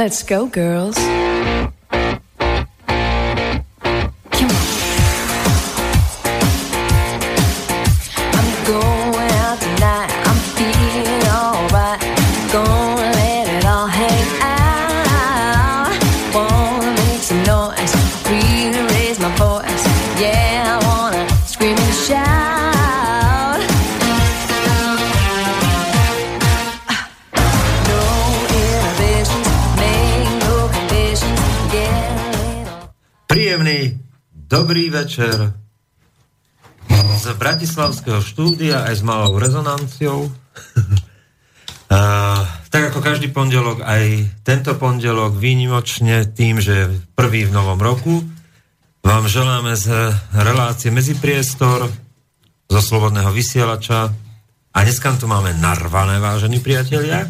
Let's go, girls. Dobrý večer z Bratislavského štúdia aj s malou rezonanciou. uh, tak ako každý pondelok, aj tento pondelok výnimočne tým, že prvý v novom roku vám želáme z relácie Medzipriestor zo Slobodného vysielača a dneska tu máme narvané, vážení priatelia.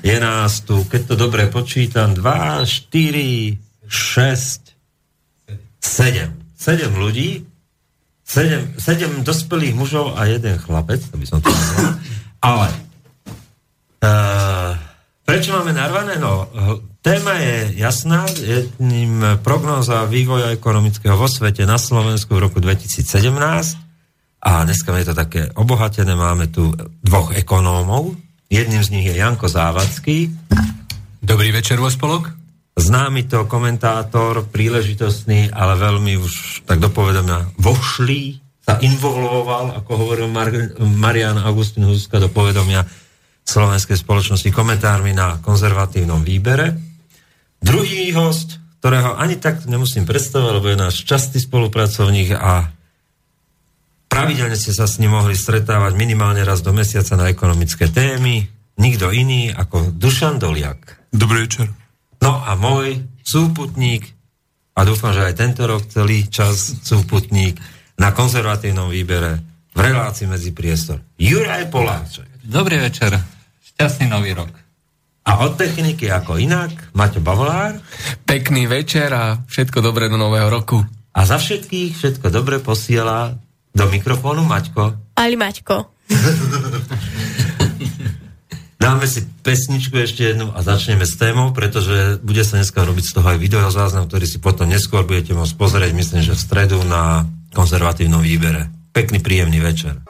Je nás tu, keď to dobre počítam, 2, 4, 6, 7 sedem ľudí, sedem, sedem dospelých mužov a jeden chlapec, to by som to nazval. Ale uh, prečo máme narvané? No, téma je jasná, jedným prognóza vývoja ekonomického vo svete na Slovensku v roku 2017 a dneska je to také obohatené, máme tu dvoch ekonómov, jedným z nich je Janko Závadský. Dobrý večer, vo spolok známy to komentátor, príležitostný, ale veľmi už tak dopovedomia vošlý, sa involvoval, ako hovoril Mar- Marian Augustin Huska, do povedomia slovenskej spoločnosti komentármi na konzervatívnom výbere. Druhý host, ktorého ani tak nemusím predstavovať, lebo je náš častý spolupracovník a pravidelne ste sa s ním mohli stretávať minimálne raz do mesiaca na ekonomické témy. Nikto iný ako Dušan Doliak. Dobrý večer. No a môj súputník, a dúfam, že aj tento rok celý čas súputník na konzervatívnom výbere v relácii medzi priestor. Juraj Poláček. Dobrý večer. Šťastný nový rok. A od techniky ako inak, Maťo Bavolár. Pekný večer a všetko dobré do nového roku. A za všetkých všetko dobre posiela do mikrofónu Maťko. Ali Maťko. Dáme si pesničku ešte jednu a začneme s témou, pretože bude sa dneska robiť z toho aj videozáznam, ktorý si potom neskôr budete môcť pozrieť, myslím, že v stredu na konzervatívnom výbere. Pekný, príjemný večer.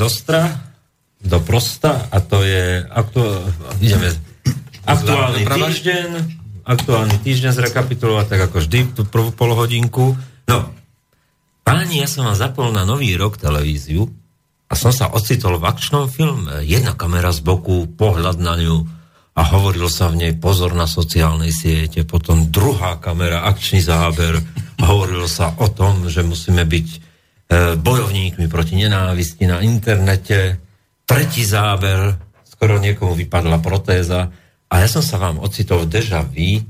Zostra do prosta a to je aktu... ideme aktuálny týždeň aktuálny týždeň zrekapitulovať tak ako vždy tú prvú polohodinku. No, páni, ja som vám zapol na nový rok televíziu a som sa ocitol v akčnom filme. Jedna kamera z boku, pohľad na ňu a hovoril sa v nej pozor na sociálnej siete, potom druhá kamera, akčný záber, hovorilo sa o tom, že musíme byť bojovníkmi proti nenávisti na internete, tretí záber, skoro niekomu vypadla protéza a ja som sa vám ocitol v deja vu,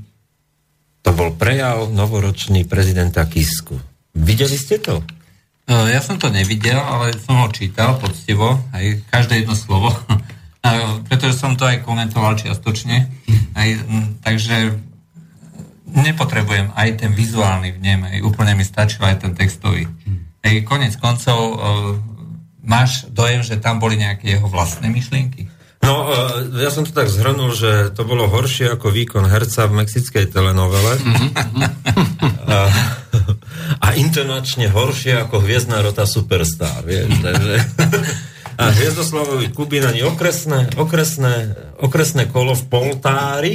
to bol prejav novoročný prezidenta Kisku. Videli ste to? E, ja som to nevidel, ale som ho čítal poctivo, aj každé jedno slovo pretože som to aj komentoval čiastočne. Aj, takže nepotrebujem aj ten vizuálny vnem, aj úplne mi stačil aj ten textový. Aj konec koncov uh, máš dojem, že tam boli nejaké jeho vlastné myšlienky? No, ja som to tak zhrnul, že to bolo horšie ako výkon herca v mexickej telenovele. a, a internačne horšie ako hviezdná rota Superstar. Vieš, takže, a Hviezdoslavovi Kubín ani okresné, okresné, okresné kolo v Poltári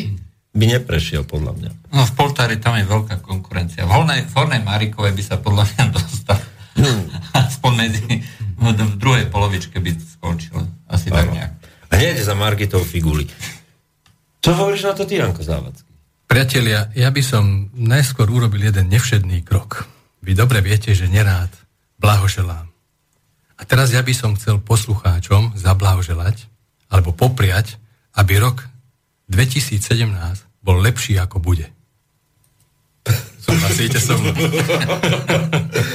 by neprešiel, podľa mňa. No v Poltári tam je veľká konkurencia. V Hornej, v Hornej Marikovej by sa podľa mňa dostal. Aspoň medzi v druhej polovičke by skončil. Asi tak nejak. A nejde za Margitou Figuli. Čo hovoríš na to ty, Janko Závacký? Priatelia, ja by som najskôr urobil jeden nevšedný krok. Vy dobre viete, že nerád blahoželám a teraz ja by som chcel poslucháčom zablahoželať alebo popriať, aby rok 2017 bol lepší ako bude. Súhlasíte so mnou?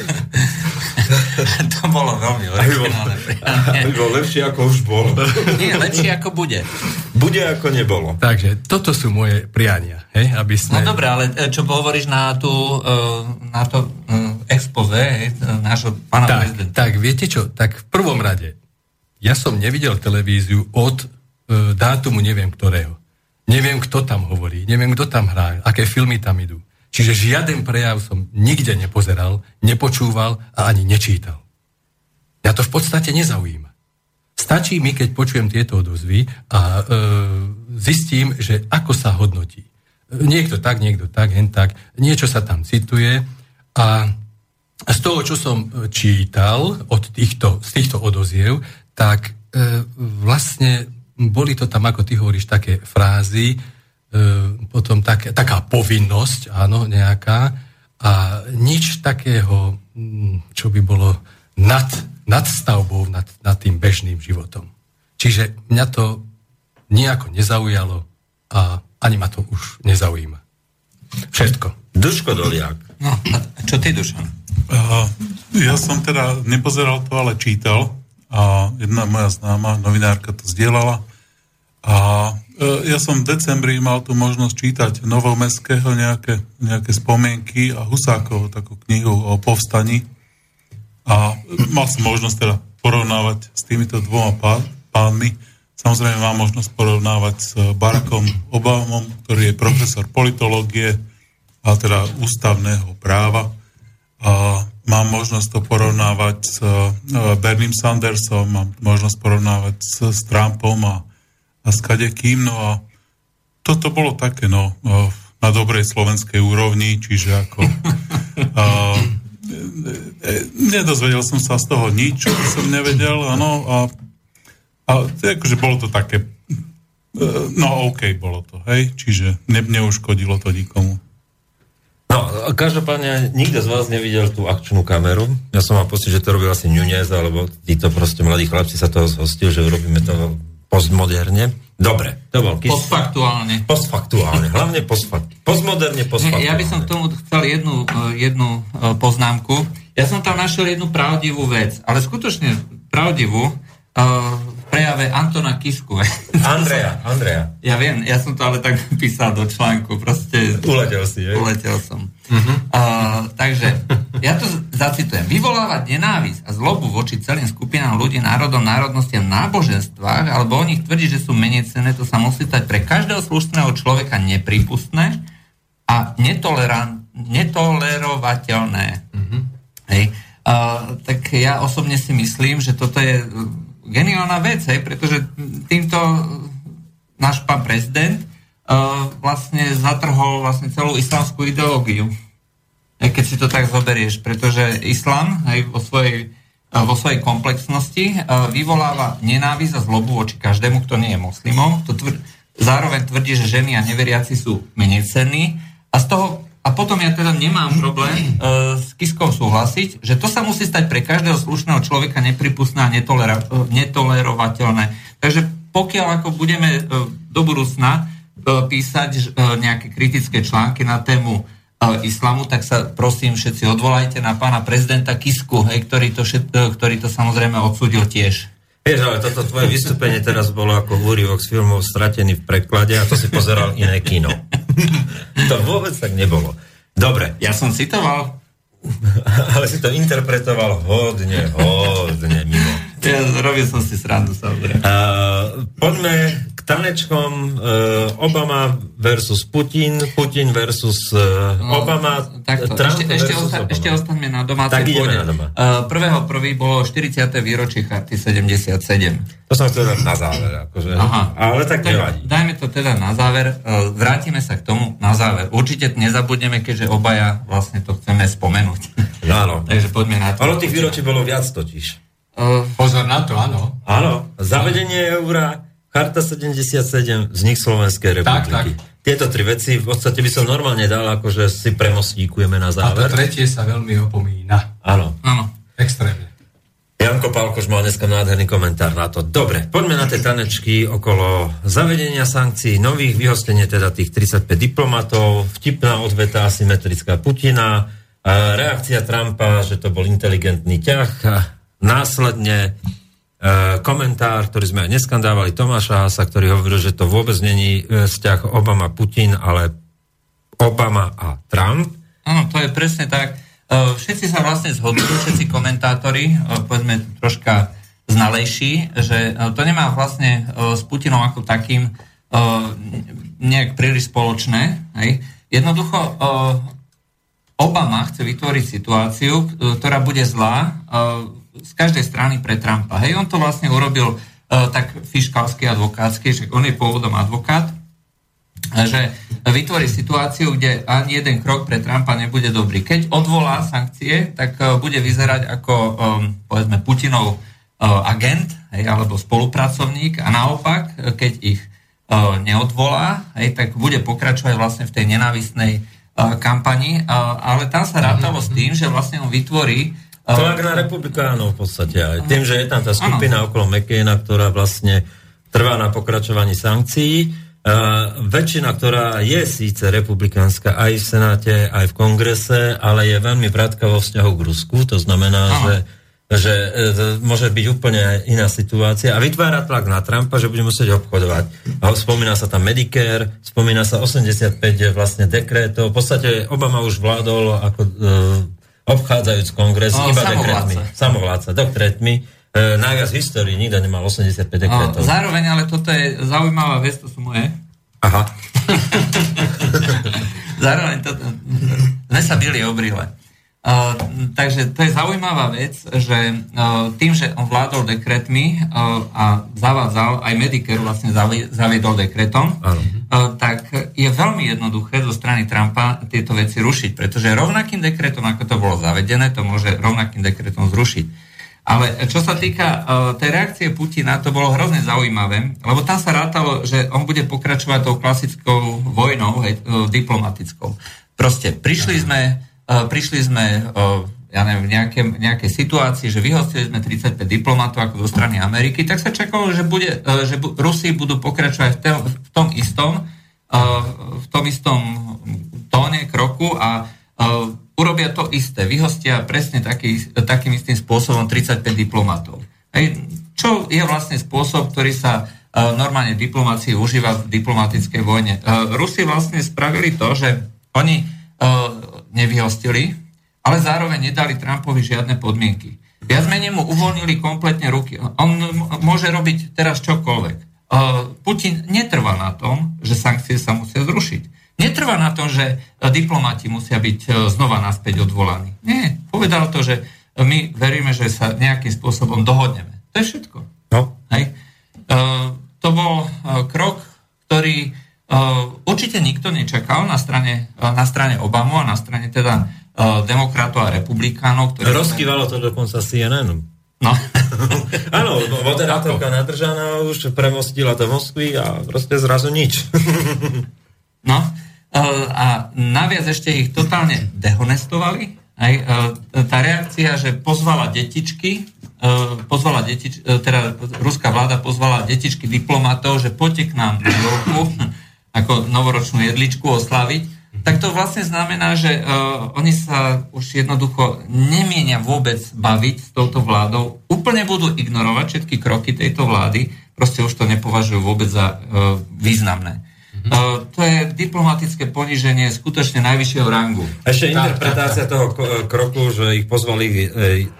to bolo veľmi originálne. Aby bol lepšie ako už bol. Nie, lepšie ako bude. Bude ako nebolo. Takže toto sú moje priania. Hej, aby sme... No dobre, ale e, čo hovoríš na, tú, e, na to e, expoze nášho pána tak, prezidenta? Tak, viete čo, tak v prvom rade, ja som nevidel televíziu od dátumu neviem ktorého. Neviem, kto tam hovorí, neviem, kto tam hrá, aké filmy tam idú. Čiže žiaden prejav som nikde nepozeral, nepočúval a ani nečítal. Ja to v podstate nezaujíma. Stačí mi, keď počujem tieto odozvy a e, zistím, že ako sa hodnotí. Niekto tak, niekto tak, hen tak, niečo sa tam cituje a z toho, čo som čítal od týchto, z týchto odoziev, tak e, vlastne boli to tam, ako ty hovoríš, také frázy, potom tak, taká povinnosť, áno, nejaká, a nič takého, mm, čo by bolo nad, nad stavbou, nad, nad tým bežným životom. Čiže mňa to nejako nezaujalo a ani ma to už nezaujíma. Všetko. Duško Doliak. No, čo ty, Dušan? Uh, ja som teda nepozeral to, ale čítal a jedna moja známa novinárka to zdieľala a ja som v decembri mal tu možnosť čítať Novomestského nejaké, nejaké spomienky a Husákovo takú knihu o povstaní. A mal som možnosť teda porovnávať s týmito dvoma pánmi. Samozrejme mám možnosť porovnávať s Barackom Obamom, ktorý je profesor politológie a teda ústavného práva. A mám možnosť to porovnávať s e, Berným Sandersom, mám možnosť porovnávať s, s Trumpom a a skade kým, no a toto bolo také, no, na dobrej slovenskej úrovni, čiže ako... a, e, nedozvedel som sa z toho nič, čo som nevedel, áno, a, a akože bolo to také, e, no OK bolo to, hej, čiže ne, neuškodilo to nikomu. No, každopádne nikto z vás nevidel tú akčnú kameru. Ja som mal pocit, že to robil asi Nunez, alebo títo proste mladí chlapci sa toho zhostil, že urobíme to postmoderne. Dobre, to bol kys. Postfaktuálne. Postfaktuálne, hlavne postfakt. Postmoderne, postfaktuálne. Ja by som tomu chcel jednu, e, jednu e, poznámku. Ja som tam našiel jednu pravdivú vec, ale skutočne pravdivú. Prejave Antona Kisku. Andreja, Andreja. Ja viem, ja som to ale tak písal do článku, proste... Uletel si, je? Uletel som. Uh-huh. Uh, takže, ja to zacitujem. Vyvolávať nenávisť a zlobu voči celým skupinám ľudí, národom, národnostiam, náboženstvách, alebo o nich tvrdí, že sú menej cenné, to sa musí stať pre každého slušného človeka nepripustné a netolerovateľné. Uh-huh. Hej. A tak ja osobne si myslím, že toto je geniálna vec, hej, pretože týmto náš pán prezident uh, vlastne zatrhol vlastne celú islamskú ideológiu. Aj keď si to tak zoberieš, pretože islam aj vo svojej, uh, vo svojej komplexnosti uh, vyvoláva nenávisť a zlobu voči každému, kto nie je moslimom. To tvr- zároveň tvrdí, že ženy a neveriaci sú menej cenní a z toho a potom ja teda nemám problém uh, s Kiskou súhlasiť, že to sa musí stať pre každého slušného človeka nepripustné a netolera- uh, netolerovateľné. Takže pokiaľ ako budeme uh, do budúcna uh, písať uh, nejaké kritické články na tému islamu, tak sa prosím všetci odvolajte na pána prezidenta Kisku, hej, ktorý, to všet, ktorý to samozrejme odsúdil tiež. Vieš, ale toto tvoje vystúpenie teraz bolo ako úrivok z filmov Stratený v preklade a to si pozeral iné kino. to vôbec tak nebolo. Dobre. Ja som citoval. Ale si to interpretoval hodne, hodne mimo. Ja robil som si srandu, samozrejme. Uh, poďme k tanečkom uh, Obama versus Putin, Putin versus uh, no, Obama, takto. Trump ešte, ešte, osta- Obama. ešte ostaňme na domácej tak pôde. na doma. Uh, prvého prvý bolo 40. výročie charty 77. To som chcel dať na záver. Akože. Aha. Ale tak nevadí. Dajme to teda na záver. Uh, vrátime sa k tomu na záver. Určite nezabudneme, keďže obaja vlastne to chceme spomenúť. Áno. Takže poďme na to. Ale tých výročí bolo viac totiž. Uh, Pozor na to, áno. Áno, zavedenie eura, Charta 77, vznik Slovenskej republiky. Tak, tak. Tieto tri veci v podstate by som normálne dal, akože si premostíkujeme na záver. A to tretie sa veľmi opomína. Áno. Áno. Extrémne. Janko Pálkoš mal dneska nádherný komentár na to. Dobre, poďme na tie tanečky okolo zavedenia sankcií, nových vyhostenie teda tých 35 diplomatov, vtipná odveta asymetrická Putina, reakcia Trumpa, že to bol inteligentný ťah, Následne komentár, ktorý sme aj dneska dávali Tomáša Hasa, ktorý hovoril, že to vôbec není e, vzťah Obama-Putin, ale Obama a Trump. Áno, to je presne tak. E, všetci sa vlastne zhodujú, všetci komentátori, povedzme troška znalejší, že to nemá vlastne s Putinom ako takým nejak príliš spoločné. Hej. Jednoducho Obama chce vytvoriť situáciu, ktorá bude zlá z každej strany pre Trumpa. Hej, on to vlastne urobil uh, tak fiškalsky, advokátsky, že on je pôvodom advokát, že vytvorí situáciu, kde ani jeden krok pre Trumpa nebude dobrý. Keď odvolá sankcie, tak uh, bude vyzerať ako, um, povedzme, Putinov agent, hej, alebo spolupracovník a naopak, keď ich neodvolá, hej, tak bude pokračovať vlastne v tej nenávistnej uh, kampani, ale tam sa rátalo s tým, že vlastne on vytvorí Tlak na republikánov v podstate aj. Tým, že je tam tá skupina ano. okolo McCaina, ktorá vlastne trvá na pokračovaní sankcií. Uh, väčšina, ktorá je síce republikánska aj v Senáte, aj v Kongrese, ale je veľmi vrátka vo vzťahu k Rusku. To znamená, ano. že že e, môže byť úplne iná situácia a vytvára tlak na Trumpa, že bude musieť obchodovať. A spomína sa tam Medicare, spomína sa 85 vlastne dekrétov. V podstate Obama už vládol ako e, obchádzajúc kongres no, iba dekretmi. Samovládca, dekretmi. E, najviac v histórii, nikto nemal 85 dekretov. No, zároveň, ale toto je zaujímavá vec, to sú moje. Aha. zároveň to, sme sa byli obrile. Uh, takže to je zaujímavá vec, že uh, tým, že on vládol dekretmi uh, a zavádzal, aj Medicare vlastne zaviedol dekretom, uh, tak je veľmi jednoduché zo strany Trumpa tieto veci rušiť, pretože rovnakým dekretom, ako to bolo zavedené, to môže rovnakým dekretom zrušiť. Ale čo sa týka uh, tej reakcie Putina, to bolo hrozne zaujímavé, lebo tam sa rátalo, že on bude pokračovať tou klasickou vojnou, hej, uh, diplomatickou. Proste prišli sme prišli sme eh, ja neviem, v nejaké, nejakej situácii, že vyhostili sme 35 diplomatov ako zo strany Ameriky, tak sa čakalo, že, bude, eh, že Rusi budú pokračovať v, te, v tom istom v tom istom tóne, kroku a urobia to isté. Vyhostia presne taký, takým istým spôsobom 35 diplomatov. Čo je vlastne spôsob, ktorý sa normálne diplomácii užíva v diplomatickej vojne. Rusi vlastne spravili to, že oni nevyhostili, ale zároveň nedali Trumpovi žiadne podmienky. Viac menej mu uvoľnili kompletne ruky. On môže robiť teraz čokoľvek. Putin netrvá na tom, že sankcie sa musia zrušiť. Netrvá na tom, že diplomati musia byť e, znova naspäť odvolaní. Nie, povedal to, že e, my veríme, že sa nejakým spôsobom dohodneme. To je všetko. No. Hej. To bol krok, ktorý určite nikto nečakal na strane, uh, na strane Obamu a na strane teda uh, demokratov a republikánov. Ktorí Rozkývalo to dokonca CNN. No. Áno, moderátorka nadržaná už premostila do Moskvy a proste zrazu nič. no. A naviac ešte ich totálne dehonestovali. Aj, tá reakcia, že pozvala detičky, pozvala detič, teda ruská vláda pozvala detičky diplomatov, že poďte k nám do roku ako novoročnú jedličku oslaviť, tak to vlastne znamená, že uh, oni sa už jednoducho nemienia vôbec baviť s touto vládou, úplne budú ignorovať všetky kroky tejto vlády, proste už to nepovažujú vôbec za uh, významné. Uh, to je diplomatické poníženie skutočne najvyššieho rangu. Ešte interpretácia toho kroku, že ich pozvali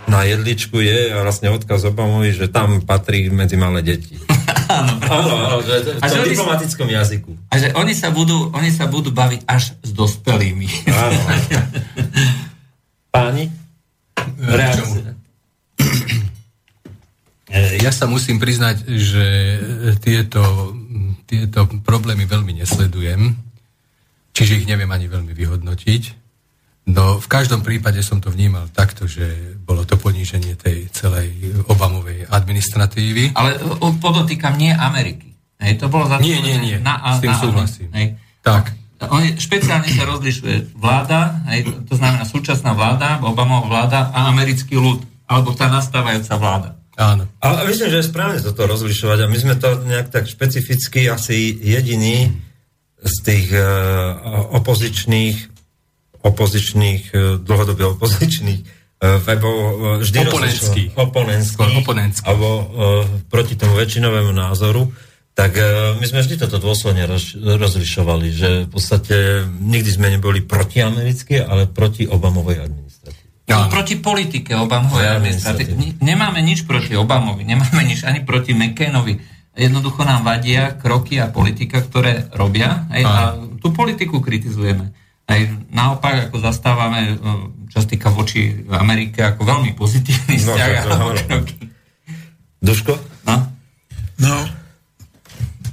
na jedličku je vlastne odkaz Obamovi, že tam patrí medzi malé deti. Áno, Áno, áno, že to, A to že v sa- diplomatickom jazyku. A že oni sa budú, oni sa budú baviť až s dospelými. Áno. Páni? Reakcia. Ja sa musím priznať, že tieto, tieto problémy veľmi nesledujem, čiže ich neviem ani veľmi vyhodnotiť. No v každom prípade som to vnímal takto, že bolo to poníženie tej administratívy. Ale o, podotýkam nie Ameriky. Hej, to bolo Nie, nie, nie. Na, a- S tým na, súhlasím. Hej. Tak. Oni, špeciálne sa rozlišuje vláda, hej, to znamená súčasná vláda, Obamová vláda a americký ľud, alebo tá nastávajúca vláda. Áno. Ale myslím, že je správne toto rozlišovať a my sme to nejak tak špecificky asi jediní z tých uh, opozičných, opozičných, uh, dlhodobě opozičných uh, webov uh, vždy Oponentských. rozlišovať- oponentských, Skôr oponentských. alebo uh, proti tomu väčšinovému názoru, tak uh, my sme vždy toto dôsledne roz, rozlišovali, že v podstate nikdy sme neboli protiamerickí, ale proti Obamovej administratíve. No. Proti politike Obamovej administratívy. administratívy. Ni- Nemáme nič proti Obamovi, nemáme nič ani proti McCainovi. Jednoducho nám vadia kroky a politika, ktoré robia. Hej, a tú politiku kritizujeme. Aj naopak, ako zastávame, eh, čo sa týka voči Amerike, ako veľmi pozitívny No, vzťah to- to- kroky. Duško? No? No,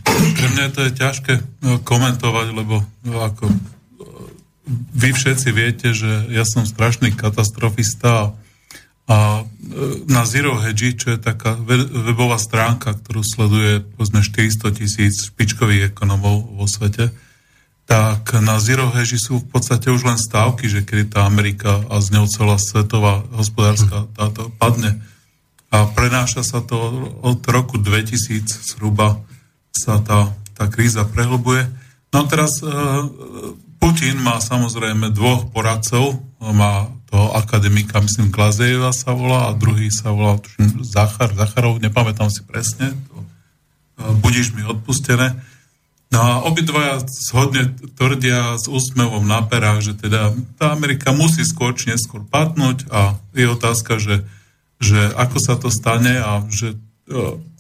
pre mňa to je ťažké no, komentovať, lebo no, ako e, vy všetci viete, že ja som strašný katastrofista a, a e, na Zero Hedge, čo je taká we- webová stránka, ktorú sleduje povedzme 400 tisíc špičkových ekonomov vo svete, tak na Zero Hedge sú v podstate už len stávky, že kedy tá Amerika a z ňou celá svetová hospodárska táto padne. A prenáša sa to od roku 2000 zhruba sa tá, tá kríza prehlbuje. No teraz e, Putin má samozrejme dvoch poradcov, má toho akademika, myslím, Glazejeva sa volá a druhý sa volá tuším, Zachar, Zacharov, nepamätám si presne, to, e, budíš mi odpustené. No a obidvaja shodne tvrdia s úsmevom na perách, že teda tá Amerika musí skôr či neskôr padnúť a je otázka, že, že ako sa to stane a že e,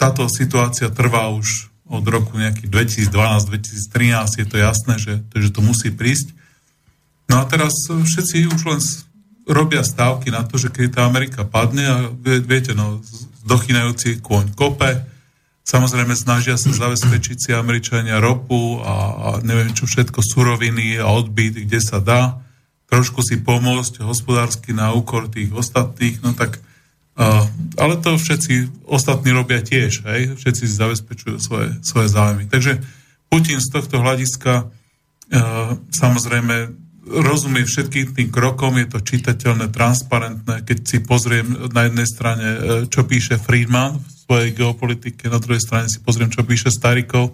táto situácia trvá už od roku nejakých 2012-2013, je to jasné, že, že to musí prísť. No a teraz všetci už len robia stávky na to, že keď tá Amerika padne a vie- viete, no, dochynajúci kôň kope, samozrejme snažia sa zabezpečiť si Američania ropu a, a neviem čo všetko, suroviny a odbyt, kde sa dá, trošku si pomôcť hospodársky na úkor tých ostatných, no tak Uh, ale to všetci ostatní robia tiež, hej? všetci si zabezpečujú svoje, svoje záujmy. Takže Putin z tohto hľadiska uh, samozrejme rozumie všetkým tým krokom, je to čitateľné, transparentné, keď si pozriem na jednej strane, uh, čo píše Friedman v svojej geopolitike, na druhej strane si pozriem, čo píše Starikov.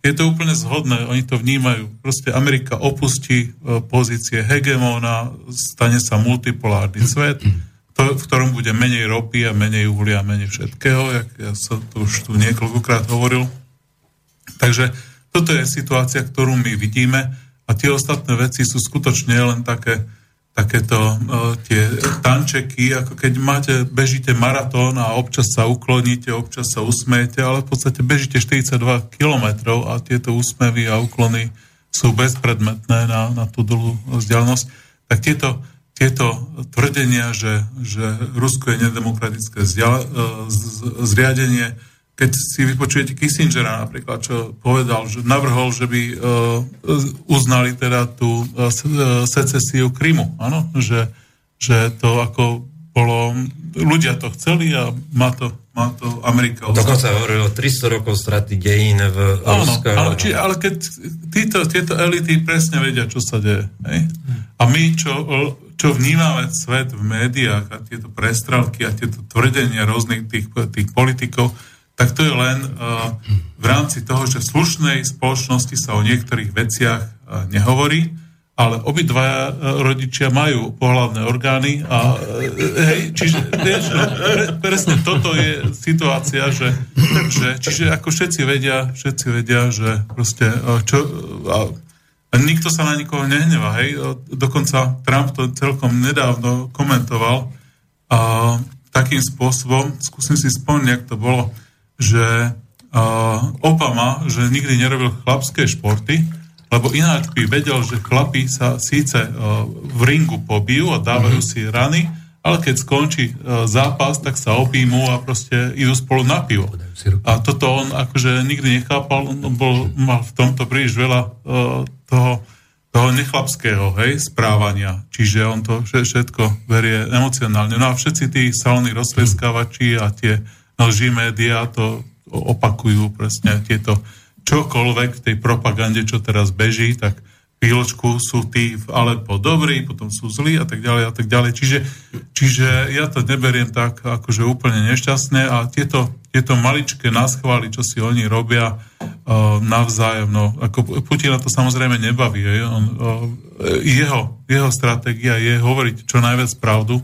Je to úplne zhodné, oni to vnímajú. Proste Amerika opustí uh, pozície hegemóna, stane sa multipolárny svet, to, v ktorom bude menej ropy a menej uhlia a menej všetkého, jak ja som to už tu niekoľkokrát hovoril. Takže toto je situácia, ktorú my vidíme a tie ostatné veci sú skutočne len také, takéto uh, tie tančeky, ako keď máte, bežíte maratón a občas sa ukloníte, občas sa usmejete, ale v podstate bežíte 42 kilometrov a tieto úsmevy a úklony sú bezpredmetné na, na tú dlhú vzdialenosť. Tak tieto tieto tvrdenia, že, že Rusko je nedemokratické zria, zriadenie, keď si vypočujete Kissingera napríklad, čo povedal, že navrhol, že by uznali teda tú secesiu Krymu, áno? Že, že to ako bolo, ľudia to chceli a má to, má to Amerika. Dokonca hovorilo 300 rokov straty dejín v Rusko. Ale, či, ale keď títo, tieto elity presne vedia, čo sa deje. Hej? A my, čo, čo vnímame svet v médiách a tieto prestrelky a tieto tvrdenia rôznych tých, tých politikov, tak to je len uh, v rámci toho, že v slušnej spoločnosti sa o niektorých veciach uh, nehovorí, ale obidva e, rodičia majú pohľadné orgány a hej, čiže vieš, no, pre, presne toto je situácia, že, že čiže ako všetci vedia, všetci vedia, že proste čo, a, a nikto sa na nikoho nehneva, hej, dokonca Trump to celkom nedávno komentoval a takým spôsobom, skúsim si spomniť, jak to bolo, že Obama, že nikdy nerobil chlapské športy, lebo ináč by vedel, že chlapi sa síce uh, v ringu pobijú a dávajú mm-hmm. si rany, ale keď skončí uh, zápas, tak sa objímú a proste idú spolu na pivo. A toto on akože nikdy nechápal, on bol, mal v tomto príliš veľa uh, toho, toho nechlapského hej, správania. Čiže on to všetko berie emocionálne. No a všetci tí salní rozveskávači a tie lží médiá to opakujú presne tieto čokoľvek v tej propagande, čo teraz beží, tak chvíľočku sú tí v Alepo dobrí, potom sú zlí a tak ďalej a tak ďalej. Čiže, čiže ja to neberiem tak akože úplne nešťastné a tieto, tieto maličké náschvály, čo si oni robia uh, navzájom, no ako Putina to samozrejme nebaví. Je, on, uh, jeho, jeho stratégia je hovoriť čo najviac pravdu,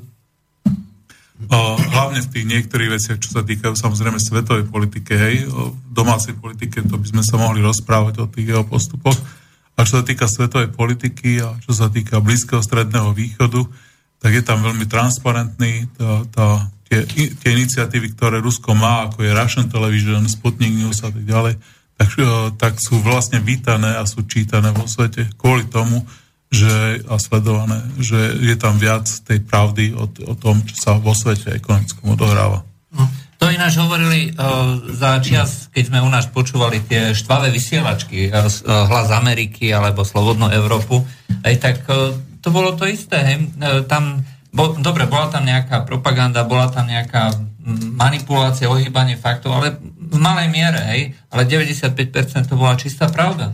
hlavne v tých niektorých veciach, čo sa týkajú samozrejme svetovej politike, hej, o domácej politike, to by sme sa mohli rozprávať o tých jeho postupoch. A čo sa týka svetovej politiky a čo sa týka Blízkeho stredného východu, tak je tam veľmi transparentný. Tá, tá, tie, tie iniciatívy, ktoré Rusko má, ako je Russian Television, Sputnik News a tak ďalej, tak, tak sú vlastne vítané a sú čítané vo svete kvôli tomu, že, a sledované, že je tam viac tej pravdy o, o tom, čo sa vo svete ekonomickom odohráva. No, to ináč hovorili uh, za čas, keď sme u nás počúvali tie štvavé vysielačky, uh, hlas Ameriky alebo Slobodnú Európu, aj tak uh, to bolo to isté. Hej. Uh, tam, bo, dobre, bola tam nejaká propaganda, bola tam nejaká manipulácia, ohýbanie faktov, ale v malej miere, hej, ale 95% to bola čistá pravda.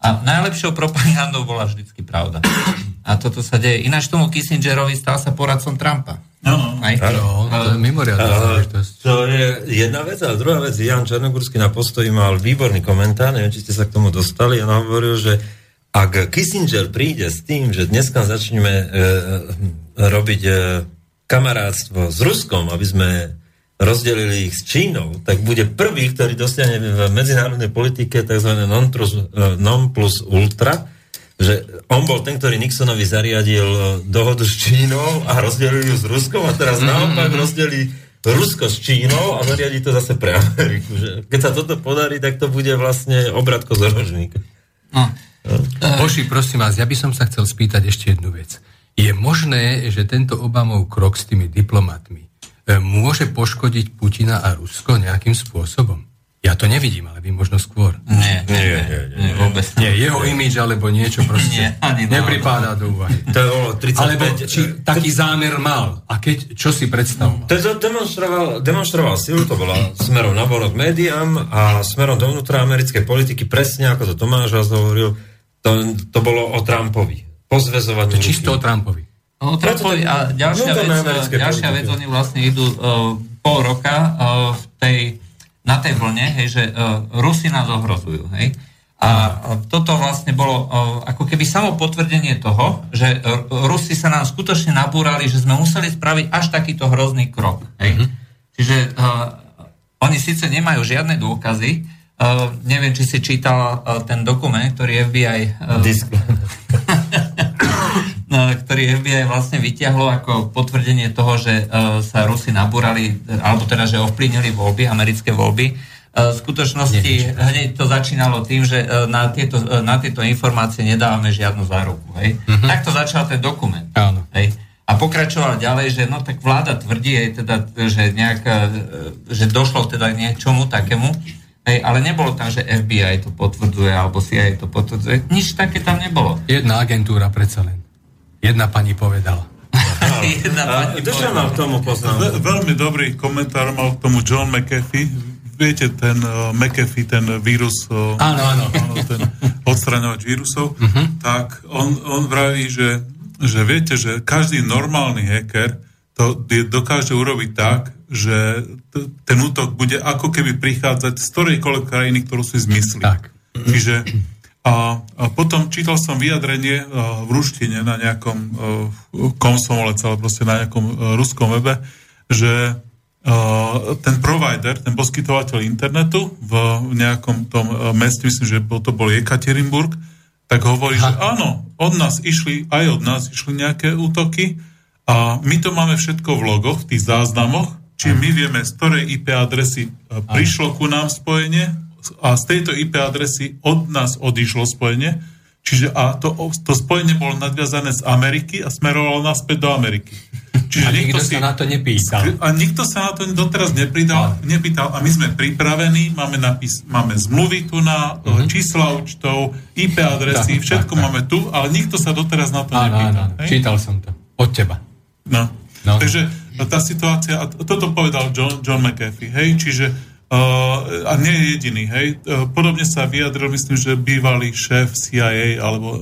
A najlepšou propagandou bola vždycky pravda. A toto sa deje. Ináč tomu Kissingerovi stal sa poradcom Trumpa. No, no, to je mimoriadná To je jedna vec, a druhá vec, Jan Černogórsky na postoji mal výborný komentár, neviem, či ste sa k tomu dostali, on hovoril, že ak Kissinger príde s tým, že dneska začneme e, robiť e, kamarátstvo s Ruskom, aby sme rozdelili ich s Čínou, tak bude prvý, ktorý dosiahne v medzinárodnej politike tzv. non plus, e, non plus ultra, že on bol ten, ktorý Nixonovi zariadil e, dohodu s Čínou a rozdelil ju s Ruskom a teraz mm-hmm. naopak rozdelí Rusko s Čínou a zariadí to zase pre Ameriku. Že keď sa toto podarí, tak to bude vlastne obratko z rožníka. No. Boši, prosím vás, ja by som sa chcel spýtať ešte jednu vec. Je možné, že tento Obamov krok s tými diplomatmi môže poškodiť Putina a Rusko nejakým spôsobom? Ja to nevidím, ale vy možno skôr. Nie, nie, nie, nie, nie vôbec. Nie, jeho imič alebo niečo proste nie, ani nepripádá do úvahy. To je 35... Alebo či taký zámer mal. A keď, čo si predstavoval? To demonstroval, demonstroval silu, to bola smerom na vonok médiám a smerom dovnútra americkej politiky, presne ako to Tomáš hovoril, to, to bolo o Trumpovi. Pozvezovanie. Čisto o Trumpovi. No, Trumpovi a ďalšia vec, ďalšia vec, oni vlastne idú uh, pol roka uh, v tej, na tej vlne, hej, že uh, Rusi nás ohrozujú. Hej. A uh, toto vlastne bolo uh, ako keby samo potvrdenie toho, že uh, Rusi sa nám skutočne nabúrali, že sme museli spraviť až takýto hrozný krok. Hej. Uh-huh. Čiže uh, oni síce nemajú žiadne dôkazy, uh, neviem, či si čítal uh, ten dokument, ktorý FBI... Uh, ktorý FBI vlastne vyťahlo ako potvrdenie toho, že e, sa Rusi nabúrali, alebo teda, že ovplyvnili voľby, americké voľby. E, v skutočnosti hneď to začínalo tým, že na tieto, na tieto informácie nedávame žiadnu záruku. Hej? Uh-huh. Tak to začal ten dokument. Áno. Hej? A pokračoval ďalej, že no tak vláda tvrdí aj teda, že, nejak, e, že došlo teda k niečomu takému, hej, ale nebolo tam, že FBI to potvrdzuje alebo CIA to potvrdzuje. Nič také tam nebolo. Jedna agentúra predsa len. Jedna pani povedala. Povedala. mal k tomu poznám? Ve- veľmi dobrý komentár mal k tomu John McAfee. Viete, ten uh, McAfee, ten vírus, uh, Áno, áno. áno, ten odstraňovač vírusov, tak on, on vraví, že, že viete, že každý normálny hacker to dokáže urobiť tak, že t- ten útok bude ako keby prichádzať z ktorejkoľvek krajiny, ktorú si zmyslí. Tak. Čiže a, a potom čítal som vyjadrenie a, v ruštine na nejakom uh, komsomolec, ale proste na nejakom uh, ruskom webe, že uh, ten provider, ten poskytovateľ internetu v nejakom tom uh, meste, myslím, že to bol Ekaterinburg, tak hovorí, že áno, od nás išli, aj od nás išli nejaké útoky a my to máme všetko v logoch, v tých záznamoch, čiže my vieme, z ktorej IP adresy uh, prišlo ku nám spojenie a z tejto IP adresy od nás odišlo spojenie, čiže a to, to spojenie bolo nadviazané z Ameriky a smerovalo naspäť do Ameriky. Čiže A nikto sa na to nepýtal. a nikto sa na to doteraz nepridal, nepýtal a my sme pripravení, máme, napis, máme zmluvy tu na uh-huh. čísla účtov, IP adresy, Tak, všetko tak, tak. máme tu, ale nikto sa doteraz na to Áno, nepýtal. áno. Čítal som to. Od teba. No. No. Takže tá situácia, a to- toto povedal John, John McAfee, hej, čiže uh, a nie je jediný, hej, uh, podobne sa vyjadril, myslím, že bývalý šéf CIA, alebo uh,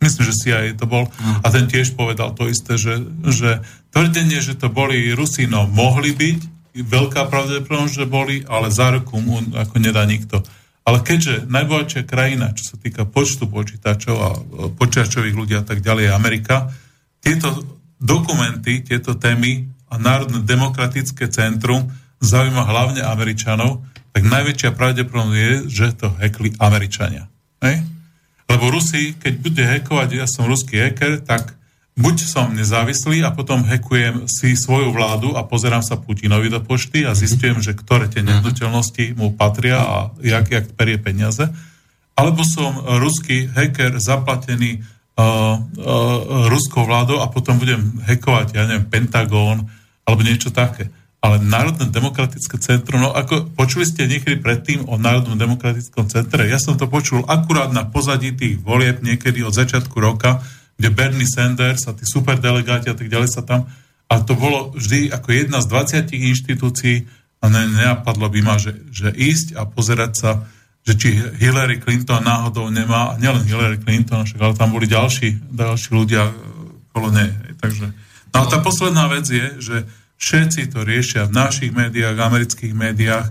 myslím, že CIA to bol, a ten tiež povedal to isté, že, že tvrdenie, že to boli Rusi, no mohli byť, veľká pravdepodobnosť, že boli, ale záruku mu ako nedá nikto. Ale keďže najbohatšia krajina, čo sa týka počtu počítačov a e, počítačových ľudí a tak ďalej, je Amerika, tieto dokumenty, tieto témy a Národné demokratické centrum zaujíma hlavne Američanov, tak najväčšia pravdepodobnosť je, že to hackli Američania. Hej? Lebo Rusi, keď bude hackovať, ja som ruský hacker, tak buď som nezávislý a potom hackujem si svoju vládu a pozerám sa Putinovi do pošty a zistujem, že ktoré tie nehnuteľnosti mu patria a jak, jak perie peniaze. Alebo som ruský hacker zaplatený uh, uh, ruskou vládou a potom budem hackovať, ja neviem, Pentagón alebo niečo také. Ale Národné demokratické centrum, no ako počuli ste niekedy predtým o Národnom demokratickom centre? Ja som to počul akurát na pozadí tých volieb niekedy od začiatku roka, kde Bernie Sanders a tí superdelegáti a tak ďalej sa tam a to bolo vždy ako jedna z 20 inštitúcií a ne, nenapadlo by ma, že, že ísť a pozerať sa, že či Hillary Clinton náhodou nemá, a nielen Hillary Clinton, však, ale tam boli ďalší, ďalší ľudia e, okolo nej. Takže, no a tá posledná vec je, že všetci to riešia v našich médiách, amerických médiách,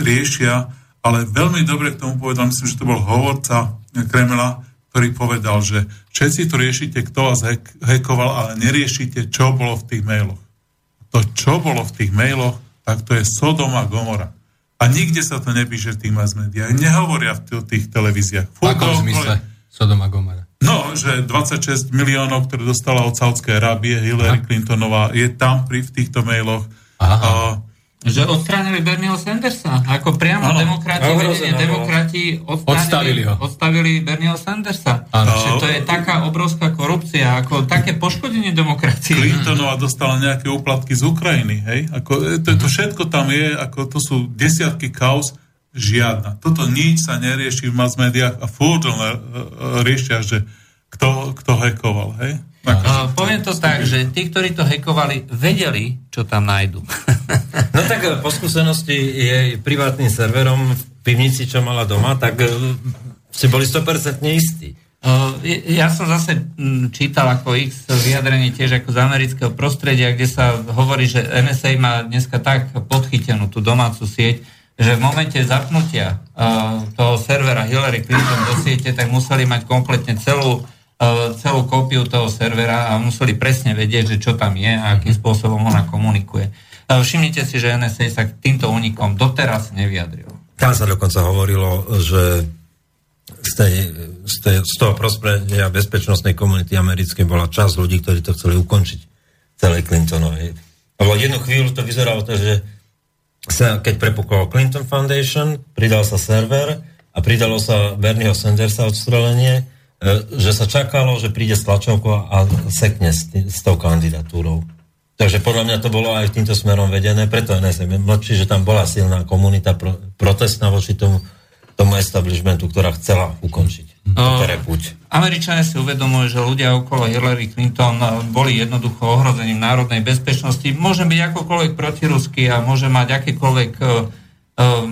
riešia, ale veľmi dobre k tomu povedal, myslím, že to bol hovorca Kremla, ktorý povedal, že všetci to riešite, kto vás hack, hackoval, ale neriešite, čo bolo v tých mailoch. To, čo bolo v tých mailoch, tak to je Sodom a Gomora. A nikde sa to nepíše v tých mass médiách. Nehovoria v tých televíziách. V akom zmysle Sodoma Gomara? No, že 26 miliónov, ktoré dostala od Saudskej Arábie, Hillary Clintonová, je tam pri v týchto mailoch. Aha. A, Že odstránili Bernieho Sandersa. Ako priamo Áno. demokrati, vedenie demokrati Odstavili odstavili, ho. odstavili Bernieho Sandersa. Že to je taká obrovská korupcia, ako také poškodenie demokracie. Clintonová dostala nejaké úplatky z Ukrajiny, hej? Ako, e, to, to všetko tam je, ako to sú desiatky kauz, žiadna. Toto nič sa nerieši v mass médiách a furt len e, e, riešia, že kto, kto hackoval, hej? Uh, poviem to tak, že tí, ktorí to hackovali, vedeli, čo tam nájdu. No tak e, po skúsenosti jej privátnym serverom v pivnici, čo mala doma, tak si boli 100% istí. Ja som zase čítal ako X vyjadrenie tiež ako z amerického prostredia, kde sa hovorí, že NSA má dneska tak podchytenú tú domácu sieť, že v momente zapnutia uh, toho servera Hillary Clinton do siete, tak museli mať kompletne celú, uh, celú kópiu toho servera a museli presne vedieť, že čo tam je a akým spôsobom ona komunikuje. Uh, všimnite si, že NSA sa k týmto únikom doteraz nevyjadril. Tam sa dokonca hovorilo, že z, tej, z, tej, z toho prostredia bezpečnostnej komunity americkej bola časť ľudí, ktorí to chceli ukončiť celej Clintonovej. Lebo jednu chvíľu to vyzeralo to, že sa, keď prepukol Clinton Foundation, pridal sa server a pridalo sa Bernieho Sandersa odstrelenie že sa čakalo, že príde s tlačovkou a sekne s, tý, s tou kandidatúrou. Takže podľa mňa to bolo aj týmto smerom vedené, preto NSM mlčí, že tam bola silná komunita pro, protestná voči tomu, tomu establishmentu, ktorá chcela ukončiť uh, puť. Američania si uvedomujú, že ľudia okolo Hillary Clinton boli jednoducho ohrozením národnej bezpečnosti. Môže byť akokoľvek protirusky a môže mať akékoľvek uh, uh,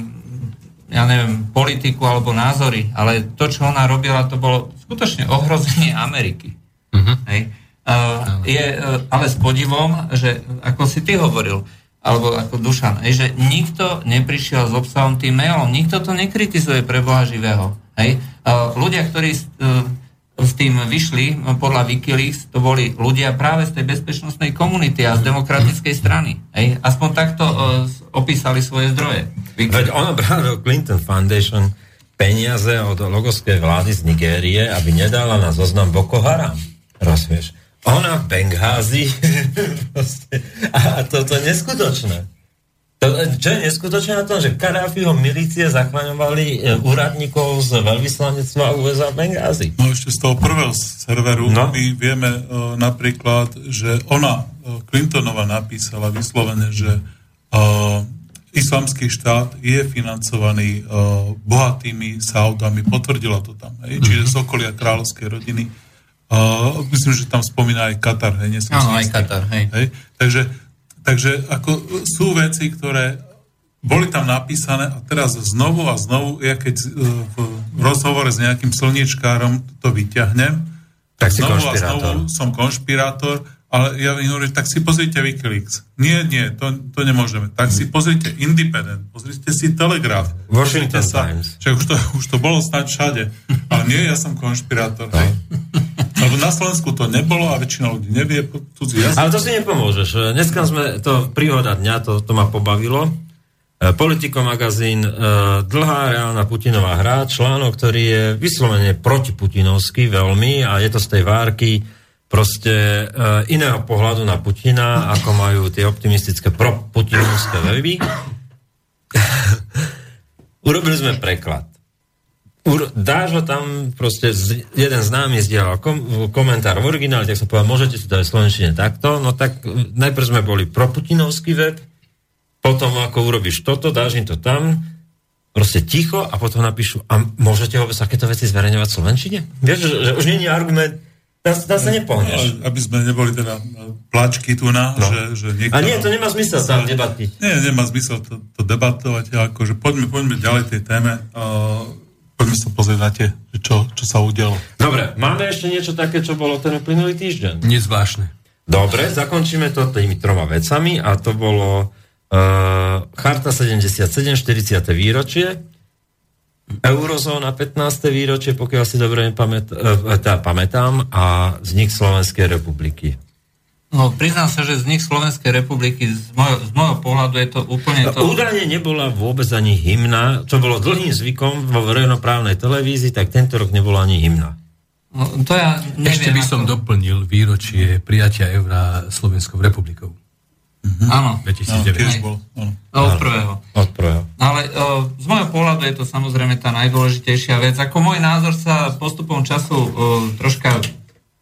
ja neviem, politiku alebo názory, ale to, čo ona robila, to bolo skutočne ohrozenie Ameriky. Uh-huh. Hej? Uh, je uh, ale s podivom, že ako si ty hovoril, alebo ako Dušan, je, že nikto neprišiel s obsahom tým mailom, nikto to nekritizuje pre Boha živého. Hej? Uh, ľudia, ktorí uh, s tým vyšli, podľa Wikileaks, to boli ľudia práve z tej bezpečnostnej komunity a z demokratickej strany. Hej? Aspoň takto opísali svoje zdroje. Veď ono bralo Clinton Foundation peniaze od logovskej vlády z Nigérie, aby nedala na zoznam Boko Haram. Rozumieš? Ona v Bengházi. a to, to neskutočné. To, čo je neskutočné na tom, že Kadáfiho milície zachraňovali e, úradníkov z veľvyslanectva USA v Bengházi. No ešte z toho prvého serveru no? my vieme uh, napríklad, že ona, uh, Clintonova napísala vyslovene, že uh, islamský štát je financovaný uh, bohatými Saudami, potvrdila to tam, hej? Čiže z okolia kráľovskej rodiny Uh, myslím, že tam spomína aj Katar, hej? Áno, aj Katar, hej. hej? Takže, takže ako sú veci, ktoré boli tam napísané a teraz znovu a znovu, ja keď uh, v rozhovore s nejakým slniečkárom to vyťahnem, tak znovu a znovu som konšpirátor, ale ja hovorím, tak si pozrite Wikileaks. Nie, nie, to, to nemôžeme. Tak si pozrite Independent, pozrite si Telegraph. Washington sa, Times. Čiže už to, už to bolo snáď všade. Ale nie, ja som konšpirátor. No. Lebo na Slovensku to nebolo a väčšina ľudí nevie cudzí jazyk. Ale to si nepomôžeš. Dneska sme, to príhoda dňa, to, to ma pobavilo. E, Politico magazín, e, dlhá reálna Putinová hra, článok, ktorý je vyslovene protiputinovský veľmi a je to z tej várky proste e, iného pohľadu na Putina, ako majú tie optimistické pro-putinovské weby. Urobili sme preklad dáš ho tam, proste z, jeden známy zdieľal kom, komentár v originále, tak som povedal, môžete si v slovenčine takto, no tak e, najprv sme boli pro Putinovský web, potom ako urobíš toto, dáš im to tam, proste ticho a potom napíšu, a môžete vôbec takéto veci zverejňovať v Slovenčine? Vieš, že, že už nie je argument, tam, tam sa nepohneš. Aby sme neboli teda plačky tu na, no. že, že niekto... A nie, to nemá zmysel tam debatiť. Nie, nemá zmysel to, to debatovať, akože poďme, poďme ďalej tej téme. Uh, Poďme sa pozrieť na tie, čo, čo sa udialo. Dobre, máme ešte niečo také, čo bolo ten uplynulý týždeň? Nezvláštne. Dobre, zakončíme to tými troma vecami a to bolo uh, Charta 77, 40. výročie, Eurozóna 15. výročie, pokiaľ si dobre pamät, uh, teda pamätám, a vznik Slovenskej republiky. No, priznám sa, že z nich Slovenskej republiky, z môjho, z môjho pohľadu je to úplne to... Údajne nebola vôbec ani hymna, čo bolo dlhým zvykom vo verejnoprávnej televízii, tak tento rok nebola ani hymna. No, to ja neviem, Ešte by som ako... doplnil výročie prijatia eura Slovenskou republikou. Mhm. Áno. 2009. bol. Od prvého. Od prvého. Ale o, z môjho pohľadu je to samozrejme tá najdôležitejšia vec. Ako môj názor sa postupom času o, troška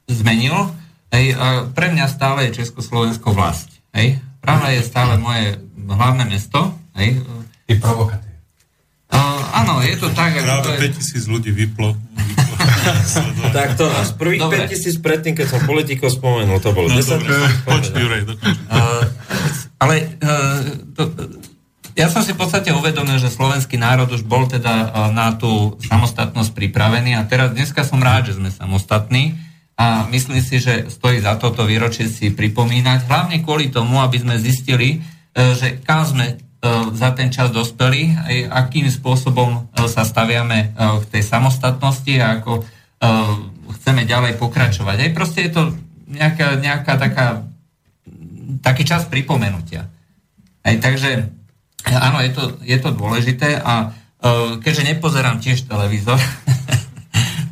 zmenil, Hej, a pre mňa stále je Československo vlast. Hej. Praha je stále moje hlavné mesto. Hej. Ty provokatív. Uh, áno, je to tak. Práve je... 5000 ľudí vyplo. vyplo tak to nás prvých dobre. 5000 predtým, keď som politiko spomenul, to bolo no, 10 Poď, Jurej, uh, Ale uh, to, ja som si v podstate uvedomil, že slovenský národ už bol teda uh, na tú samostatnosť pripravený a teraz dneska som rád, že sme samostatní a myslím si, že stojí za toto výročie si pripomínať, hlavne kvôli tomu, aby sme zistili, e, že kam sme e, za ten čas dospeli, akým spôsobom e, sa staviame k tej samostatnosti a ako chceme ďalej pokračovať. Aj proste je to nejaká, nejaká taká, taký čas pripomenutia. Aj takže áno, je to, je to dôležité a keďže nepozerám tiež televízor,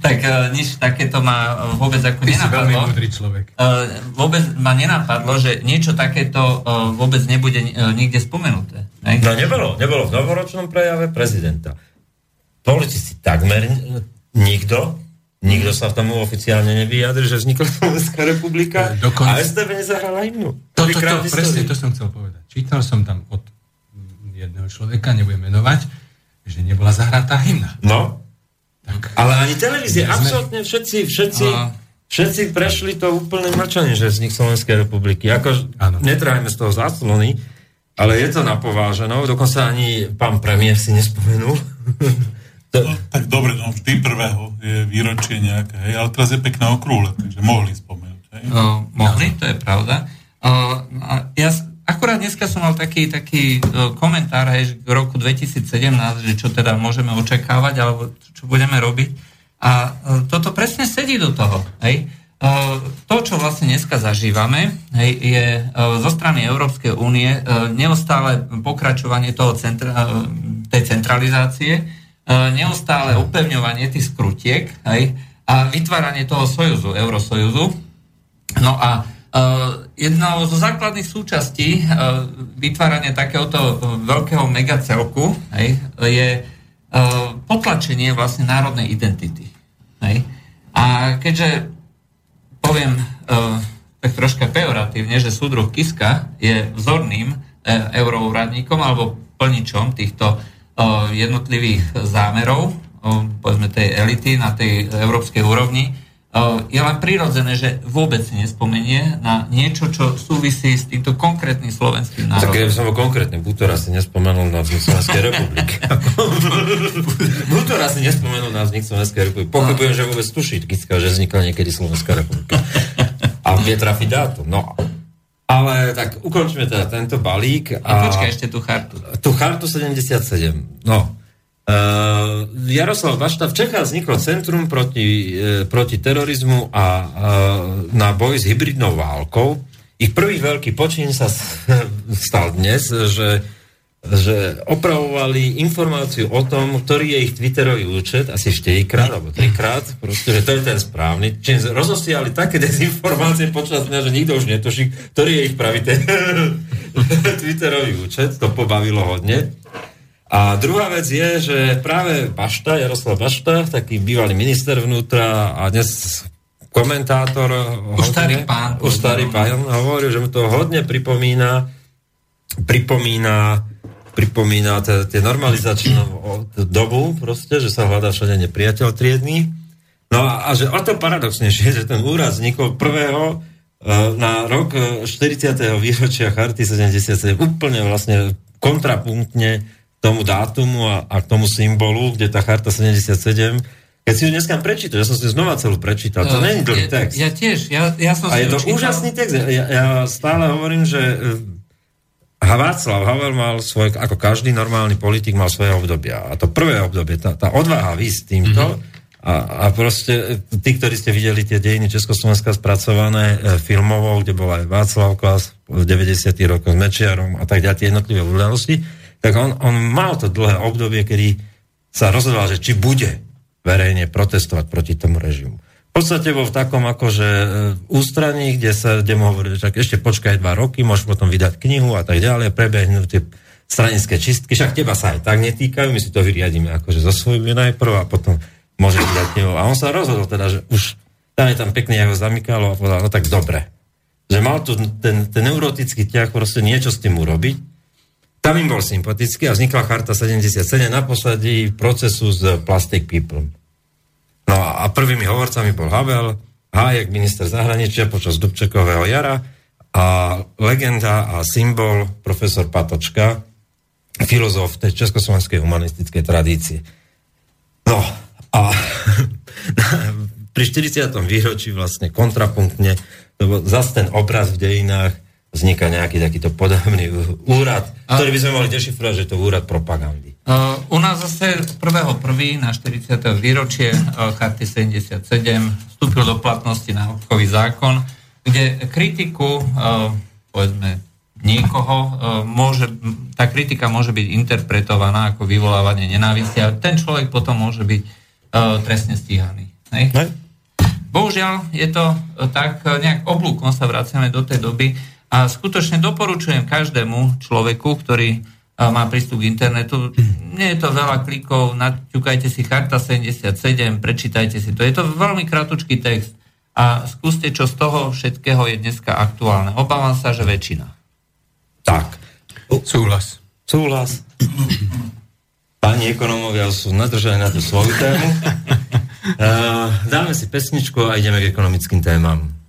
tak uh, nič takéto ma uh, vôbec ako Ty nenapadlo. si veľmi múdry človek. Uh, vôbec ma nenapadlo, že niečo takéto uh, vôbec nebude uh, nikde spomenuté. Ne? No nebolo, nebolo v novoročnom prejave prezidenta. Politici takmer nikto, Nikto sa tomu oficiálne nevyjadri, že vznikla Slovenská republika E, dokonca- a STB nezahrala hymnu. To, to, to, v presne, to som chcel povedať. Čítal som tam od jedného človeka, nebudem menovať, že nebola zahratá hymna. No, Tak, ale ani televízie, Sme- absolútne všetci, všetci, A- všetci prešli to úplným mlčaním, že vznik Slovenskej republiky. Ako, netrajme z toho záslony, ale je to napováženou, dokonca ani pán premiér si nespomenul. to, No, tak dobre, no vždy prvého je výročie nejaké, hej, ale teraz je pekná okrúhle, takže mohli spomenúť. Hej. Uh, mohli, to je pravda. Uh, ja akurát dneska som mal taký, taký uh, komentár že k roku 2017, že čo teda môžeme očakávať, alebo čo budeme robiť. A uh, toto presne sedí do toho. Hej. Uh, to, čo vlastne dneska zažívame, hej, je zo strany Európskej únie neustále pokračovanie toho centra, tej centralizácie, neustále upevňovanie tých skrutiek hej, a vytváranie toho sojuzu, Eurosojuzu, No a jednou zo základných súčastí uh, vytvárania takéhoto uh, veľkého megacelku hej, je potlačenie vlastne národnej identity. Hej. A keďže poviem tak troška pejoratívne, že súdruh Kiska je vzorným euroúradníkom alebo plničom týchto jednotlivých zámerov, povedzme tej elity na tej európskej úrovni, je len prirodzené, že vôbec nespomenie na niečo, čo súvisí s týmto konkrétnym slovenským tak národom. keby som bol konkrétny, Butora si nespomenul na vznik Slovenskej republiky. Butora si nespomenul na vznik Slovenskej republiky. Pochybujem, že vôbec tuší Kiska, že vznikla niekedy Slovenská republika. A vie trafiť dátum. No, ale tak ukončíme teda tento balík. A A počkaj ešte tú chartu. tú chartu 77. No. Uh, Jaroslav Bašta, v Čechách vzniklo Centrum proti, uh, proti terorizmu a uh, na boj s hybridnou válkou. Ich prvý veľký počin sa stal dnes, že, že opravovali informáciu o tom, ktorý je ich Twitterový účet, asi 4 krát alebo 3 krát, proste, že to je ten správny. Čím rozosiali také dezinformácie počas dňa, že nikto už netuší, ktorý je ich pravý ten Twitterový účet, to pobavilo hodne. A druhá vec je, že práve Bašta, Jaroslav Bašta, taký bývalý minister vnútra a dnes komentátor... Už starý pán. Už starý pán hovoril, že mu to hodne pripomína pripomína pripomína tie normalizačnú dobu proste, že sa hľadá všade nepriateľ triedný. No a, a že o to paradoxnejšie, že ten úraz vznikol prvého e, na rok e, 40. výročia Charty 77 úplne vlastne kontrapunktne tomu dátumu a, a k tomu symbolu, kde tá Charta 77 keď si ju dneska prečítal, ja som si znova celú prečítal, to Uh, nie je dlhý ja- text. Ja tiež, ja, ja som A si je to čítal. úžasný text. Ja, ja stále hovorím, že eh, Václav Havel mal svoj, ako každý normálny politik, mal svoje obdobia. A to prvé obdobie, tá, tá odvaha výsť týmto, mm-hmm. a, a proste eh, tí, ktorí ste videli tie dejiny Československa spracované e, filmovo, kde bol aj Václav Klas v 90. rokoch s Mečiarom a tak ďalej, tie jednotlivé udalosti, tak on, on mal to dlhé obdobie, kedy sa rozhodoval, že či bude verejne protestovať proti tomu režimu. V podstate bol v takom akože e, ústraní, kde sa, kde mu hovorili, že ešte počkaj dva roky, môžeš potom vydať knihu a tak ďalej, prebehnú tie stranické čistky, však teba sa aj tak netýkajú, my si to vyriadíme akože zo svojimi najprv a potom môžeš vydať knihu. A on sa rozhodol teda, že už tam je tam pekne, ako zamykalo a povedal, no tak dobre. Že mal tu ten, ten neurotický ťah proste niečo s tým urobiť. Tam im bol sympatický a vznikla Charta 77 na posledí procesu s Plastic People. No a prvými hovorcami bol Havel, Hájek, minister zahraničia počas Dubčekového jara a legenda a symbol profesor Patočka, filozof tej československej humanistickej tradície. No a pri 40. výročí vlastne kontrapunktne, lebo zase ten obraz v dejinách vzniká nejaký takýto podobný úrad, ktorý by sme mohli dešifrovať, že to je úrad propagandy. Uh, u nás zase 1.1. na 40. výročie uh, Charty 77 vstúpil do platnosti náukový zákon, kde kritiku, uh, povedzme, niekoho, uh, môže, tá kritika môže byť interpretovaná ako vyvolávanie nenávisti a ten človek potom môže byť trestne stíhaný. Hej? Ne? Bohužiaľ je to e, tak, e, nejak oblúkom sa vraciame do tej doby a skutočne doporučujem každému človeku, ktorý e, má prístup k internetu. Nie je to veľa klikov, naťukajte si Charta 77, prečítajte si to. Je to veľmi kratučký text a skúste, čo z toho všetkého je dneska aktuálne. Obávam sa, že väčšina. Tak. Súhlas. Súhlas. Páni ekonomovia sú nadržaní na tú svoju tému. Dáme si pesničku a ideme k ekonomickým témam.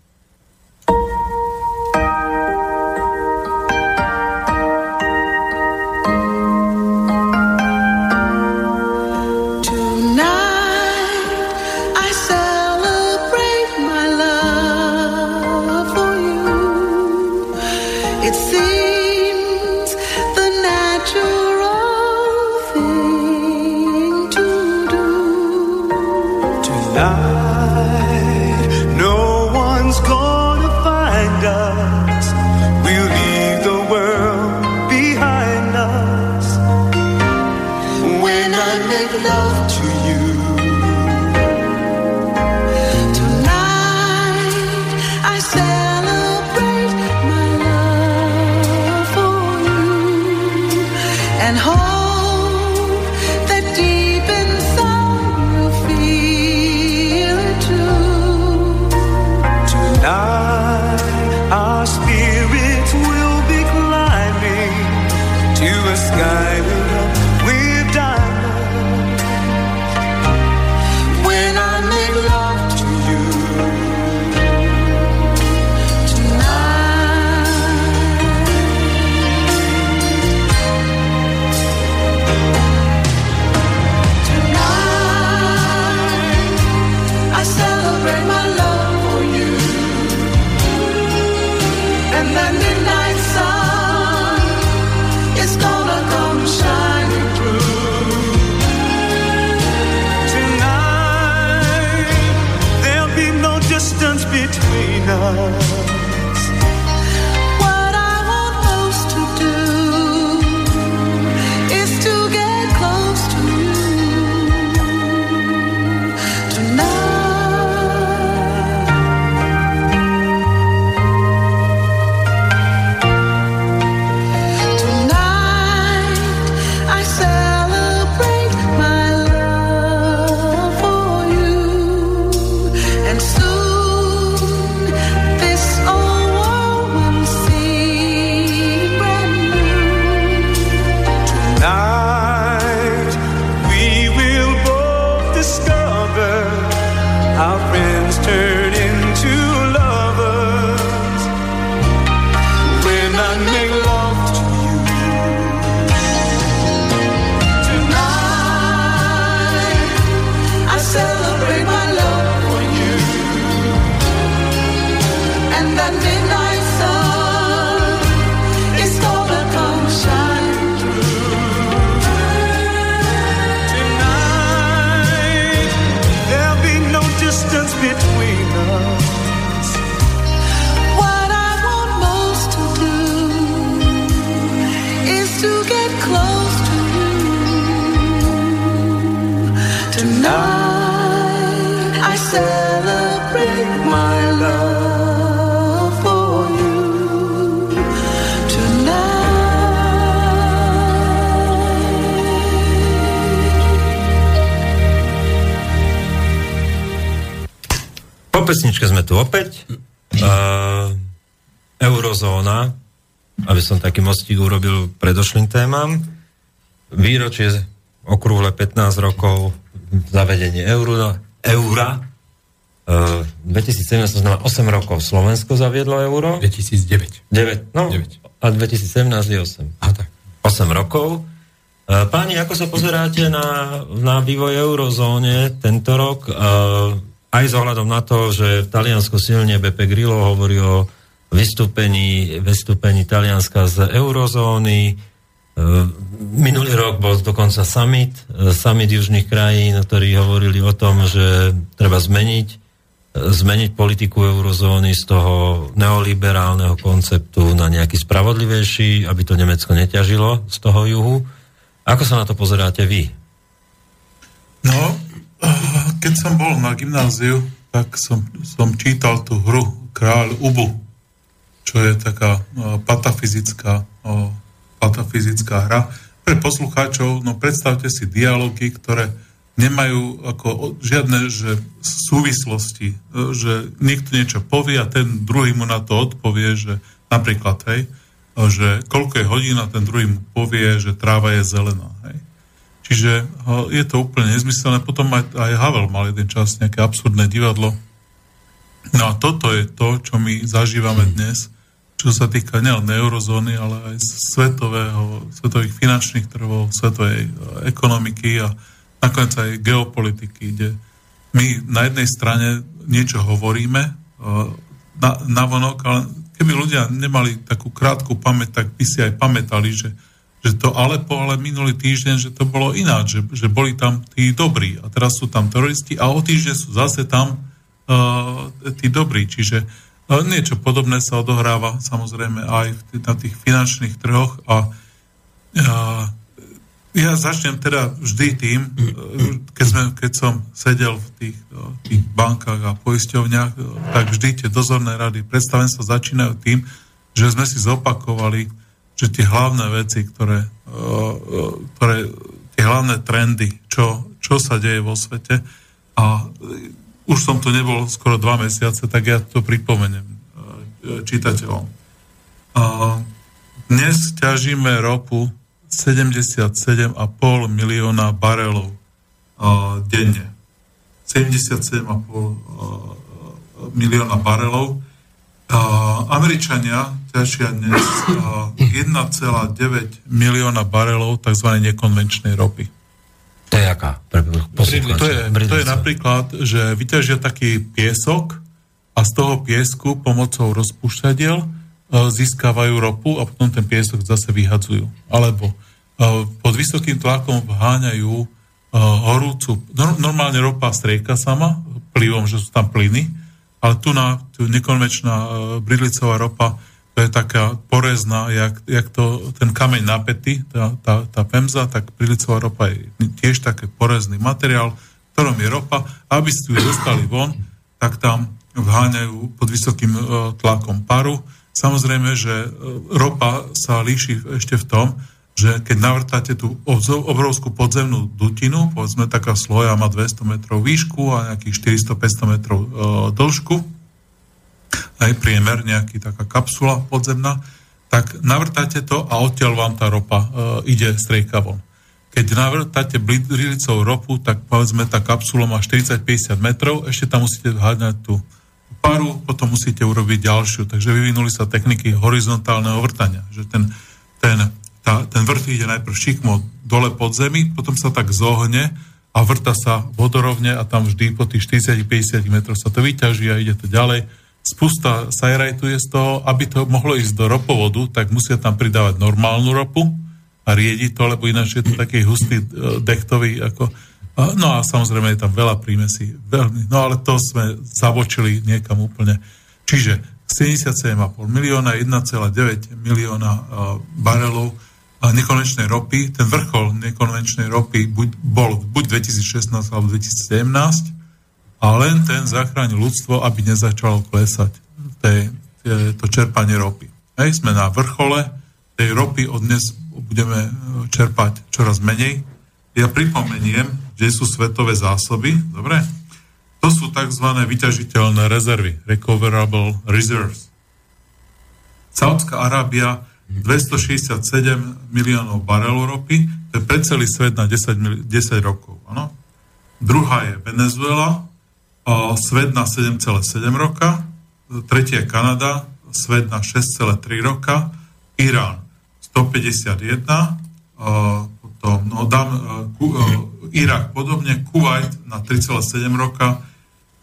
Aby som taký mostík urobil predošlým témam. Výročie okrúhle 15 rokov zavedenie euro, eura. Uh, 2017 to znamená 8 rokov Slovensko zaviedlo euro. 2009. 9, no 9. a 2017 je 8. A tak. 8 rokov. Uh, páni, ako sa pozeráte na, na vývoj eurozóne tento rok? Uh, aj s ohľadom na to, že v Taliansku silne BP Grillo hovorí o vystúpení, vystúpení Talianska z eurozóny. E, minulý rok bol dokonca summit, e, summit južných krajín, ktorí hovorili o tom, že treba zmeniť, e, zmeniť politiku eurozóny z toho neoliberálneho konceptu na nejaký spravodlivejší, aby to Nemecko neťažilo z toho juhu. Ako sa na to pozeráte vy? No, keď som bol na gymnáziu, tak som, som čítal tú hru Kráľ Ubu, čo je taká uh, patafyzická uh, tá fyzická hra. Pre poslucháčov, no predstavte si dialógy, ktoré nemajú ako žiadne že súvislosti, že niekto niečo povie a ten druhý mu na to odpovie, že napríklad, hej, že koľko je hodín a ten druhý mu povie, že tráva je zelená, hej. Čiže je to úplne nezmyselné. Potom aj, aj Havel mal jeden čas nejaké absurdné divadlo. No a toto je to, čo my zažívame dnes, čo sa týka nielen eurozóny, ale aj svetového, svetových finančných trhov, svetovej ekonomiky a nakoniec aj geopolitiky, kde my na jednej strane niečo hovoríme e, na, na vonok, ale keby ľudia nemali takú krátku pamäť, tak by si aj pamätali, že, že to Alepo, ale minulý týždeň, že to bolo ináč, že, že boli tam tí dobrí a teraz sú tam teroristi a o týždeň sú zase tam tí dobrí. Čiže uh, niečo podobné sa odohráva samozrejme aj na tých finančných trhoch a uh, ja začnem teda vždy tým, keď, sme, keď som sedel v tých, tých bankách a poisťovniach, tak vždy tie dozorné rady predstavenstva začínajú tým, že sme si zopakovali, že tie hlavné veci, ktoré, ktoré tie hlavné trendy, čo, čo sa deje vo svete a už som tu nebol skoro dva mesiace, tak ja to pripomeniem čitateľom. Dnes ťažíme ropu 77,5 milióna barelov uh, denne. 77,5 uh, milióna barelov. Američania ťažia dnes uh, 1,9 milióna barelov tzv. nekonvenčnej ropy. To je aká? To je, to je napríklad, že vyťažia taký piesok a z toho piesku pomocou rozpúšťadiel E, získavajú ropu a potom ten piesok zase vyhadzujú. Alebo e, pod vysokým tlakom vháňajú e, horúcu, normálne ropa strieka sama, plivom, že sú tam plyny, ale tu na tu nekonvečná bridlicová ropa, to je taká porezná, jak, jak to, ten kameň napätý, tá, tá, tá pemza, tak bridlicová ropa je tiež taký porezný materiál, v ktorom je ropa. Aby ste ju dostali von, tak tam vháňajú pod vysokým tlakom paru, Samozrejme, že e, ropa sa líši ešte v tom, že keď navrtáte tú obrovskú podzemnú dutinu, povedzme taká sloja má 200 metrov výšku a nejakých 400-500 metrov e, dĺžku, aj priemer, nejaký taká kapsula podzemná, tak navrtáte to a odtiaľ vám tá ropa e, ide strieka von. Keď navrtáte brilicou ropu, tak povedzme tá kapsula má 40-50 metrov, ešte tam musíte vháňať tú paru, potom musíte urobiť ďalšiu. Takže vyvinuli sa techniky horizontálneho vrtania, že ten, ten, tá, ten vrch ide najprv šikmo dole pod zemi, potom sa tak zohne a vrta sa vodorovne a tam vždy po tých 40-50 metrov sa to vyťaží a ide to ďalej. Spusta sajrajtuje z toho, aby to mohlo ísť do ropovodu, tak musia tam pridávať normálnu ropu a riediť to, lebo ináč je to taký hustý e, dechtový ako No a samozrejme je tam veľa prímesí. Veľmi, no ale to sme zavočili niekam úplne. Čiže 77,5 milióna, 1,9 milióna uh, barelov nekonvenčnej ropy. Ten vrchol nekonvenčnej ropy buď, bol buď 2016 alebo 2017 a len ten zachránil ľudstvo, aby nezačalo klesať tej, tej, to čerpanie ropy. Hej, sme na vrchole tej ropy, od dnes budeme čerpať čoraz menej. Ja pripomeniem, kde sú svetové zásoby, dobre? To sú tzv. vyťažiteľné rezervy, recoverable reserves. Saudská Arábia 267 miliónov barelov ropy, to je pre celý svet na 10, 10 rokov. Ano? Druhá je Venezuela, svet na 7,7 roka, tretia je Kanada, svet na 6,3 roka, Irán 151, a potom no, dám, uh, Irak podobne, Kuwait na 3,7 roka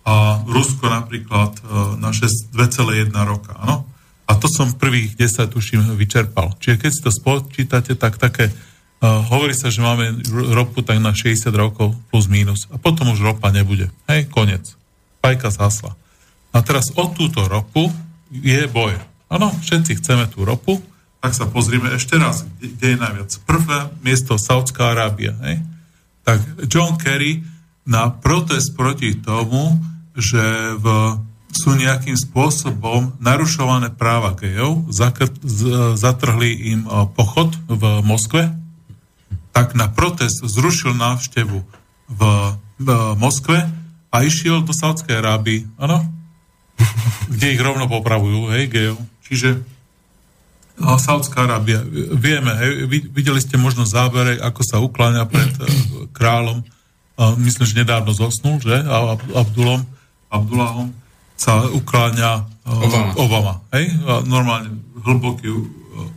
a Rusko napríklad e, na 2,1 roka. Áno? A to som prvých 10, tuším, vyčerpal. Čiže keď si to spočítate, tak také, uh, hovorí sa, že máme ropu tak na 60 rokov plus mínus. A potom už ropa nebude. Hej, konec. Pajka zhasla. A teraz o túto ropu je boj. Áno, všetci chceme tú ropu, tak sa pozrieme ešte raz, kde, je najviac. Prvé miesto Saudská Arábia. Hej? tak John Kerry na protest proti tomu, že v sú nejakým spôsobom narušované práva gejov, zakr- z- zatrhli im pochod v Moskve, tak na protest zrušil návštevu v, v Moskve a išiel do Saudskej Arábii, áno, kde ich rovno popravujú, hej, gejov. Čiže Saudská Arábia, vieme, hej, videli ste možno zábere, ako sa ukláňa pred uh, kráľom, uh, myslím, že nedávno zosnul, že, Abdulom, Abdullahom sa ukláňa uh, Obama. Obama hej, a normálne hlboký uh,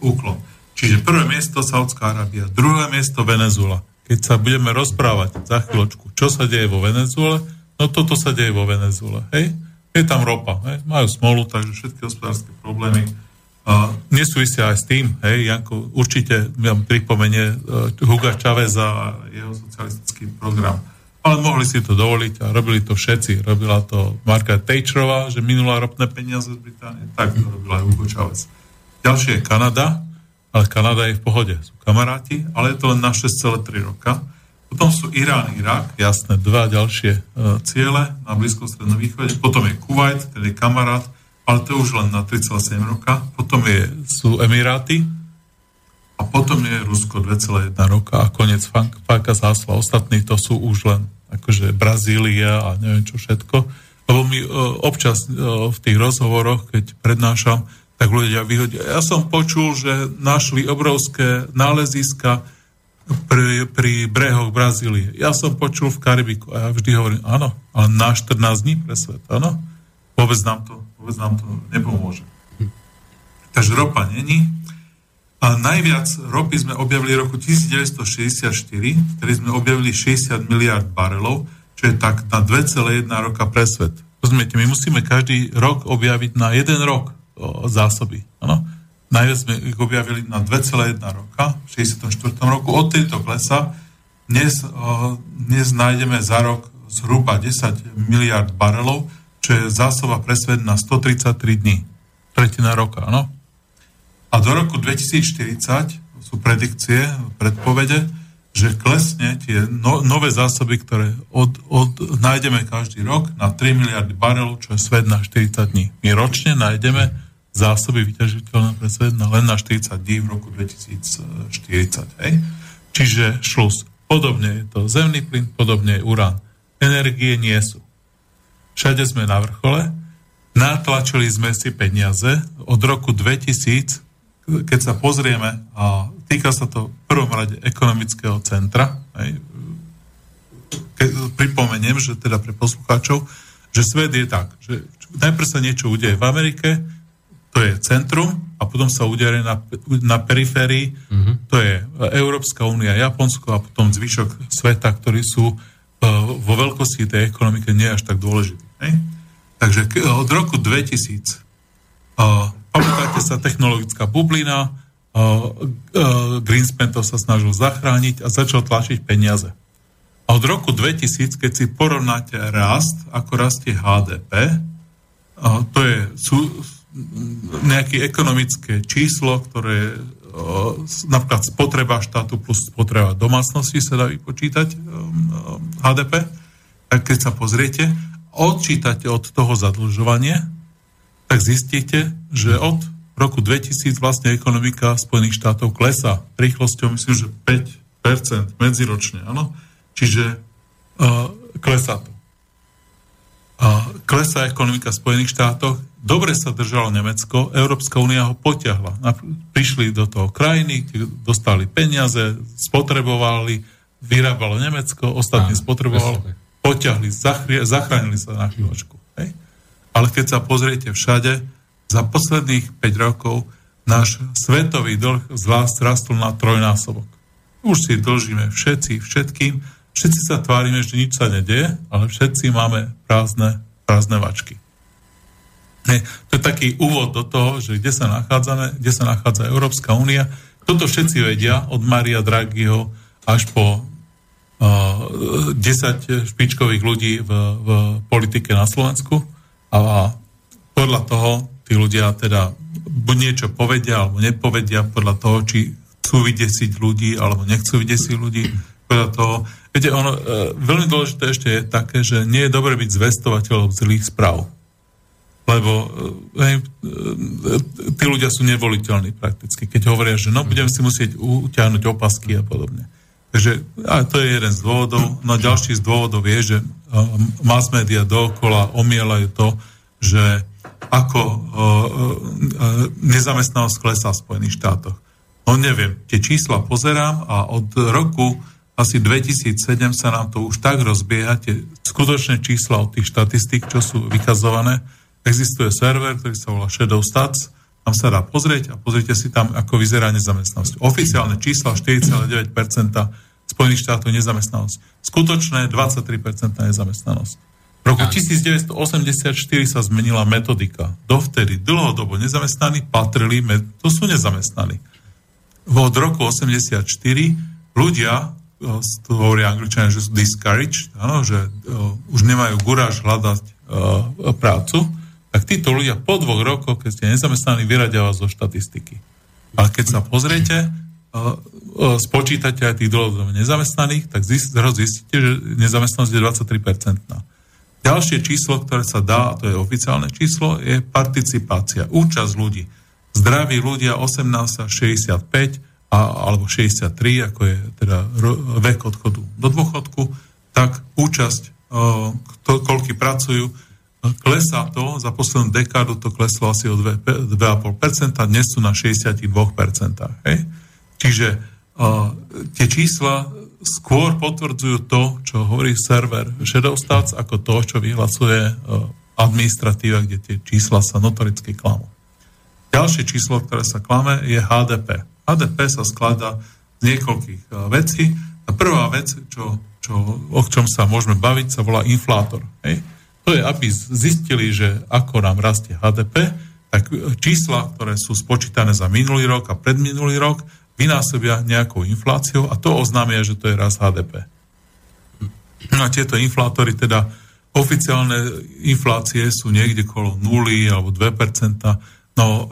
úklon. Čiže prvé miesto Saudská Arábia, druhé miesto Venezuela. Keď sa budeme rozprávať za chvíľočku, čo sa deje vo Venezuele, no toto sa deje vo Venezuele, hej, je tam ropa, hej, majú smolu, takže všetky hospodárske problémy a nesúvisia aj s tým, hej, Janko, určite ja pripomenie uh, Huga Čaveza a jeho socialistický program. Ale mohli si to dovoliť a robili to všetci. Robila to Marka Thatcherová, že minula ropné peniaze z Británie, tak to robila aj Hugo Chavez. Ďalšie je Kanada, ale Kanada je v pohode, sú kamaráti, ale je to len na 6,3 roka. Potom sú Irán, Irak, jasné, dva ďalšie uh, ciele na Blízkom strednom východe. Potom je Kuwait, ten je kamarát, ale to už len na 3,7 roka. Potom je, sú Emiráty a potom je Rusko 2,1 roka a konec Fáka zásla. Ostatní to sú už len akože Brazília a neviem čo všetko. Lebo my občas v tých rozhovoroch, keď prednášam, tak ľudia vyhodia. Ja som počul, že našli obrovské náleziska pri, pri brehoch Brazílie. Ja som počul v Karibiku a ja vždy hovorím, áno, ale na 14 dní pre svet, áno. Vôbec nám to vôbec nám to nepomôže. Takže ropa není. A najviac ropy sme objavili v roku 1964, ktorý sme objavili 60 miliard barelov, čo je tak na 2,1 roka pre svet. Rozumiete, my musíme každý rok objaviť na jeden rok o, zásoby. Ano? Najviac sme ich objavili na 2,1 roka, v 64. roku. Od tejto klesa dnes, o, dnes nájdeme za rok zhruba 10 miliard barelov, čo je zásoba pre svet na 133 dní. Tretina roka, áno? A do roku 2040 sú predikcie, predpovede, že klesne tie no, nové zásoby, ktoré od, od, nájdeme každý rok na 3 miliardy barelov, čo je svet na 40 dní. My ročne nájdeme zásoby vyťažiteľné pre svet na len na 40 dní v roku 2040. Hej? Čiže šlus. Podobne je to zemný plyn, podobne je urán. Energie nie sú všade sme na vrchole, natlačili sme si peniaze od roku 2000, keď sa pozrieme, a týka sa to v prvom rade ekonomického centra, aj, ke, pripomeniem, že teda pre poslucháčov, že svet je tak, že najprv sa niečo udeje v Amerike, to je centrum, a potom sa udeje na, na periférii, mm-hmm. to je Európska únia, Japonsko a potom zvyšok sveta, ktorí sú uh, vo veľkosti tej ekonomike nie až tak dôležití. Hej? Takže od roku 2000 uh, pamätáte sa technologická bublina, uh, uh, Greenspan to sa snažil zachrániť a začal tlačiť peniaze. A od roku 2000, keď si porovnáte rast, ako rastie HDP, uh, to je sú, nejaké ekonomické číslo, ktoré napríklad spotreba štátu plus spotreba domácnosti sa dá vypočítať HDP, tak keď sa pozriete, odčítate od toho zadlžovania, tak zistíte, že od roku 2000 vlastne ekonomika Spojených štátov klesá rýchlosťou, myslím, že 5% medziročne, áno. Čiže uh, klesá to. Uh, klesá ekonomika Spojených štátov, dobre sa držalo Nemecko, Európska únia ho potiahla. Prišli do toho krajiny, dostali peniaze, spotrebovali, vyrábalo Nemecko, ostatní spotrebovali zachrie, zachránili sa na chvíľočku. Hej? Ale keď sa pozriete všade, za posledných 5 rokov náš svetový dlh z vás rastol na trojnásobok. Už si dlžíme všetci, všetkým. Všetci sa tvárime, že nič sa nedieje, ale všetci máme prázdne, prázdne vačky. Hej. To je taký úvod do toho, že kde sa nachádzame, kde sa nachádza Európska únia. Toto všetci vedia, od Maria Draghiho až po 10 špičkových ľudí v, v politike na Slovensku a podľa toho tí ľudia teda buď niečo povedia alebo nepovedia podľa toho, či chcú vydesiť ľudí alebo nechcú vydesiť ľudí. Podľa toho, viete, ono, e, veľmi dôležité ešte je také, že nie je dobre byť zvestovateľom zlých správ. lebo e, hej, e, tí ľudia sú nevoliteľní prakticky, keď hovoria, že no budem si musieť utiahnuť opasky a podobne. Takže a to je jeden z dôvodov. No ďalší z dôvodov je, že e, mass media dookola omielajú to, že ako uh, uh, nezamestnanosť klesá v Spojených štátoch. No neviem, tie čísla pozerám a od roku asi 2007 sa nám to už tak rozbieha, tie skutočné čísla od tých štatistík, čo sú vykazované, existuje server, ktorý sa volá Shadow Stats, tam sa dá pozrieť a pozrite si tam, ako vyzerá nezamestnanosť. Oficiálne čísla 4,9% Spojených štátov nezamestnanosť. Skutočné 23% nezamestnanosť. V roku 1984 sa zmenila metodika. Dovtedy dlhodobo nezamestnaní patrili, to sú nezamestnaní. Od roku 84 ľudia, to hovoria angličania, že sú discouraged, áno, že uh, už nemajú guráž hľadať uh, prácu, tak títo ľudia po dvoch rokoch, keď ste nezamestnaní, vyradia vás zo štatistiky. Ale keď sa pozriete, spočítate aj tých dlhodobo nezamestnaných, tak zistíte, že nezamestnanosť je 23%. Ďalšie číslo, ktoré sa dá, a to je oficiálne číslo, je participácia, účasť ľudí. Zdraví ľudia 18 až 65 a, alebo 63, ako je teda vek odchodu do dôchodku, tak účasť, kto, koľky pracujú, klesá to, za poslednú dekádu to kleslo asi o 2,5%, dnes sú na 62%. Hej? Čiže uh, tie čísla skôr potvrdzujú to, čo hovorí server Shadowstats, ako to, čo vyhlasuje uh, administratíva, kde tie čísla sa notoricky klamú. Ďalšie číslo, ktoré sa klame, je HDP. HDP sa skladá z niekoľkých uh, vecí. A prvá vec, čo, čo, o čom sa môžeme baviť, sa volá inflátor. Hej? To je, aby zistili, že ako nám rastie HDP, tak čísla, ktoré sú spočítané za minulý rok a predminulý rok, vynásobia nejakou infláciou a to oznámia, že to je rast HDP. No a tieto inflátory, teda oficiálne inflácie sú niekde kolo 0 alebo 2%, No,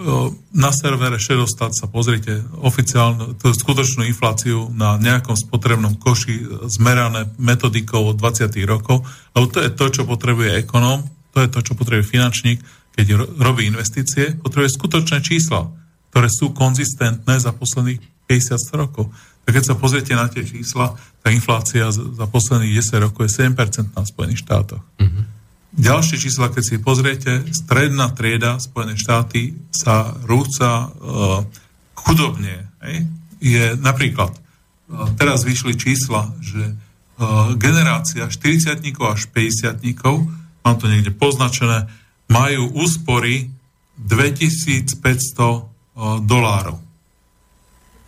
na servere Shadowstat sa pozrite oficiálnu, to skutočnú infláciu na nejakom spotrebnom koši zmerané metodikou od 20. rokov, lebo to je to, čo potrebuje ekonóm, to je to, čo potrebuje finančník, keď robí investície, potrebuje skutočné čísla, ktoré sú konzistentné za posledných 50 rokov. Tak keď sa pozriete na tie čísla, tá inflácia za posledných 10 rokov je 7% na Spojených štátoch. Mm-hmm. Ďalšie čísla, keď si pozriete, stredná trieda Spojené štáty sa rúca uh, chudobne. Hej? Je napríklad, uh, teraz vyšli čísla, že uh, generácia 40 až 50 mám to niekde poznačené, majú úspory 2500 uh, dolárov.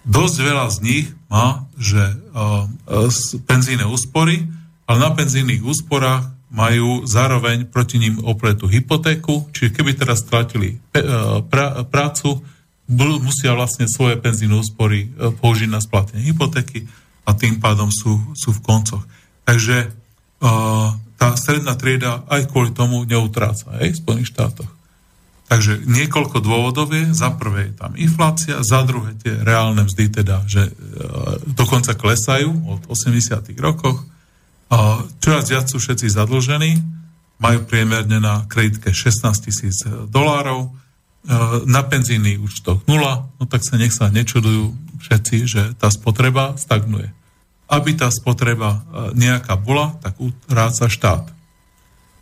Dosť veľa z nich má, že uh, penzíne úspory, ale na penzínnych úsporách majú zároveň proti ním opletú hypotéku, čiže keby teraz stratili e, pra, prácu, musia vlastne svoje penzínu úspory e, použiť na splatenie hypotéky a tým pádom sú, sú v koncoch. Takže uh, tá stredná trieda aj kvôli tomu neutráca aj v Spojených štátoch. Takže niekoľko dôvodov je. Za prvé je tam inflácia, za druhé tie reálne mzdy teda, že dokonca klesajú od 80. rokoch Čoraz viac sú všetci zadlžení, majú priemerne na kreditke 16 tisíc dolárov, e, na penzíny účtoch nula, no tak sa nech sa nečudujú všetci, že tá spotreba stagnuje. Aby tá spotreba e, nejaká bola, tak utráca štát.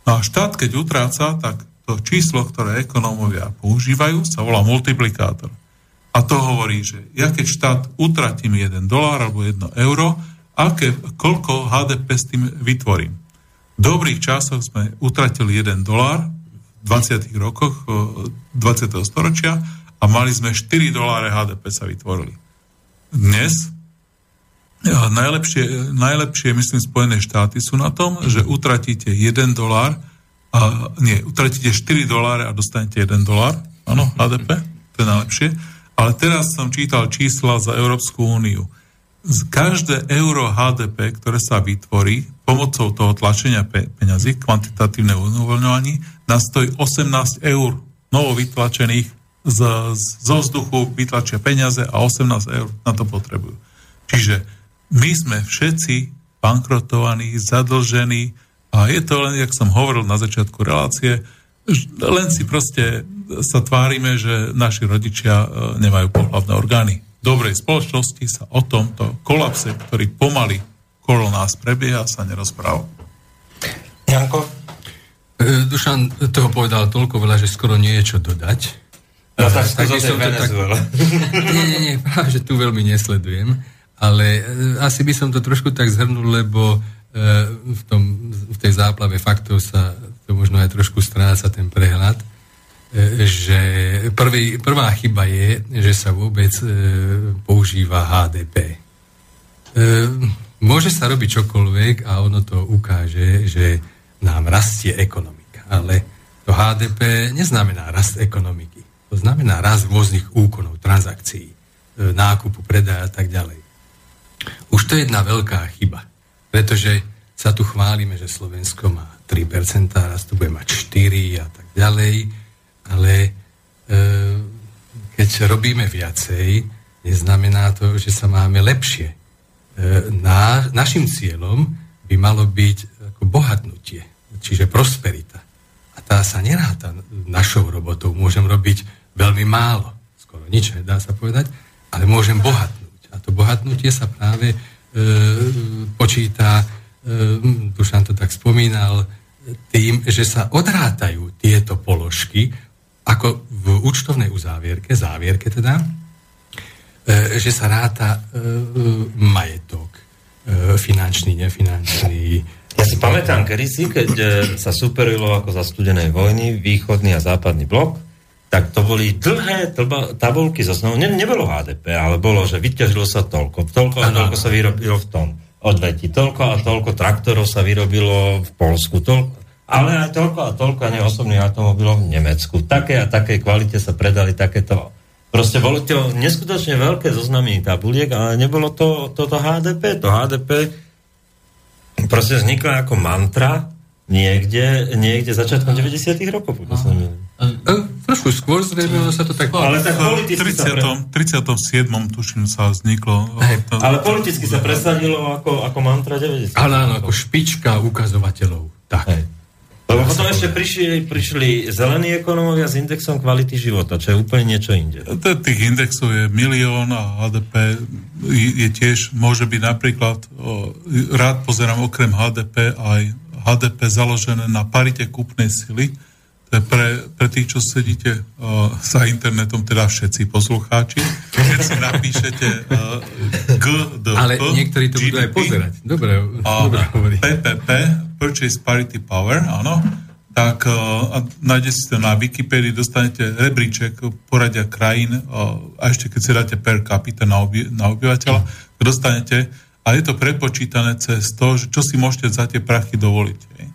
No a štát, keď utráca, tak to číslo, ktoré ekonómovia používajú, sa volá multiplikátor. A to hovorí, že ja keď štát utratím 1 dolár alebo 1 euro, aké, koľko HDP s tým vytvorím. V dobrých časoch sme utratili 1 dolár v 20. rokoch 20. storočia a mali sme 4 doláre HDP sa vytvorili. Dnes najlepšie, najlepšie, myslím, Spojené štáty sú na tom, že utratíte 1 dolár a nie, utratíte 4 doláre a dostanete 1 dolár, áno, HDP, to je najlepšie. Ale teraz som čítal čísla za Európsku úniu každé euro HDP, ktoré sa vytvorí pomocou toho tlačenia pe- peňazí, kvantitatívne uvoľňovanie, nás stojí 18 eur novo vytlačených z, zo vzduchu, vytlačia peniaze a 18 eur na to potrebujú. Čiže my sme všetci bankrotovaní, zadlžení a je to len, jak som hovoril na začiatku relácie, len si proste sa tvárime, že naši rodičia e, nemajú pohľavné orgány. Dobrej spoločnosti sa o tomto kolapse, ktorý pomaly kolo nás prebieha, sa nerozpráva. Janko? E, Dušan toho povedal toľko veľa, že skoro nie je čo dodať. No tak, tak som to tak... Nie, nie, nie, práve, že tu veľmi nesledujem, ale e, asi by som to trošku tak zhrnul, lebo v, tom, v tej záplave faktov sa to možno aj trošku stráca ten prehľad, e, že prvý, prvá chyba je, že sa vôbec e, používa HDP. E, môže sa robiť čokoľvek a ono to ukáže, že nám rastie ekonomika. Ale to HDP neznamená rast ekonomiky. To znamená rast rôznych úkonov, transakcií, e, nákupu, predaja a tak ďalej. Už to je jedna veľká chyba, pretože sa tu chválime, že Slovensko má 3%, raz tu bude mať 4 a tak ďalej, ale e, keď robíme viacej, neznamená to, že sa máme lepšie. E, na, našim cieľom by malo byť ako bohatnutie, čiže prosperita. A tá sa neráta našou robotou. Môžem robiť veľmi málo, skoro nič, dá sa povedať, ale môžem bohatnúť. A to bohatnutie sa práve e, počíta, e, Dušan to tak spomínal, tým, že sa odrátajú tieto položky, ako v účtovnej uzávierke, závierke teda, e, že sa ráta e, majetok, e, finančný, nefinančný. Ja si pamätám kedysi, keď sa superilo ako za studenej vojny východný a západný blok, tak to boli dlhé tabulky zo Ne, nebolo HDP, ale bolo, že vyťažilo sa toľko, toľko a toľko sa vyrobilo v tom odvetí. Toľko a toľko traktorov sa vyrobilo v Polsku, toľko, ale aj toľko a toľko neosobných automobilov v Nemecku. Také a také kvalite sa predali takéto. Proste bolo to neskutočne veľké zoznamy tabuliek, ale nebolo to toto HDP. To HDP proste vzniklo ako mantra niekde, niekde začiatkom 90 rokov, pokiaľ sa Trošku skôr zrejme sa to tak... Ale tak politicky 30, sa pre... 37. tuším sa vzniklo. Hey, to, ale politicky sa presadilo ako, ako mantra 90. Áno, áno, ako špička ukazovateľov. Tak. Hey. Lebo potom ešte prišli, prišli zelení ekonómovia s indexom kvality života, čo je úplne niečo inde. Tých indexov je milión a HDP je tiež, môže byť napríklad, rád pozerám okrem HDP aj HDP založené na parite kúpnej sily, pre, pre tých, čo sedíte uh, za internetom, teda všetci poslucháči, keď si napíšete uh, GDP, Ale niektorí to GDP, budú aj pozerať. Dobre, a dobre hovorí. PPP, Purchase Parity Power, áno, tak uh, nájdete si to na Wikipedii, dostanete rebríček poradia krajín uh, a ešte keď si dáte per capita na, oby, na obyvateľa, dostanete a je to prepočítané cez to, že čo si môžete za tie prachy dovoliť. Hej.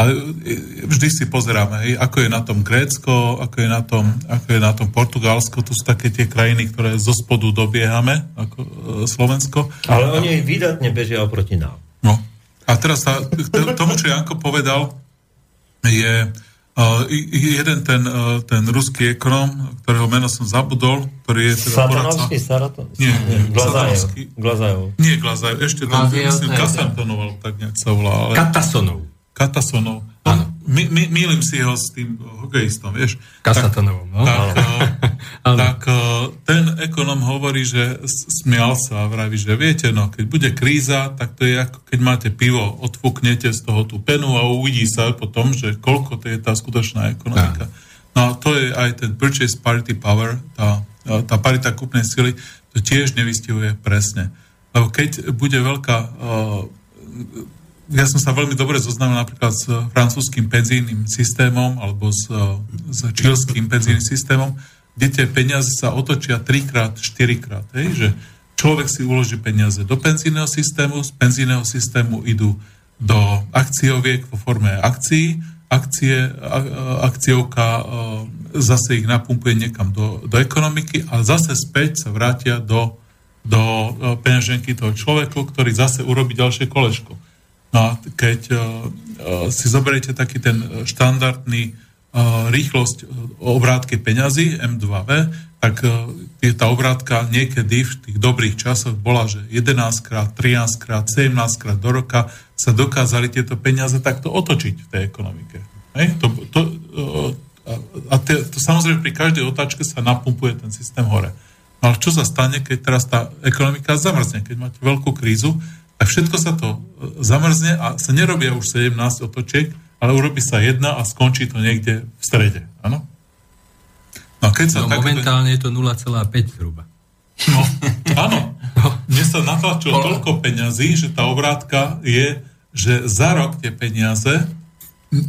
Ale e, vždy si pozeráme, hej, ako je na tom Grécko, ako je na tom, ako je na tom Portugalsko, to sú také tie krajiny, ktoré zo spodu dobiehame, ako Slovensko. Ale oni výdatne bežia oproti nám. No. A teraz sa, k tomu, čo Janko povedal, je uh, jeden ten, uh, ten ruský ekonom, ktorého meno som zabudol, ktorý je teda Satanovský, Saraton? Nie, nie, Glazajov. Nie, Glazajov, ešte ten, myslím, Kasantonov, tak nejak sa volá. Ale... Katasonov. Katasonov. Áno. My, my, si ho s tým hokejistom, vieš. Kasatonovom, no. Tak, uh, tak uh, ten ekonom hovorí, že smial sa a vraví, že viete, no, keď bude kríza, tak to je ako keď máte pivo, odfúknete z toho tú penu a uvidí sa potom, že koľko to je tá skutočná ekonomika. No a to je aj ten purchase parity power, tá, tá parita kúpnej sily, to tiež nevystihuje presne. Lebo keď bude veľká uh, ja som sa veľmi dobre zoznámil napríklad s francúzským penzijným systémom alebo s, s čilským penzijným systémom, kde tie peniaze sa otočia trikrát, štyrikrát. Hej? Že človek si uloží peniaze do penzijného systému, z penzijného systému idú do akcioviek vo forme akcií, akcie, akciovka zase ich napumpuje niekam do, do ekonomiky a zase späť sa vrátia do, do peňaženky toho človeku, ktorý zase urobí ďalšie kolečko. No a keď uh, si zoberiete taký ten štandardný uh, rýchlosť obrátky peňazí M2V, tak tá obrátka niekedy v tých dobrých časoch bola, že 11 krát, 13 krát, 17 krát do roka sa dokázali tieto peniaze takto otočiť v tej ekonomike. Hej? To, to, a te, to samozrejme pri každej otáčke sa napumpuje ten systém hore. No ale čo sa stane, keď teraz tá ekonomika zamrzne, keď máte veľkú krízu, tak všetko sa to e, zamrzne a sa nerobia už 17 otočiek, ale urobí sa jedna a skončí to niekde v strede. Áno? No, keď sa no tak... momentálne je to 0,5 zhruba. No, áno. Mne sa natlačilo toľko peňazí, že tá obrátka je, že za rok tie peniaze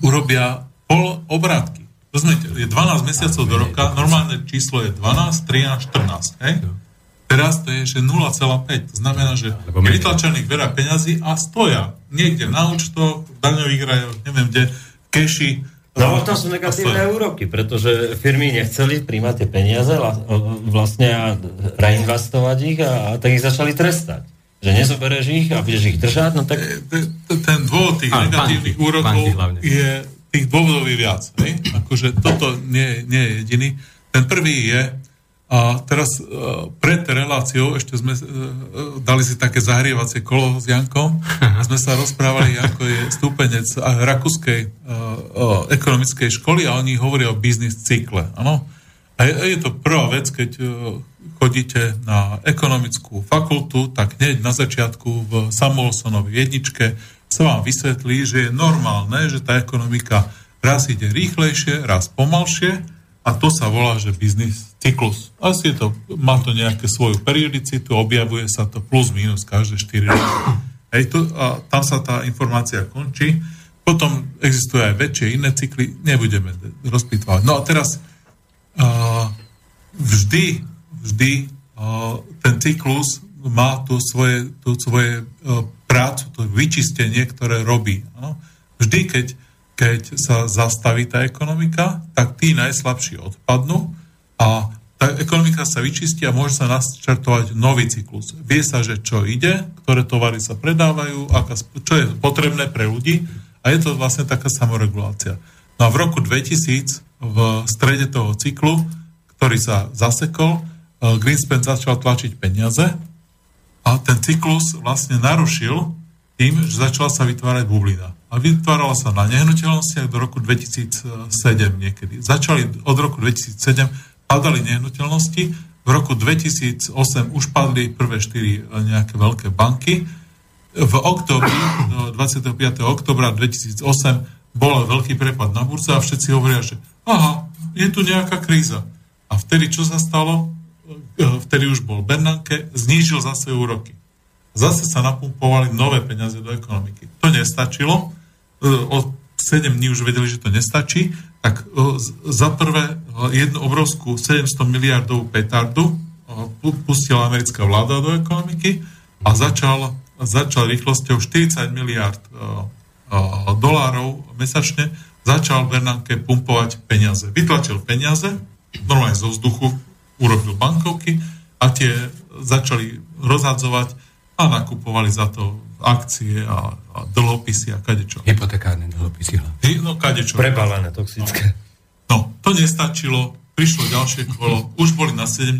urobia pol obrátky. Rozumiete, je 12 mesiacov do roka, normálne číslo je 12, 13, 14, hej? Teraz to je, že 0,5. To znamená, že je vytlačených veľa peňazí a stoja niekde na účtoch, v daňových rajoch, neviem kde, keši. No to sú negatívne úroky, pretože firmy nechceli príjmať tie peniaze vlastne a reinvestovať ich a, a tak ich začali trestať že nezoberieš ich a budeš ich držať, no tak... Ten dôvod tých negatívnych úrokov je tých dôvodov je viac. Akože toto nie, nie je jediný. Ten prvý je, a teraz uh, pred reláciou ešte sme uh, dali si také zahrievacie kolo s Jankom a sme sa rozprávali, ako je stúpenec rakúskej ekonomickej školy a oni hovoria o biznis cykle. Ano? A je, je to prvá vec, keď chodíte na ekonomickú fakultu, tak hneď na začiatku v Samuelsonovej jedničke sa vám vysvetlí, že je normálne, že tá ekonomika raz ide rýchlejšie, raz pomalšie a to sa volá, že biznis cyklus. Asi to, má to nejaké svoju periodicitu, objavuje sa to plus minus každé 4 roky. Hej, to, a tam sa tá informácia končí. Potom existujú aj väčšie iné cykly, nebudeme rozpitvať. No a teraz uh, vždy, vždy uh, ten cyklus má tu svoje, tu svoje uh, prácu, to vyčistenie, ktoré robí. No? Vždy, keď, keď sa zastaví tá ekonomika, tak tí najslabší odpadnú a tá ekonomika sa vyčistí a môže sa naštartovať nový cyklus. Vie sa, že čo ide, ktoré tovary sa predávajú, aká, čo je potrebné pre ľudí a je to vlastne taká samoregulácia. No a v roku 2000 v strede toho cyklu, ktorý sa zasekol, eh, Greenspan začal tlačiť peniaze a ten cyklus vlastne narušil tým, že začala sa vytvárať bublina. A vytvárala sa na nehnuteľnostiach do roku 2007 niekedy. Začali od roku 2007, padali nehnuteľnosti, v roku 2008 už padli prvé štyri e, nejaké veľké banky. V oktobri, 25. oktobra 2008 bol veľký prepad na burze a všetci hovoria, že aha, je tu nejaká kríza. A vtedy čo sa stalo? E, vtedy už bol Bernanke, znížil zase úroky. Zase sa napumpovali nové peniaze do ekonomiky. To nestačilo. E, o 7 dní už vedeli, že to nestačí. Tak e, za prvé jednu obrovskú 700 miliardovú petardu pustila americká vláda do ekonomiky a začal, začal rýchlosťou 40 miliard dolárov mesačne začal Bernanke pumpovať peniaze. Vytlačil peniaze, normálne zo vzduchu, urobil bankovky a tie začali rozhadzovať a nakupovali za to akcie a, a dlhopisy a kadečo. Hypotekárne dlhopisy. Hy, no kadečo. Prebalené, toxické. No. no, to nestačilo, prišlo ďalšie kolo, už boli na 70,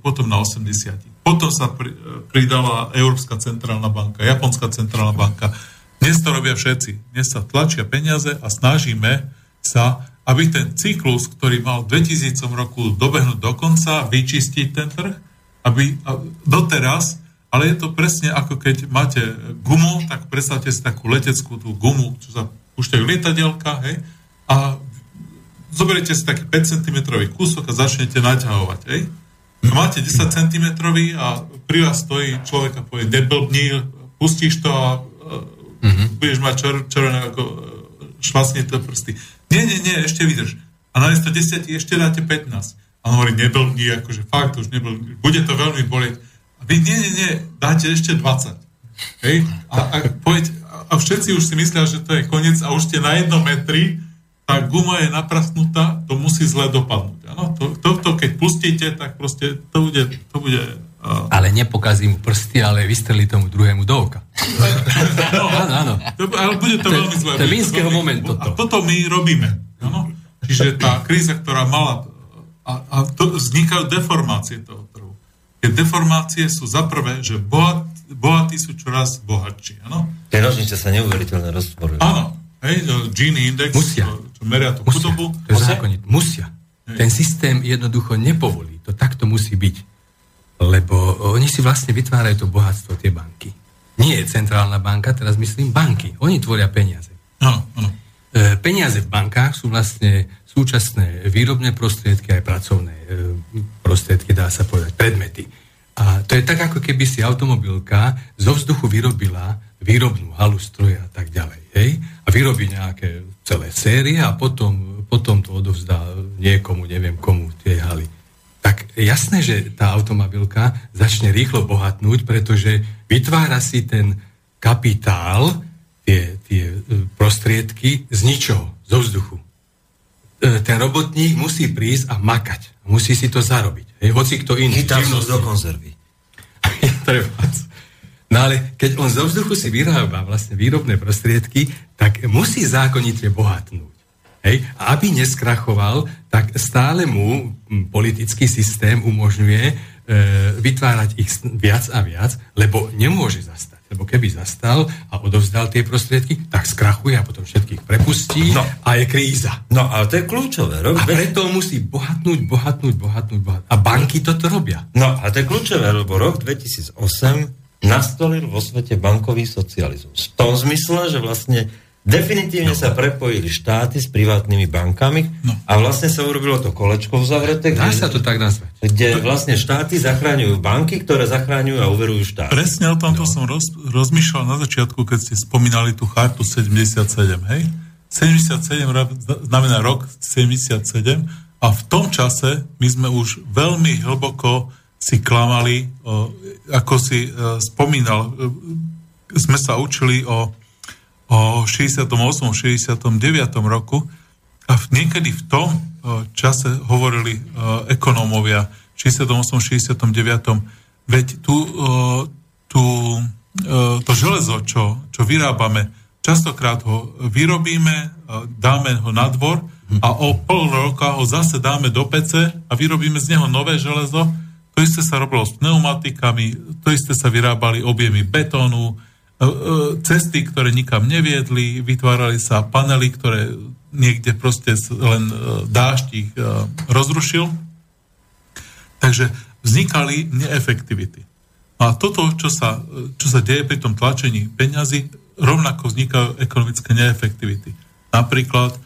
potom na 80. Potom sa pri, pridala Európska centrálna banka, Japonská centrálna banka. Dnes to robia všetci. Dnes sa tlačia peniaze a snažíme sa aby ten cyklus, ktorý mal v 2000 roku dobehnúť do konca, vyčistiť ten trh, aby doteraz, ale je to presne ako keď máte gumu, tak predstavte si takú leteckú tú gumu, čo sa púšťajú lietadielka, hej, a zoberiete si taký 5 cm kúsok a začnete naťahovať, hej. A máte 10 cm a pri vás stojí človek a povie, neblbni, pustíš to a mm-hmm. budeš mať čer, červené ako švastnete prsty nie, nie, nie, ešte vydrž. A na miesto 10 ešte dáte 15. A on hovorí, neblbni, akože fakt už neblbni. Bude to veľmi bolieť. A vy, nie, nie, nie, dáte ešte 20. Hej? A, a, poď, a všetci už si myslia, že to je koniec a už ste na jednom metri, tá guma je naprasnutá, to musí zle dopadnúť. Ano? To, to, to, keď pustíte, tak proste to bude, to bude Uh, ale nepokazí mu prsty, ale vystrelí tomu druhému do oka. no, áno, áno. To, ale bude to, to veľmi zlé. To je minského momentu. A toto my robíme. Ano? Čiže tá kríza, ktorá mala... A, a to, vznikajú deformácie toho trhu. Tie deformácie sú za prvé, že bohat, bohatí sú čoraz bohatší. Ano? Tie nožnice sa neuveriteľne roztvorujú. Áno. Hej, Gini index, Musia. čo meria tú Musia. chudobu. To je zákonit. Musia. Ten systém jednoducho nepovolí. To takto musí byť. Lebo oni si vlastne vytvárajú to bohatstvo, tie banky. Nie je centrálna banka, teraz myslím banky. Oni tvoria peniaze. Áno, áno. E, peniaze v bankách sú vlastne súčasné výrobné prostriedky aj pracovné e, prostriedky, dá sa povedať, predmety. A to je tak, ako keby si automobilka zo vzduchu vyrobila výrobnú halu stroja a tak ďalej. Hej? A vyrobí nejaké celé série a potom, potom to odovzdá niekomu, neviem komu, tie haly. Tak jasné, že tá automobilka začne rýchlo bohatnúť, pretože vytvára si ten kapitál, tie, tie e, prostriedky z ničoho, zo vzduchu. E, ten robotník musí prísť a makať. Musí si to zarobiť. Hej, hoci kto iný. Chytá živnosti. do konzervy. No ale keď on zo vzduchu si vyrába vlastne výrobné prostriedky, tak musí zákonite bohatnúť. Hej? A aby neskrachoval, tak stále mu hm, politický systém umožňuje e, vytvárať ich viac a viac, lebo nemôže zastať. Lebo keby zastal a odovzdal tie prostriedky, tak skrachuje a potom všetkých prepustí No. a je kríza. No ale to je kľúčové. Rok A preto musí bohatnúť, bohatnúť, bohatnúť, bohatnúť. A banky toto robia. No a to je kľúčové, lebo rok 2008 nastolil vo svete bankový socializmus. V tom zmysle, že vlastne definitívne sa prepojili štáty s privátnymi bankami a vlastne sa urobilo to kolečko uzavreté, Dá kde, sa to tak nazvať. kde vlastne štáty zachráňujú banky, ktoré zachráňujú a uverujú štát. Presne o tomto no. som roz, rozmýšľal na začiatku, keď ste spomínali tú chartu 77, hej? 77 ra- znamená rok 77 a v tom čase my sme už veľmi hlboko si klamali, o, ako si e, spomínal, e, sme sa učili o, o 68. 69. roku a niekedy v tom čase hovorili ekonómovia v 68. 69. Veď tu, tu to železo, čo, čo vyrábame, častokrát ho vyrobíme, dáme ho na dvor a o pol roka ho zase dáme do pece a vyrobíme z neho nové železo. To isté sa robilo s pneumatikami, to isté sa vyrábali objemy betónu, cesty, ktoré nikam neviedli, vytvárali sa panely, ktoré niekde proste len e, dážď ich e, rozrušil. Takže vznikali neefektivity. A toto, čo sa, čo sa deje pri tom tlačení peňazí, rovnako vznikajú ekonomické neefektivity. Napríklad e,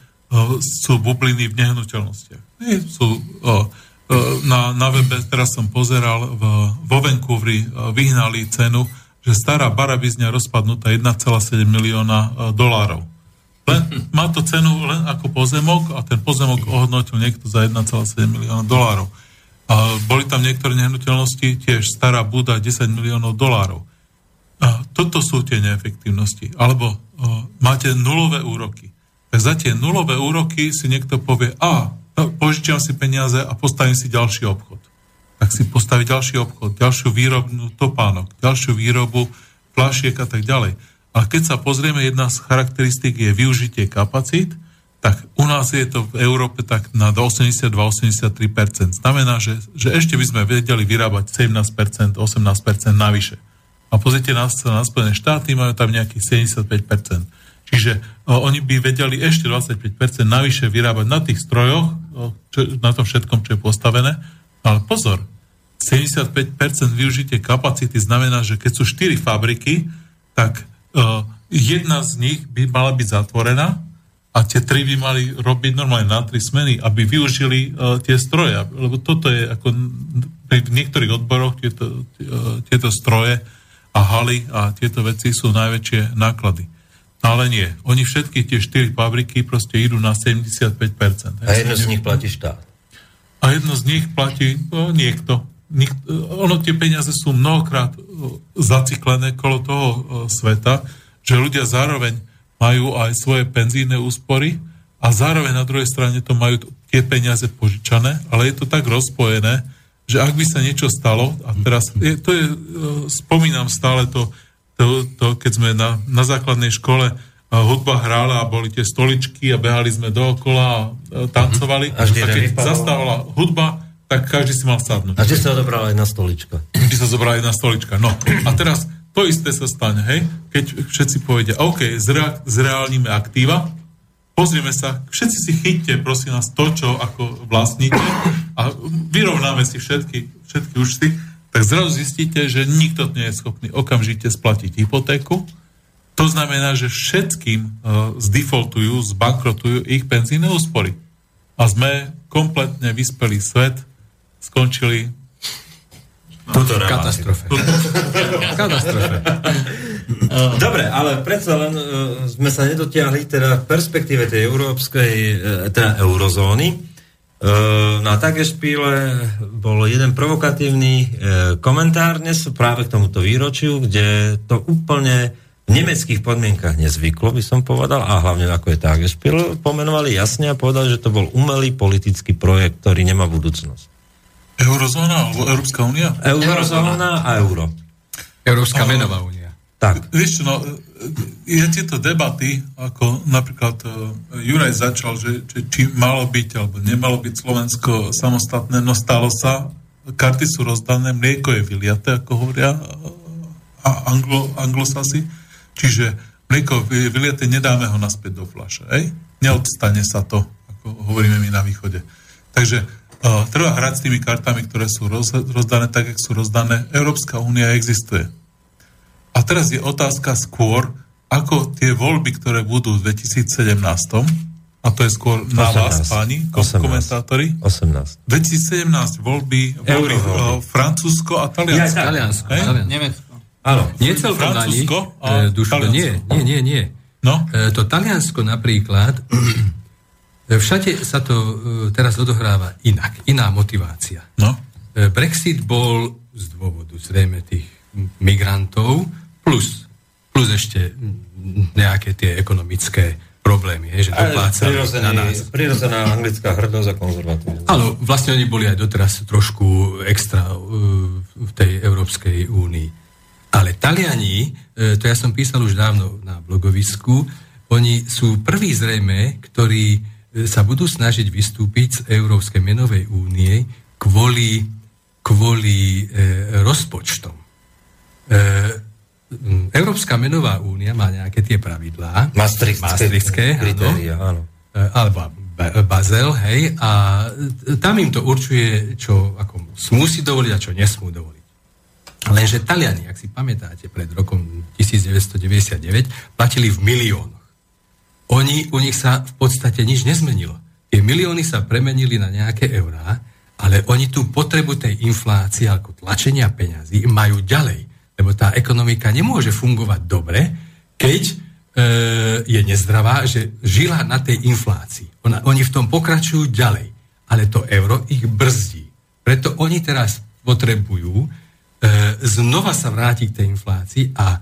sú bubliny v nehnuteľnostiach. Sú, e, e, na, na webe, teraz som pozeral, v, vo Vancouveri e, vyhnali cenu, že stará barabizňa rozpadnutá 1,7 milióna e, dolárov. Len, má to cenu len ako pozemok a ten pozemok ohodnotil niekto za 1,7 milióna dolárov. A boli tam niektoré nehnuteľnosti, tiež stará Buda 10 miliónov dolárov. A toto sú tie neefektívnosti. Alebo o, máte nulové úroky. Tak za tie nulové úroky si niekto povie, a no, požičiam si peniaze a postavím si ďalší obchod. Tak si postaví ďalší obchod, ďalšiu výrobnú topánok, ďalšiu výrobu flašiek a tak ďalej. A keď sa pozrieme, jedna z charakteristík je využitie kapacít, tak u nás je to v Európe tak na 82-83%. Znamená, že, že ešte by sme vedeli vyrábať 17%, 18% navyše. A pozrite na, na Spojené štáty, majú tam nejakých 75%. Čiže o, oni by vedeli ešte 25% navyše vyrábať na tých strojoch, o, čo, na tom všetkom, čo je postavené. Ale pozor, 75% využitie kapacity znamená, že keď sú 4 fabriky, tak uh, jedna z nich by mala byť zatvorená a tie tri by mali robiť normálne na tri smeny, aby využili uh, tie stroje. Lebo toto je ako pri niektorých odboroch tieto, uh, tieto stroje a haly a tieto veci sú najväčšie náklady. Ale nie. Oni všetky tie štyri fabriky proste idú na 75%. A jedno z nich platí štát. A jedno z nich platí no, niekto. Ono tie peniaze sú mnohokrát o, zaciklené kolo toho o, sveta, že ľudia zároveň majú aj svoje penzíne úspory a zároveň na druhej strane to majú tie peniaze požičané, ale je to tak rozpojené, že ak by sa niečo stalo, a teraz je, to je, spomínam stále to, to, to keď sme na, na základnej škole hudba hrála a boli tie stoličky a behali sme dookola a tancovali. A vždy a keď vypadalo. zastávala hudba, tak každý si mal sadnúť. A že sa odobrala jedna stolička. Vždy sa zobrala jedna stolička. No a teraz to isté sa stane, hej? Keď všetci povedia, OK, zrea- zreálnime aktíva, pozrieme sa, všetci si chyťte, prosím nás, to, čo ako vlastníte a vyrovnáme si všetky, všetky účty, tak zrazu zistíte, že nikto nie je schopný okamžite splatiť hypotéku. To znamená, že všetkým uh, zdefaultujú, zbankrotujú ich penzíne úspory. A sme kompletne vyspelý svet, skončili Tuto Katastrofe. Katastrofe. Dobre, ale predsa len uh, sme sa nedotiahli teda v perspektíve tej európskej, uh, teda eurozóny. Uh, na Tagesspiele bol jeden provokatívny uh, komentár dnes práve k tomuto výročiu, kde to úplne v nemeckých podmienkach nezvyklo, by som povedal, a hlavne ako je Tagesspiel, pomenovali jasne a povedali, že to bol umelý politický projekt, ktorý nemá budúcnosť. Eurozóna alebo Európska únia? Eurozóna a euro. Európska menová únia. Tak. Vieš čo, no, je tieto debaty, ako napríklad uh, Juraj začal, že, že či malo byť alebo nemalo byť Slovensko samostatné, no stalo sa, karty sú rozdané, mlieko je vyliaté, ako hovoria uh, a anglo, anglosasi, čiže mlieko vyliaté, nedáme ho naspäť do flaše, ej? Neodstane sa to, ako hovoríme my na východe. Takže uh, treba hrať s tými kartami, ktoré sú roz, rozdané tak, jak sú rozdané. Európska únia existuje a teraz je otázka skôr, ako tie voľby, ktoré budú v 2017, a to je skôr na 18, vás, páni, 18, komentátori. 18. 2017 voľby, voľby uh, Francúzsko a Taliansko. Ja, Taliansko. Hej? Taliansko. Nemecko. Áno. Nie celkom na nich. E, Duško, Taliansko. nie, nie, nie, nie. No, E, To Taliansko napríklad, všade sa to e, teraz odohráva inak, iná motivácia. no. E, Brexit bol z dôvodu zrejme tých migrantov plus, plus ešte nejaké tie ekonomické problémy, hej, že doplácali na nás. Prirodzená anglická hrdosť a konzervatívnosť. Áno, vlastne oni boli aj doteraz trošku extra v tej Európskej únii. Ale Taliani, to ja som písal už dávno na blogovisku, oni sú prví zrejme, ktorí sa budú snažiť vystúpiť z Európskej menovej únie kvôli, kvôli uh, rozpočtom. Uh, Európska menová únia má nejaké tie pravidlá. Maastrichtské kritéria, áno. E, alebo Ba- Bazel, hej, a e, tam im to určuje, čo ako smú si dovoliť a čo nesmú dovoliť. Lenže Taliani, ak si pamätáte, pred rokom 1999 platili v miliónoch. Oni, u nich sa v podstate nič nezmenilo. Tie milióny sa premenili na nejaké eurá, ale oni tú potrebu tej inflácie ako tlačenia peňazí majú ďalej. Lebo tá ekonomika nemôže fungovať dobre, keď e, je nezdravá, že žila na tej inflácii. Ona, oni v tom pokračujú ďalej. Ale to euro ich brzdí. Preto oni teraz potrebujú e, znova sa vrátiť k tej inflácii a e,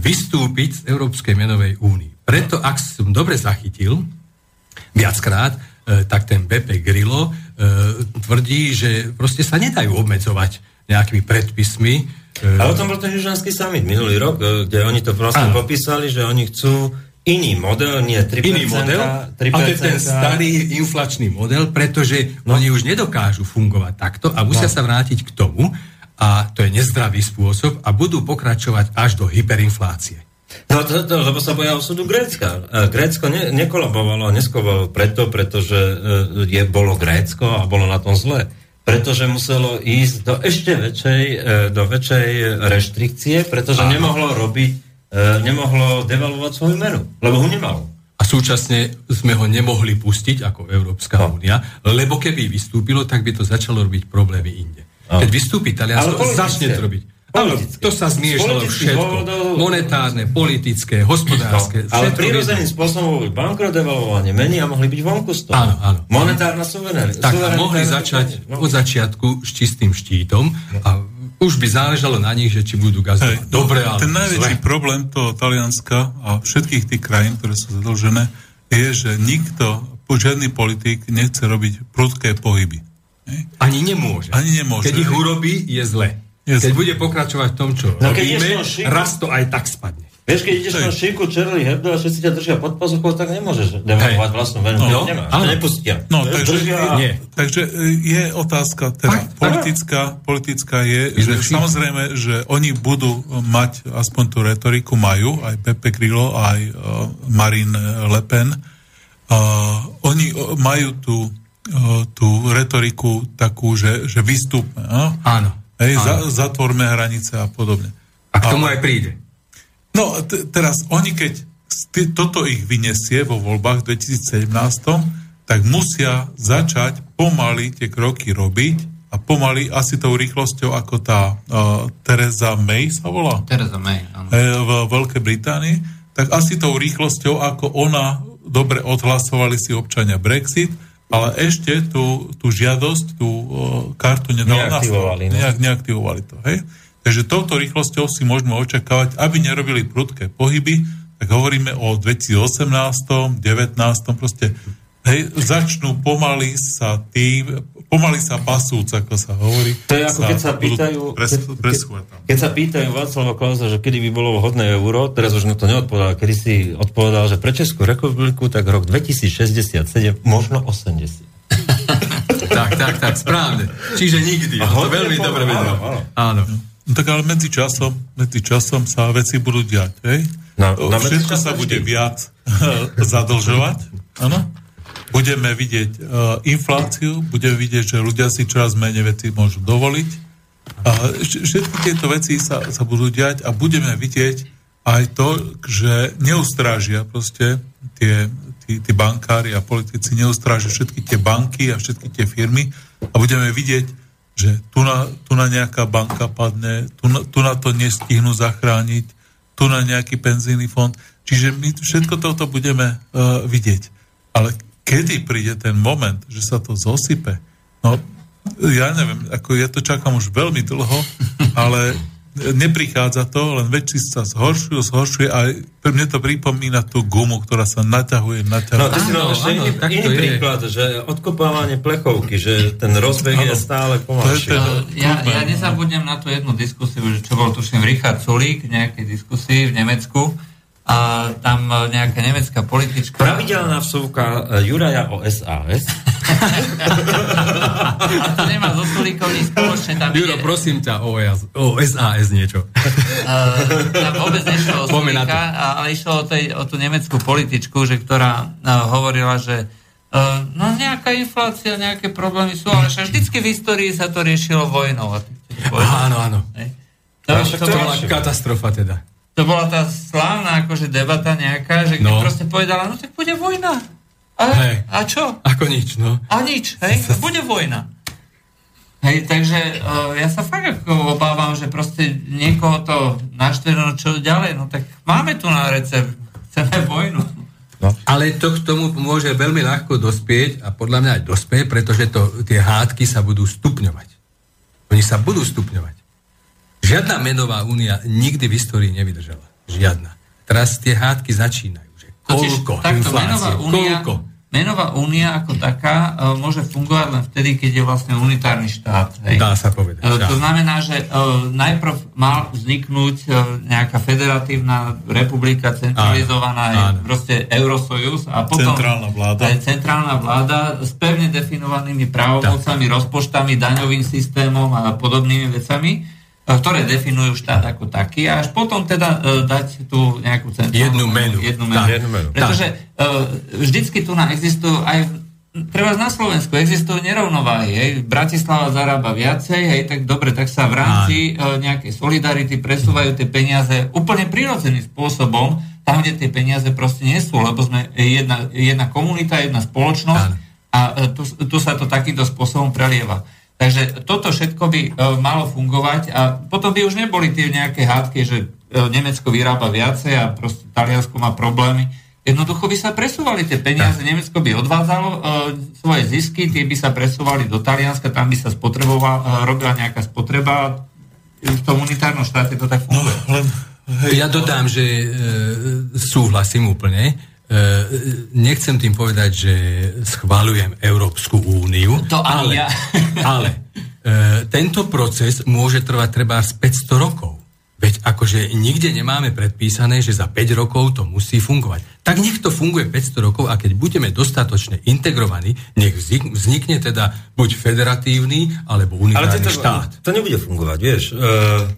vystúpiť z Európskej menovej únii. Preto, ak som dobre zachytil, viackrát, e, tak ten BP Grillo e, tvrdí, že proste sa nedajú obmedzovať nejakými predpismi. E, Ale o tom bol ten južanský summit minulý rok, kde oni to proste Áno. popísali, že oni chcú iný model, nie 3%. iný model, 3%, a to je ten starý inflačný model, pretože no. oni už nedokážu fungovať takto a musia No. sa vrátiť k tomu, a to je nezdravý spôsob, a budú pokračovať až do hyperinflácie. No to, to, lebo sa boja osudu Grécka. Grécko ne, nekolabovalo a neskovalo preto, pretože e, je, bolo Grécko a bolo na tom zle. Pretože muselo ísť do ešte väčšej, e, do väčšej reštrikcie, pretože Áno. nemohlo robiť, e, nemohlo devalvovať svoju menu, lebo ho nemalo. A súčasne sme ho nemohli pustiť ako Európska No. únia, lebo keby vystúpilo, tak by to začalo robiť problémy inde. Áno. Keď vystúpi Taliansko, začne to robiť. Áno, Politické. to sa zmiešalo všetko. dôvodov- Monetárne, politické, hospodárske. No, ale prirodzeným spôsobom boli bankrot, mení a mohli byť vonku z toho. Áno, áno. Monetárna suverenita. Tak a mohli začať No. od začiatku s čistým štítom a už by záležalo na nich, že či budú gazovať. Hej, Dobre, no, ale ten najväčší zle. problém toho Talianska a všetkých tých krajín, ktoré sú zadlžené, je, že nikto, žiadny politik nechce robiť prudké pohyby. Ani nemôže. Ani nemôže. Keď ich urobí, je zle. Je Keď bude pokračovať v tom, čo No, robíme, šiku- raz to aj tak spadne. Vieš, keď ideš na šíku Charlie Hebdo a všetci ťa držia pod pazuchou, tak nemôžeš devalvovať vlastnú menu. No, nemáš, áno. nepustia. No, takže, držia... Nie. takže e, je otázka, teda Fakt? politická, politická je, My že všichni. samozrejme, že oni budú mať aspoň tú retoriku, majú, aj Pepe Grillo, aj uh, Marine Le Pen, oni majú tú, tú retoriku takú, že, že vystúpme. No? Áno. Hej. Za, zatvorme hranice a podobne. A k tomu aj príde. No, t- teraz oni, keď st- toto ich vyniesie vo voľbách v 2017, tak musia začať pomaly tie kroky robiť a pomaly asi tou rýchlosťou, ako tá uh, Teresa May sa volá? Teresa May, áno. E, v Veľkej Británii, tak asi tou rýchlosťou, ako ona dobre odhlasovali si občania Brexit, ale ešte tú, tú žiadosť, tú kartu nedala Neaktivovali, no. Nejak, neaktivovali to, hej? Takže touto rýchlosťou si môžeme očakávať, aby nerobili prudké pohyby, tak hovoríme o 2018, 19, proste hej, začnú pomaly sa tým, pomaly sa pasúc, ako sa hovorí. To je ako keď sa pýtajú... Pres, keď- presúvať tam. Keď sa pýtajú Václava Klausa, že kedy by bolo vhodné euro, teraz už na to neodpovedal, kedy si odpovedal, že pre Českú republiku tak rok 2067, možno 80. Tak, tak, tak, správne. Čiže nikdy. A to veľmi dobre vedel. áno. No tak ale medzi časom, medzi časom sa veci budú diať, hej? Na- na Všetko sa bude viac zadlžovať, áno? Budeme vidieť uh, infláciu, budeme vidieť, že ľudia si čoraz menej veci môžu dovoliť. Vš- všetky tieto veci sa, sa budú diať a budeme vidieť aj to, že neustrážia proste tie, tí, tí bankári a politici neustrážia všetky tie banky a všetky tie firmy a budeme vidieť, že tu na, tu na nejaká banka padne, tu na, tu na to nestihnú zachrániť, tu na nejaký penzijný fond. Čiže my všetko toto budeme uh, vidieť. Ale kedy príde ten moment, že sa to zosype? No, ja neviem, ako ja to čakám už veľmi dlho, ale neprichádza to, len veci sa zhoršujú, zhoršuje a pre mne to pripomína tú gumu, ktorá sa naťahuje, No, naťahuje. ty si Áno, mal ešte áno, iný, tak to iný je. príklad, že odkopávanie plechovky, že ten rozbeh je Áno. stále je pomalší. ten- ja, ja nezabudnem na tú jednu diskusiu, že čo bol tuším Richard Sulík v nejakej diskusii v Nemecku a tam e, nejaká nemecká politička... Pravidelná vsúvka e, Juraja o SAS. A to nemá so Sulíkom nič spoločné. Tam Juro, ide- prosím ťa, o, SAS, o SAS niečo. Uh, tam vôbec nešlo o. Sulíka, ale išlo o, tej, o tú nemeckú političku, že, ktorá uh, hovorila, že uh, no nejaká inflácia, nejaké problémy sú, ale však vždycky v histórii sa to riešilo vojnou. A povedať, Áno, áno. hej? To, to, To bola katastrofa teda. To bola tá slávna akože debata nejaká, že keď No. proste povedala, no tak bude vojna. A, Hej. a čo? Ako nič, no. A nič, hej, bude vojna. Hej, takže uh, ja sa fakt ako obávam, že proste niekoho to naštve, no čo ďalej, no tak máme tu na recept, chceme vojnu. Ale to k tomu môže veľmi ľahko dospieť a podľa mňa aj dospieť, pretože to, tie hádky sa budú stupňovať. Oni sa budú stupňovať. Žiadna menová únia nikdy v histórii nevydržala. Žiadna. Teraz tie hádky začínajú. Že koľko takto, inflácie, menová únia, koľko. menová únia ako taká uh, môže fungovať len vtedy, keď je vlastne unitárny štát. Hej. Dá sa povedať. E, To znamená, že uh, najprv mal vzniknúť uh, nejaká federatívna republika centralizovaná, Áno, áno. proste Eurosojus a potom Centrálna vláda. aj centrálna vláda s pevne definovanými právomocami, rozpočtami, daňovým systémom a podobnými vecami, ktoré definujú štát ako taký a až potom teda uh, dať tú nejakú centrálnu Jednu menu. Jednu menu. jednu menu. Pretože uh, vždycky tu na existujú aj Treba na Slovensku existujú nerovnováhy. Hej. Bratislava zarába viacej, hej, tak dobre, tak sa v rámci e, nejakej solidarity presúvajú tie peniaze úplne prirodzeným spôsobom, tam, kde tie peniaze proste nie sú, lebo sme jedna, jedna komunita, jedna spoločnosť Áno. a e, tu, tu sa to takýmto spôsobom prelieva. Takže toto všetko by e, malo fungovať a potom by už neboli tie nejaké hádky, že e, Nemecko vyrába viacej a proste Taliansko má problémy. Jednoducho by sa presúvali tie peniaze, Nemecko by odvádzalo e, svoje zisky, tie by sa presúvali do Talianska, tam by sa spotrebovala, e, robila nejaká spotreba, v tom unitárnom štáte to tak No, funguje. len, hej, Ja dodám, že e, súhlasím úplne. E, nechcem tým povedať, že schválujem Európsku úniu, To ale, ja. ale e, tento proces môže trvať treba z 500 rokov. Veď akože nikde nemáme predpísané, že za 5 rokov to musí fungovať. Tak nech to funguje 500 rokov a keď budeme dostatočne integrovaní, nech vznik- vznikne teda buď federatívny, alebo Ale unitárny to, štát. to nebude fungovať, vieš. Uh,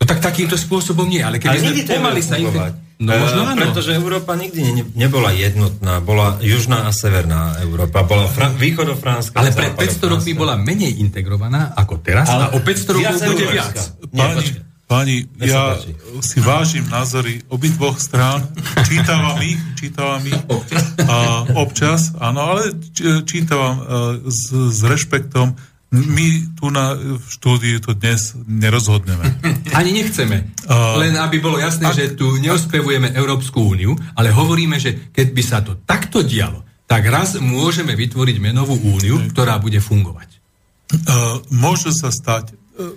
No tak takýmto spôsobom nie, ale keby Ale sme pomaly sa fungovať. No možno áno. Pretože Európa nikdy ne, nebola jednotná. Bola južná a severná Európa. Bola fra- východofránska. Ale pred 500 rokmi bola menej integrovaná ako teraz Ale a o 500 rokov bude európska. viac. Nie, Páni, páni ja si vážim názory obidvoch strán, čítavam ich, čítavam ich a občas, áno, ale čítavam e, s, s rešpektom. My tu na, v štúdiu to dnes nerozhodneme. Ani nechceme. Len aby bolo jasné, že tu neospevujeme Európsku úniu, ale hovoríme, že keď by sa to takto dialo, tak raz môžeme vytvoriť menovú úniu, ktorá bude fungovať. Uh, môže sa stať uh,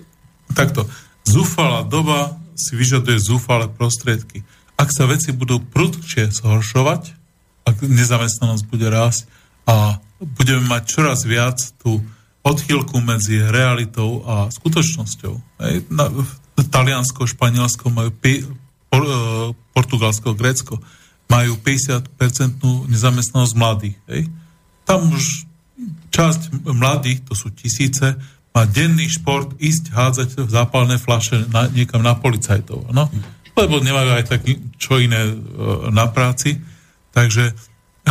takto. Zúfalá doba si vyžaduje zúfalé prostriedky. Ak sa veci budú prudšie zhoršovať, ak nezamestnanosť bude rásť a budeme mať čoraz viac tú odchýlku medzi realitou a skutočnosťou. Hej, na, Taliansko, Španielsko majú pi, por, uh, Portugalsko, Grécko majú 50% nezamestnanosť mladých. Hej. Tam už časť mladých, to sú tisíce, má denný šport ísť hádzať zápalné flaše na, niekam na policajtov. No? Lebo nemajú aj tak čo iné e, na práci. Takže e,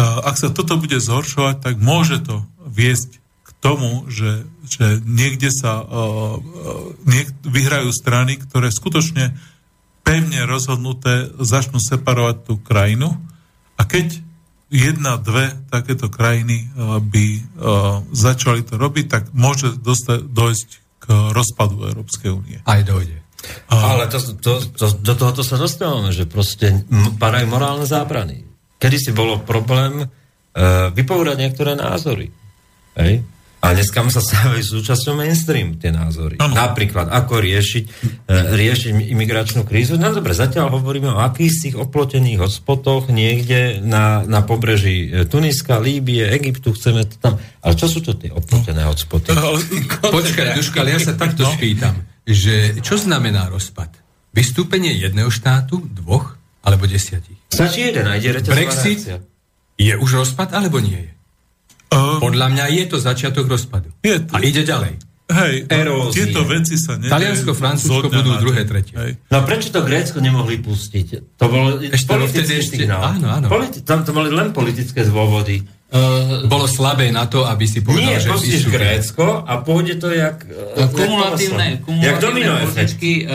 ak sa toto bude zhoršovať, tak môže to viesť tomu, že, že niekde sa e, niek- vyhrajú strany, ktoré skutočne pevne rozhodnuté začnú separovať tú krajinu a keď jedna, dve takéto krajiny uh, by uh, začali to robiť, tak môže dosta- dojsť k rozpadu Európskej únie. Aj dojde. Ale to, to, to, do tohoto sa dostávame, že proste m- padajú morálne zábrany. Kedy si bolo problém uh, vypovedať niektoré názory. Hej? A dneska sa stávajú súčasťou mainstream tie názory. Áno. Napríklad, ako riešiť, uh, riešiť imigračnú krízu. No dobre, zatiaľ hovoríme o akýchsi oplotených hotspotoch niekde na, na pobreží e, Tuniska, Líbie, Egyptu, chceme to tam. Ale čo sú to tie oplotené hotspoty? Ale, Počkaj, Duška, ale ja sa takto No. spýtam, že čo znamená rozpad? Vystúpenie jedného štátu, dvoch alebo desiatich? Stačí jeden, a ide Brexit je už rozpad alebo nie je? Uh, Podľa mňa je to začiatok rozpadu. Je to- A ide ďalej. hej, Erózie. tieto veci sa nedejú Taliansko, Francúzsko budú druhé, tretie. Hej. No prečo to Grécko nemohli pustiť? To bol Ešte politický ešte- signál. áno, áno. Politi- tam to mali len politické dôvody. Uh, Bolo slabé na to, aby si povedal, nie, že pustíš vystúpi. Grécko a pôjde to jak... Kumulatívne, jak, jak domino kumulatívne efekt. požičky uh,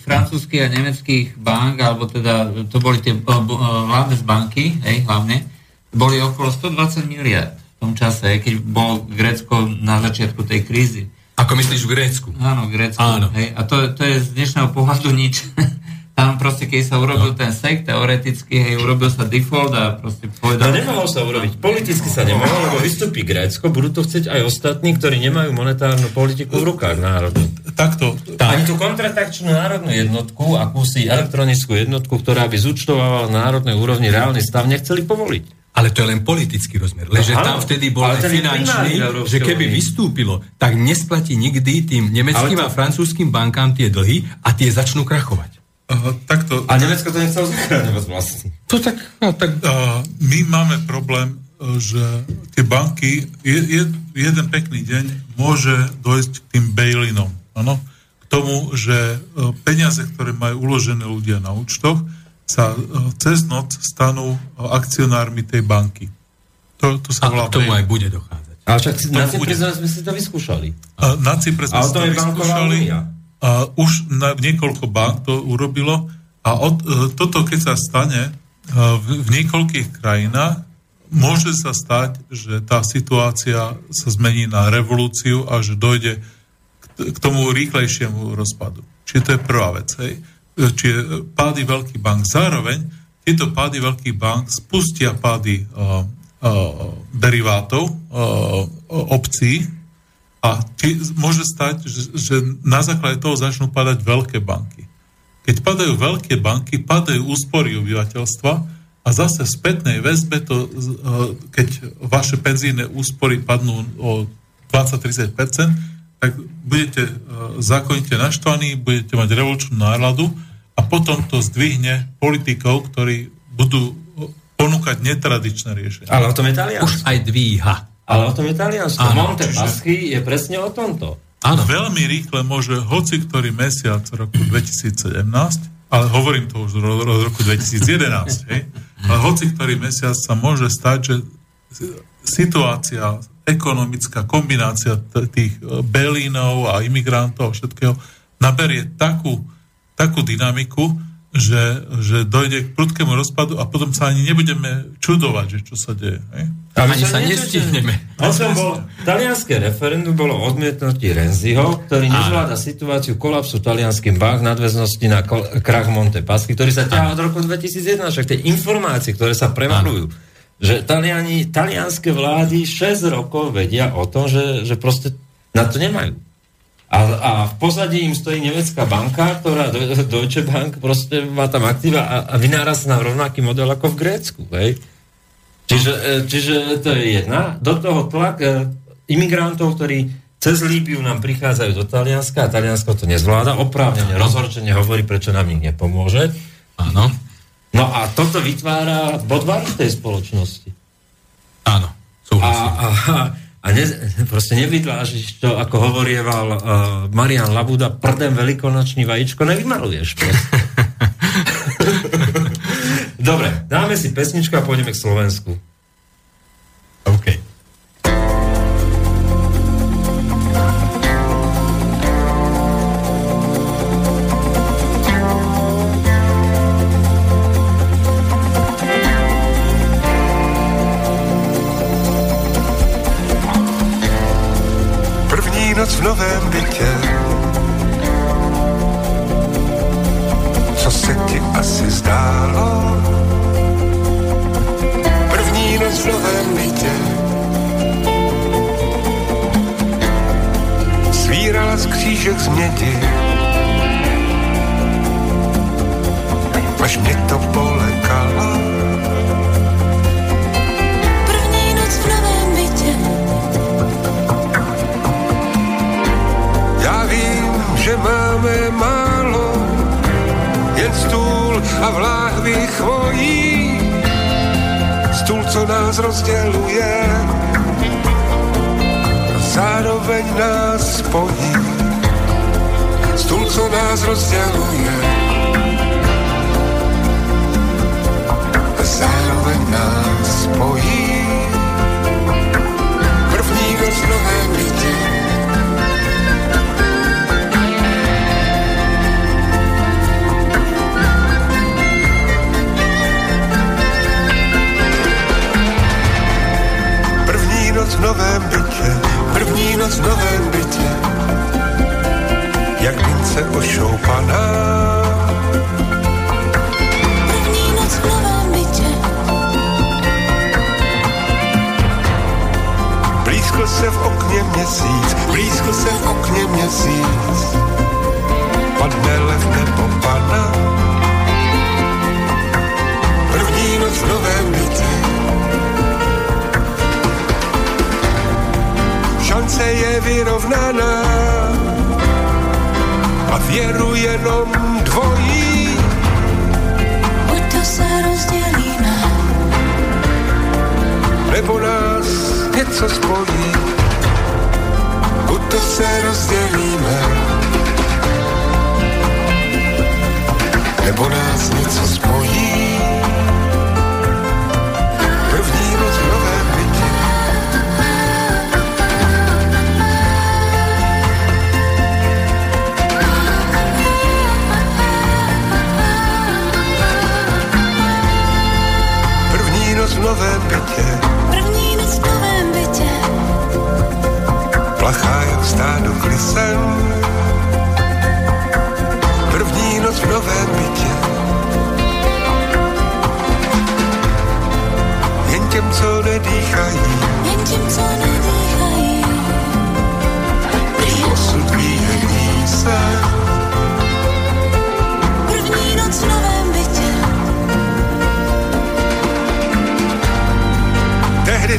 francúzských a nemeckých bank, alebo teda to boli tie uh, vládne z banky, hej, hlavne, boli okolo 120 miliard v tom čase, keď bol Grécko na začiatku tej krízy. Ako myslíš v Grécku? Áno, Grécko. Áno. Hej, a to, to je z dnešného pohľadu nič. Tam proste, keď sa urobil No. ten sek, teoreticky, hej, urobil sa default a proste No povedal... nemohol sa urobiť. Politicky sa nemohol, lebo vystúpi Grécko, budú to chcieť aj ostatní, ktorí nemajú monetárnu politiku v rukách národnú. Takto, Ani tú kontratakčnú národnú jednotku, akúsi elektronickú jednotku, ktorá by zúčtovávala na národnej úrovni reálny stav, nechceli povoliť. Ale to je len politický rozmer. No, áno. tam vtedy bol aj finančný, že keby vystúpilo, tak nesplatí nikdy tým nemeckým to- a francúzským bankám tie dlhy a tie začnú krachovať. uh, takto A Nemecko to nechcelo zachráňovať vlastne. To tak, no, tak uh, my máme problém, uh, že tie banky, je, je, jeden pekný deň môže dojsť k tým bailinom. Ano? K tomu, že uh, peniaze, ktoré majú uložené ľudia na účtoch, sa uh, cez noc stanú uh, akcionármi tej banky. To, to sa a volá k tomu aj bude dochádzať. Ale však na. Cypre sme si to vyskúšali. A na Cypre sme si to vyskúšali. A už na, niekoľko bank to urobilo a od, e, toto, keď sa stane e, v, v niekoľkých krajinách, môže sa stať, že tá situácia sa zmení na revolúciu a že dojde k, k tomu rýchlejšiemu rozpadu. Čiže to je prvá vec. Hej. E, Čiže pády veľkých bank. Zároveň tieto pády veľkých bank spustia pády uh, uh, derivátov, uh, obcí, a či, môže stať, že, že na základe toho začnú padať veľké banky. Keď padajú veľké banky, padajú úspory obyvateľstva a zase v spätnej väzbe to, keď vaše penzíne úspory padnú o 20-30%, tak budete zákonite naštvaní, budete mať revolučnú náladu a potom to zdvihne politikov, ktorí budú ponúkať netradičné riešenia. Ale o tom je Taliansko. Už aj dvíha. Ale o tom je Taliansko. Áno, Monte čiže- Paschi je presne o tomto. Áno. Veľmi rýchle môže hoci ktorý mesiac roku 2017 ale hovorím to už od roku 2011, hej, ale hoci ktorý mesiac sa môže stať, že situácia, ekonomická kombinácia tých e, belínov a imigrantov a všetkého naberie takú, takú dynamiku, že, že dojde k prudkému rozpadu a potom sa ani nebudeme čudovať, že čo sa deje. Hej? A my sa nestihneme. Potom bolo, talianské referendum bolo odmietnutí Renziho, ktorý nezvláda situáciu kolapsu talianským bank nadväznosti na krach Monte Paschi, ktorý sa ťahá od roku 2001, však tie informácie, ktoré sa premalujú, že taliani, talianské vlády 6 rokov vedia o tom, že, že proste na to nemajú. A, a v pozadí im stojí nemecká banka, ktorá Deutsche Bank proste má tam aktíva a, a vynára sa na rovnaký model ako v Grécku. Hej? Čiže, e, čiže to je jedna. Do toho tlak e, imigrantov, ktorí cez Líbiu nám prichádzajú do Talianska a Taliansko to nezvláda, oprávnene, rozhorčene hovorí, prečo nám nik nepomôže. Áno. No a toto vytvára bodvar v tej spoločnosti. Áno, súhlasím. A, a, a ne, proste nevydlážiš to, ako hovorieval uh, Marian Labuda, prdem veľkonočný vajíčko nevymaluješ. Dobre, dáme si pesničku a pôjdeme k Slovensku. OK. Noc v novém bytě. Co se ti asi zdálo? První noc v novém bytě. Svírala z křížek z mědi. Až mě to polekalo že máme málo, jen stůl a v láhvi chvojí. Stůl, co nás rozděluje, zároveň nás spojí. Stůl, co nás rozděluje, zároveň nás spojí. První noc v novém v novém bytě, první noc v novém bytě, jak mince ošoupaná. První noc v novém bytě. Blízko se v okně měsíc, blízko se v okně měsíc, padne lev nebo pana. Šance je vyrovnaná a věru jenom dvojí. Buď to se rozdělíme, nebo nás něco spojí. Buď to se rozdělíme, nebo nás něco spojí. V novém bytě. První noc v novém bytě. Plachá jak stádo klisen.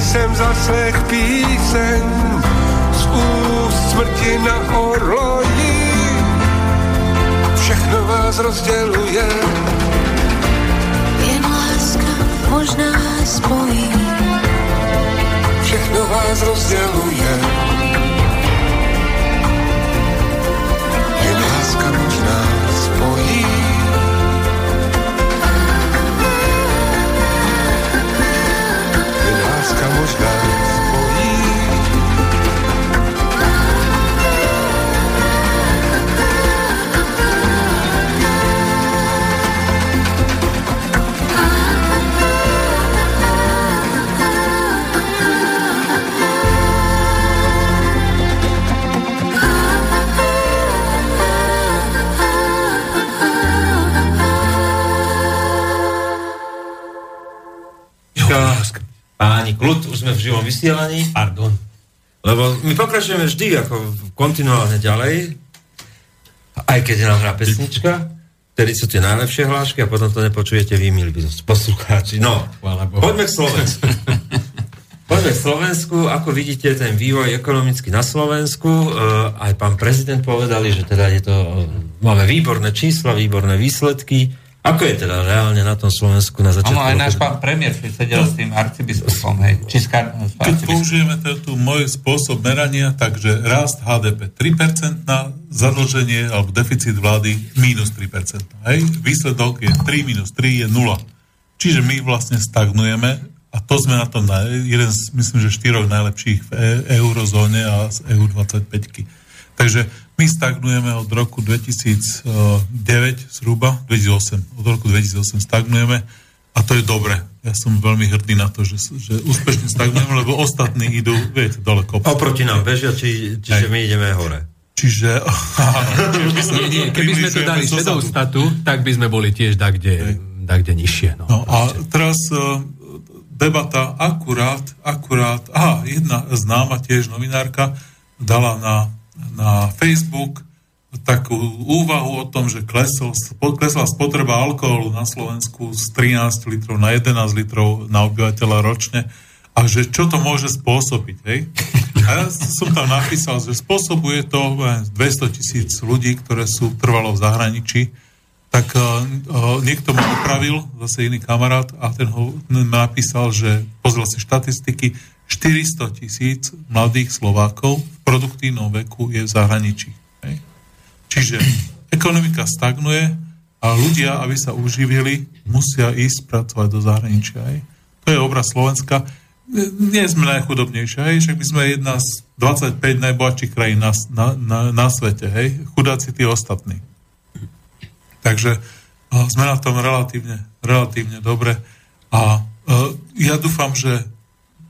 Jsem zaslech píseň z úst smrti na orloji. Všechno vás rozděluje. Jen láska možná spojí. Všechno vás rozděluje. juzgar. Sme v živom vysielaní. Pardon. Lebo my pokračujeme vždy ako kontinuálne ďalej, aj keď nám hrá pesnička, vtedy sú tie najlepšie hlášky a potom to nepočujete vy, milí poslucháči. No, poďme k Slovensku. poďme k Slovensku. Ako vidíte, ten vývoj ekonomicky na Slovensku, e, aj pán prezident povedali, že teda je to, e, máme výborné čísla, výborné výsledky. Ako je teda reálne na tom Slovensku na začiatku? Áno, aj náš pán premiér keď sedel s tým arcibiskupom, hej, či s, kar- s Keď použijeme tu môj spôsob merania, takže rast HDP 3%, zadlženie alebo deficit vlády minus 3%. Hej? Výsledok je 3 minus 3 je 0. Čiže my vlastne stagnujeme a to sme na tom na, jeden z, myslím, že štyroch najlepších v e- eurozóne a z EU25. Takže my stagnujeme od roku 2009 zhruba, 2008, od roku 2008 stagnujeme a to je dobre. Ja som veľmi hrdý na to, že, že úspešne stagnujeme, lebo ostatní idú, viete, dole kop. Oproti nám bežia, či, čiže Hej. my ideme hore. Čiže, áno, čiže sa Nie, nie, keby sme to dali zozadu. statu, tak by sme boli tiež dakde, dakde nižšie. No. No a teraz uh, debata akurát, akurát, aha, jedna známa tiež novinárka dala na, na Facebook takú úvahu o tom, že klesol, klesla spotreba alkoholu na Slovensku z 13 litrov na 11 litrov na obyvateľa ročne a že čo to môže spôsobiť, hej? A ja som tam napísal, že spôsobuje to eh, 200 tisíc ľudí, ktoré sú trvalo v zahraničí, tak uh, niekto ma opravil, zase iný kamarát, a ten ho napísal, že pozrel si štatistiky, 400 tisíc mladých Slovákov v produktívnom veku je v zahraničí. Hej. Čiže ekonomika stagnuje a ľudia, aby sa uživili, musia ísť pracovať do zahraničia. Hej. To je obraz Slovenska. Nie sme najchudobnejšia, hej, však my sme jedna z 25 najbohatších krajín na, na, na, na svete, hej. Chudáci tí ostatní. Takže sme na tom relatívne, relatívne dobre a uh, ja dúfam, že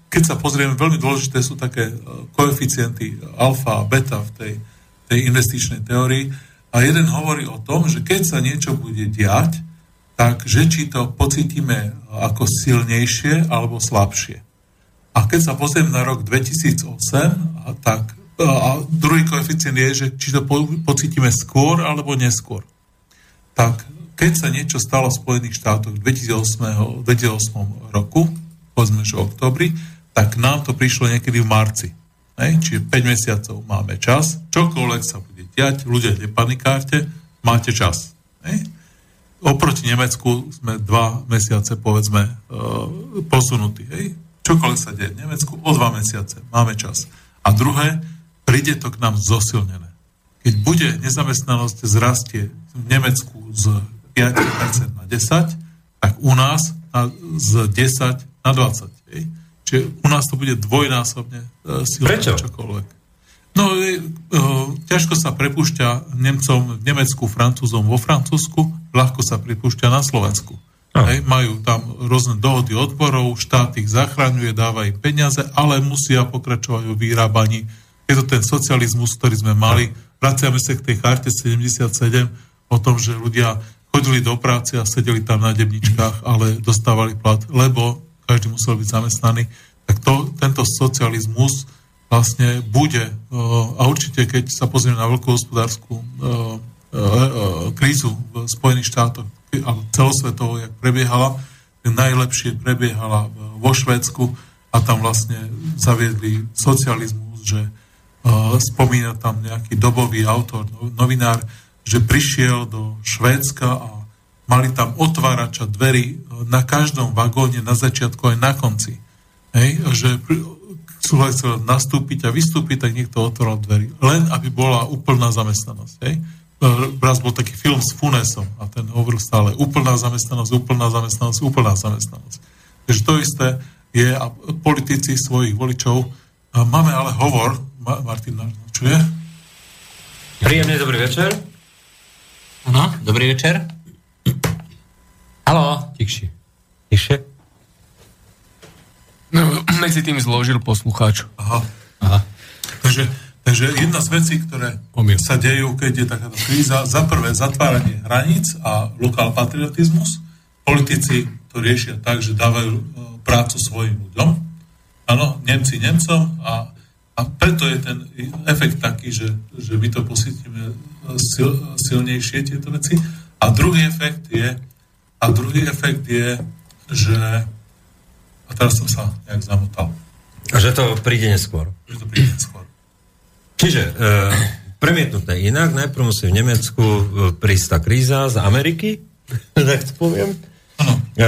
keď sa pozrieme, veľmi dôležité sú také uh, koeficienty alfa a beta v tej, tej investičnej teórii a jeden hovorí o tom, že keď sa niečo bude diať, tak že či to pocítime ako silnejšie alebo slabšie. A keď sa pozrieme na rok 2008, a tak a druhý koeficient je, že či to po, pocítime skôr alebo neskôr tak keď sa niečo stalo v Spojených štátoch v 2008, 2008 roku, povedzme, že v oktobri, tak nám to prišlo niekedy v marci. Hej? Čiže 5 mesiacov máme čas, čokoľvek sa bude diať, ľudia nepanikárte, máte čas. Hej? Oproti Nemecku sme dva mesiace, povedzme, uh, posunutí. Hej? Čokoľvek sa deje v Nemecku, o dva mesiace máme čas. A druhé, príde to k nám zosilnené. Keď bude nezamestnanosť zrastie v Nemecku z 5% na 10, tak u nás na, z 10 na 20. Hej. Čiže u nás to bude dvojnásobne e, silné Prečo? čokoľvek. No, e, e, ťažko sa prepúšťa Nemcom v Nemecku, Francúzom vo Francúzsku, ľahko sa prepúšťa na Slovensku. Hej, majú tam rôzne dohody odborov, štát ich zachraňuje, dáva im peniaze, ale musia pokračovať vo vyrábaní. Je to ten socializmus, ktorý sme mali. Vraciame sa k tej charte 77 o tom, že ľudia chodili do práce a sedeli tam na debničkách, ale dostávali plat, lebo každý musel byť zamestnaný. Tak to, tento socializmus vlastne bude, e, a určite keď sa pozrieme na veľkú hospodárskú e, e, krízu v Spojených štátoch, alebo celosvetovo, jak prebiehala, najlepšie prebiehala vo Švédsku a tam vlastne zaviedli socializmus, že spomína tam nejaký dobový autor, no- novinár, že prišiel do Švédska a mali tam otvárača dverí uh, na každom vagóne, na začiatku aj na konci. Hej? Že pri- súhlasil nastúpiť a vystúpiť, tak niekto otvoril dverí. Len aby bola úplná zamestnanosť. Hej? Uh, Raz bol taký film s Funesom a ten hovoril stále úplná zamestnanosť, úplná zamestnanosť, úplná zamestnanosť. Takže to isté je a politici svojich voličov. A Máme ale hovor, Ma- Martin naznačuje, Príjemný dobrý večer. Áno, dobrý večer. Haló. Tichšie. Tiše. No, medzi tým zložil poslucháč. Aha. Aha. Takže, takže jedna z vecí, ktoré Omyl. sa dejú, keď je takáto kríza, za prvé zatváranie hraníc a lokál patriotizmus. Politici to riešia tak, že dávajú e, prácu svojim ľuďom, áno, Nemci Nemcom a, a preto je ten efekt taký, že, že my to pocítime sil, silnejšie tieto veci. A druhý efekt je, a druhý efekt je, že a teraz som sa nejak zamotal. A že to príde neskôr. Že to príde neskôr. Čiže e, premietnuté inak, najprv musí v Nemecku e, prísť tá kríza z Ameriky, tak to poviem. E,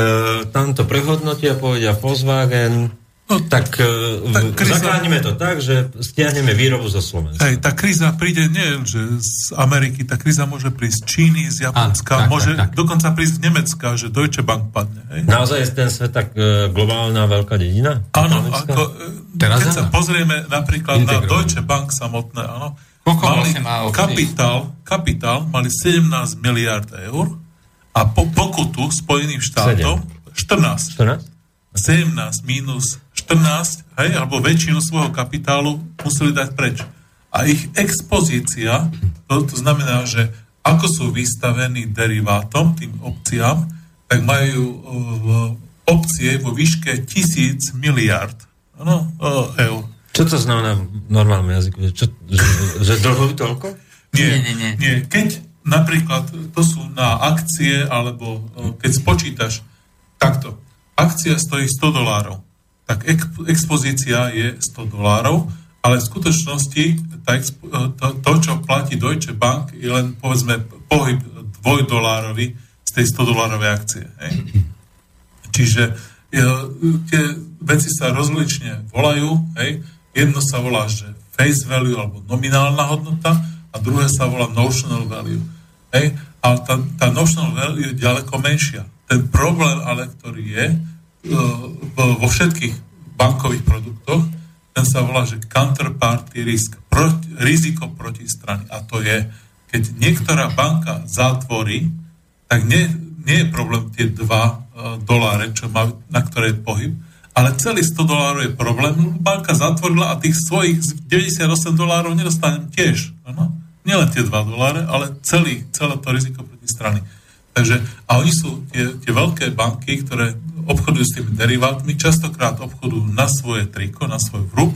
tam to prehodnotia, povedia Volkswagen, No, tak, e, tak kríza- zachránime to tak, že stiahneme výrobu zo Slovenska. Hej, tá kríza príde nie že z Ameriky, tá kríza môže prísť z Číny, z Áno, tak, Japonska, môže tak, tak. dokonca prísť z Nemecka, že Deutsche Bank padne. Hej? Naozaj je ten svet tak e, globálna veľká dedina? Áno, ako, e, Teraz keď sa áno. pozrieme napríklad na Integrované. Deutsche Bank samotné, áno, Koľko mali vlastne má kapitál, kapitál mali 17 miliard eur a po, pokutu Spojeným štátom 14. 14? 17 minus 14, hej, alebo väčšinu svojho kapitálu museli dať preč. A ich expozícia, to, to znamená, že ako sú vystavení derivátom, tým opciám, tak majú uh, opcie vo výške tisíc miliard no, uh, eur. Čo to znamená v normálnom jazyku? Čo, že, že dlhujú toľko? Nie, Nie, nie, nie. nie. Keď napríklad to sú na akcie, alebo uh, keď spočítaš takto, akcia stojí 100 dolárov, tak expozícia je 100 dolárov, ale v skutočnosti tá uh, to, to, čo platí Deutsche Bank, je len povedzme pohyb dvojdolárový z tej 100 dolárovej akcie. Hej? Čiže e, tie veci sa rozlične volajú. Hej? Jedno sa volá, že face value alebo nominálna hodnota a druhé sa volá notional value. Hej? Ale tá, tá notional value je ďaleko menšia. Ten problém ale, ktorý je e, vo- vo všetkých bankových produktoch, ten sa volá, že counterparty risk, proti, riziko protistrany. A to je, keď niektorá banka zatvorí, tak nie, nie je problém tie 2 uh, doláre, čo má, na ktoré je pohyb, ale celý 100 dolárov je problém. Banka zatvorila a tých svojich 98 dolárov nedostanem tiež. Ano? Nielen tie 2 doláre, ale celý, celé to riziko proti strany. Takže, a oni sú tie, tie veľké banky, ktoré obchodujú s tými derivátmi, častokrát obchodujú na svoje triko, na svoj vrúb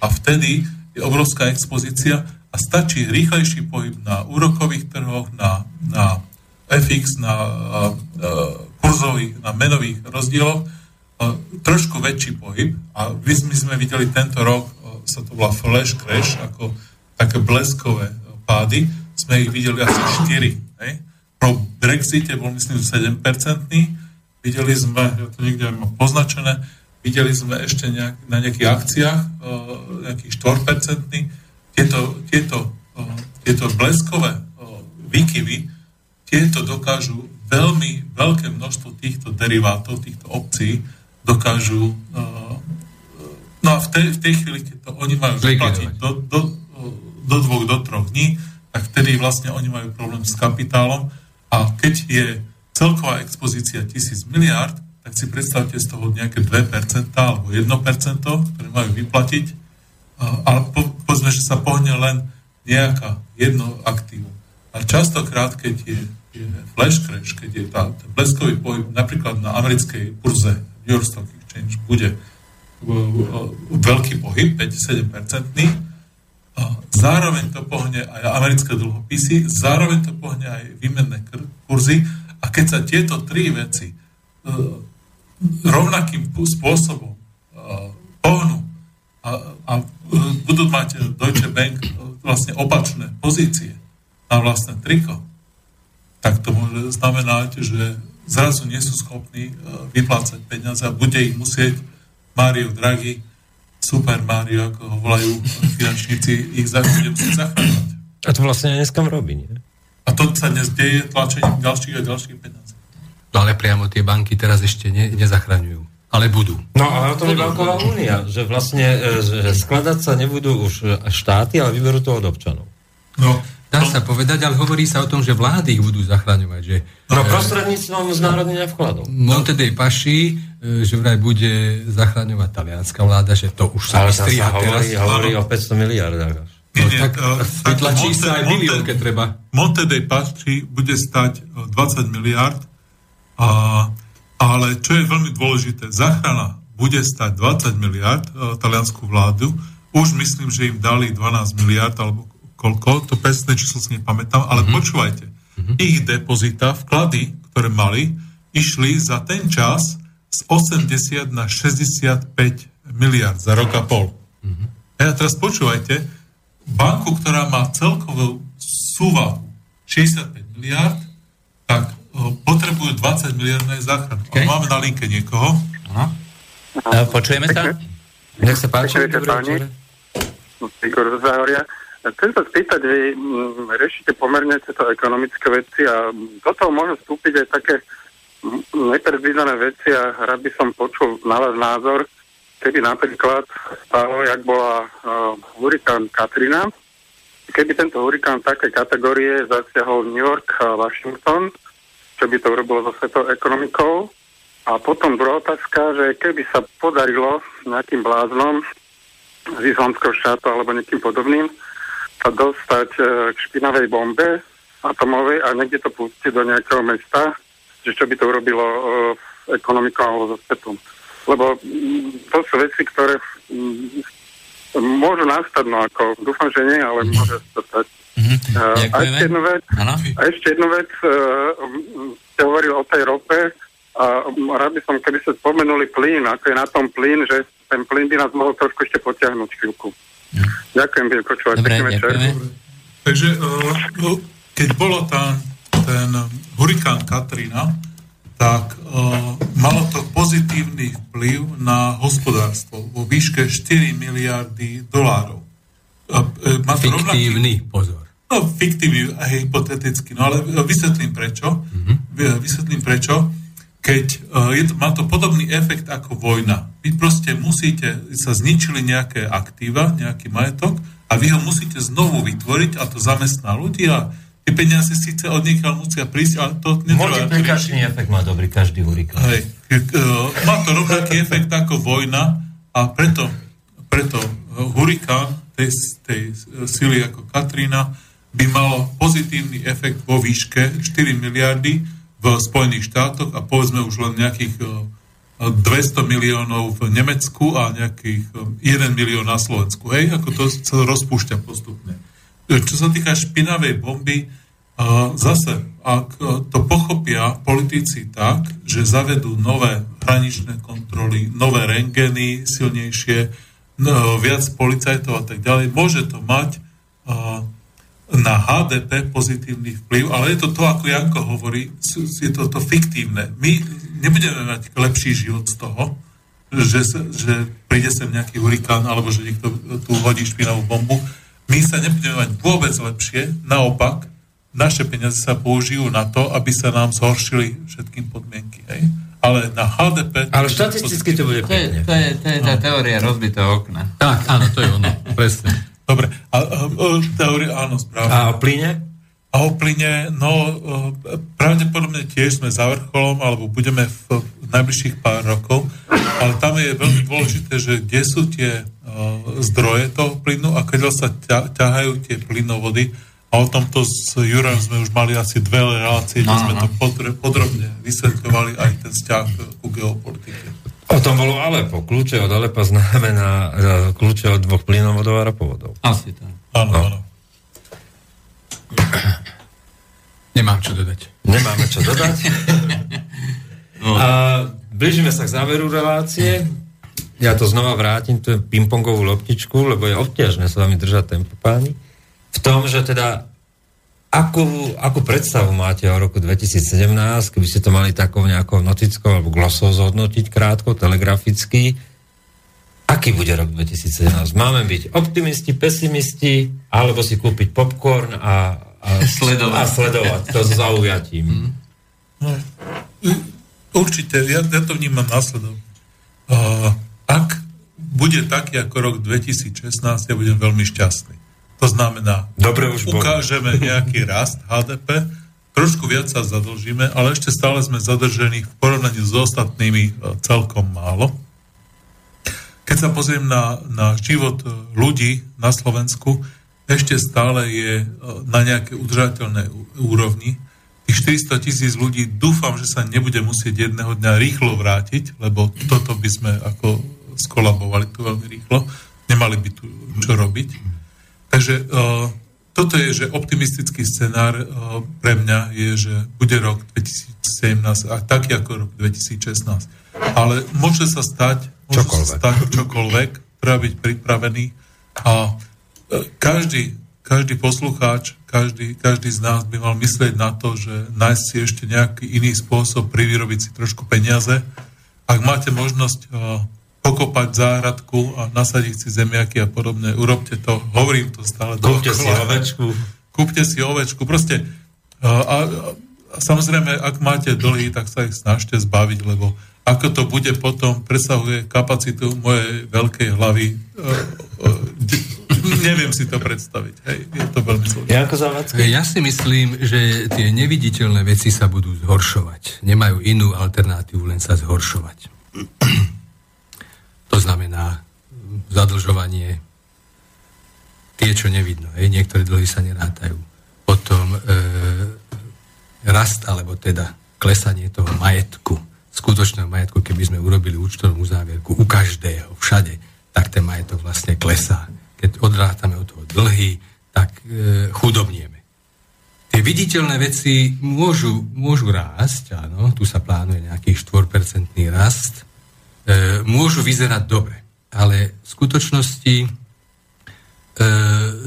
a vtedy je obrovská expozícia a stačí rýchlejší pohyb na úrokových trhoch, na, na FX, na uh, kurzových, na menových rozdieloch, uh, trošku väčší pohyb a my, my sme videli tento rok, uh, sa to volá flash crash, ako také bleskové pády, sme ich videli asi 4. Hej? Pro Brexite bol myslím 7%, videli sme, ja to niekde mám poznačené, videli sme ešte nejak, na nejakých akciách uh, nejakých 4%. Tieto, tieto, uh, tieto bleskové uh, výkyvy, tieto dokážu veľmi veľké množstvo týchto derivátov, týchto opcií, dokážu no a v tej, v tej chvíli, keď to oni majú vyplatiť do, do, do dvoch, do troch dní, tak vtedy vlastne oni majú problém s kapitálom a keď je celková expozícia tisíc miliárd, tak si predstavte z toho nejaké 2% alebo 1%, ktoré majú vyplatiť, ale po, povedzme, že sa pohne len nejaká jedno aktívum. A častokrát, keď je, je flash crash, keď je tá, ten bleskový pohyb napríklad na americkej burze New York Stock Exchange bude uh, uh, veľký pohyb, 5-7%, a zároveň to pohne aj americké dlhopisy, zároveň to pohne aj výmenné kurzy a keď sa tieto tri veci uh, rovnakým spôsobom uh, pohnú a, a uh, budú mať Deutsche Bank vlastne opačné pozície na vlastné triko, tak to môže znamenať, že zrazu nie sú schopní vyplácať peniaze a bude ich musieť Mario Draghi Super Mario, ako ho volajú finančníci, ich bude musieť zachráňovať. A to vlastne dneska robí, nie? A to sa dnes deje tlačením ďalších a ďalších peniazí. No ale priamo tie banky teraz ešte ne, nezachraňujú. Ale budú. No a to je banková únia, že vlastne e, že skladať sa nebudú už e, štáty, ale vyberú to od občanov. No, Dá sa povedať, ale hovorí sa o tom, že vlády ich budú zachraňovať. Že No e, prostredníctvom znárodnenia vkladov. Monte dei Paschi, e, že vraj bude zachraňovať talianská vláda, že to už sa Ale tam vystríha sa hovorí, teraz. hovorí o 500 miliardách. Nie, No, nie, tak vytlačí sa aj milión, keď treba. Monte dei Paschi bude stať eh, 20 miliard, a, ale čo je veľmi dôležité, záchrana bude stať 20 miliard uh, taliansku vládu. Už myslím, že im dali 12 miliard alebo koľko, to presné číslo si nepamätám, ale mm-hmm. počúvajte, mm-hmm. ich depozita, vklady, ktoré mali, išli za ten čas z 80 na 65 miliard za rok a pol. Mm-hmm. A teraz počúvajte, banku, ktorá má celkovú súvahu 65 miliard, tak o, potrebujú 20 miliard na záchranu. Okay. Máme na linke niekoho. Aha. E, počujeme sa? Nech sa páči. Igor Záhoria. Chcem sa spýtať, vy m, riešite pomerne tieto ekonomické veci a do toho môžu vstúpiť aj také nepredvídané veci a rád by som počul na vás názor, keby napríklad stalo, jak bola uh, hurikán Katrina, keby tento hurikán takej kategórie zasiahol New York a Washington, čo by to urobilo so svetou ekonomikou. A potom druhá otázka, že keby sa podarilo nejakým bláznom z islamského štátu alebo niekým podobným sa dostať e, k špinavej bombe atomovej a niekde to pustiť do nejakého mesta, že čo by to urobilo e, ekonomikou alebo so svetom. Lebo mm, to sú veci, ktoré mm, môžu nastať, no ako dúfam, že nie, ale môže sa stať. Uh, a ešte jednu vec, a ešte jednu vec, uh, ste hovorili o tej rope a rád by som, keby ste spomenuli plyn, ako je na tom plyn, že ten plyn by nás mohol trošku ešte potiahnuť chvíľku. Mhm. Ďakujem, budem počúvať. Dobre, ďakujeme. Takže uh, keď bolo tam ten hurikán Katrina, tak uh, malo to pozitívny vplyv na hospodárstvo vo výške 4 miliardy dolárov. To fiktívny, rovnaký, pozor. No, fiktívny, hypoteticky, no ale vysvetlím prečo. Mm-hmm. Vysvetlím prečo. Keď uh, je to, má to podobný efekt ako vojna. Vy proste musíte, sa zničili nejaké aktíva, nejaký majetok a vy ho musíte znovu vytvoriť a to zamestná ľudí a Tie peniaze síce od niekiaľ musia prísť, ale to netrvá. Multiplikačný efekt má dobrý každý hurikán. Hej, má to rovnaký efekt ako vojna a preto, preto hurikán tej, tej sily ako Katrina by malo pozitívny efekt vo výške 4 miliardy v Spojených štátoch a povedzme už len nejakých 200 miliónov v Nemecku a nejakých 1 milión na Slovensku. Hej, ako to sa rozpúšťa postupne. Čo sa týka špinavej bomby, zase, ak to pochopia politici tak, že zavedú nové hraničné kontroly, nové rengeny silnejšie, viac policajtov a tak ďalej, môže to mať na HDP pozitívny vplyv, ale je to to, ako Janko hovorí, je to to fiktívne. My nebudeme mať lepší život z toho, že, že príde sem nejaký hurikán alebo že niekto tu hodí špinavú bombu my sa nebudeme mať vôbec lepšie, naopak, naše peniaze sa použijú na to, aby sa nám zhoršili všetkým podmienky. Hej? Ale na HDP... Ale štatisticky to bude pekne. To je, to je, to je tá no. teória rozbitého okna. Tak, áno, to je ono, presne. Dobre, a, a, a teória, áno, správne. A o plyne? A o plyne, no, pravdepodobne tiež sme za vrcholom, alebo budeme v, najbližších pár rokov, ale tam je veľmi dôležité, že kde sú tie zdroje toho plynu a keď sa ťahajú tie plynovody, a o tomto s Jurem sme už mali asi dve relácie, kde no, sme no. to podrobne vysvetľovali aj ten vzťah ku geopolitike. O tom bolo Alepo. Kľúče od Alepa znamená e, kľúče od dvoch plynovodov a ropovodov. Asi tak. Áno, no. áno. Nemám čo dodať. Nemáme čo dodať. no. A blížime sa k záveru relácie ja to znova vrátim, tú pingpongovú loptičku, lebo je obťažné sa vami držať tempo páni, v tom, že teda akú, akú predstavu máte o roku 2017, keby ste to mali takou nejakou notickou alebo glosou zhodnotiť krátko, telegraficky, aký bude rok 2017? Máme byť optimisti, pesimisti, alebo si kúpiť popcorn a, a, sledovať. a sledovať to s zaujatím? Mm. No, určite, ja, ja to vnímam následovne. Uh, ak bude taký ako rok 2016, ja budem veľmi šťastný. To znamená, Dobre, už ukážeme bol. nejaký rast HDP, trošku viac sa zadlžíme, ale ešte stále sme zadržení v porovnaní s ostatnými e, celkom málo. Keď sa pozriem na, na život e, ľudí na Slovensku, ešte stále je e, na nejaké udržateľné úrovni. tých 400 tisíc ľudí dúfam, že sa nebude musieť jedného dňa rýchlo vrátiť, lebo toto by sme ako skolabovali tu veľmi rýchlo. Nemali by tu čo robiť. Takže uh, toto je, že optimistický scenár uh, pre mňa je, že bude rok 2017 a taký ako rok 2016. Ale môže sa stať, môže Čokoľvek. sa stať čokoľvek, treba byť pripravený a každý, každý poslucháč, každý, každý z nás by mal myslieť na to, že nájsť si ešte nejaký iný spôsob privyrobiť si trošku peniaze. Ak máte možnosť uh, pokopať záhradku a nasadiť si zemiaky a podobne, urobte to. Hovorím to stále. Kúpte si ovečku. Kúpte si ovečku. Proste a, a, a samozrejme, ak máte dlhy, tak sa ich snažte zbaviť, lebo ako to bude potom, presahuje kapacitu mojej veľkej hlavy. E, e, neviem si to predstaviť. Hej, je to veľmi zložité. Ja si myslím, že tie neviditeľné veci sa budú zhoršovať. Nemajú inú alternatívu, len sa zhoršovať. To znamená zadlžovanie, tie, čo nevidno. Hej, niektoré dlhy sa nerátajú. Potom e, rast, alebo teda klesanie toho majetku, skutočného majetku, keby sme urobili účtovnú uzávierku u každého, všade, tak ten majetok vlastne klesá. Keď odrátame od toho dlhy, tak e, chudobnieme. Tie viditeľné veci môžu, môžu rásť, áno, tu sa plánuje nejaký 4% rast, e, môžu vyzerať dobre, ale v skutočnosti e,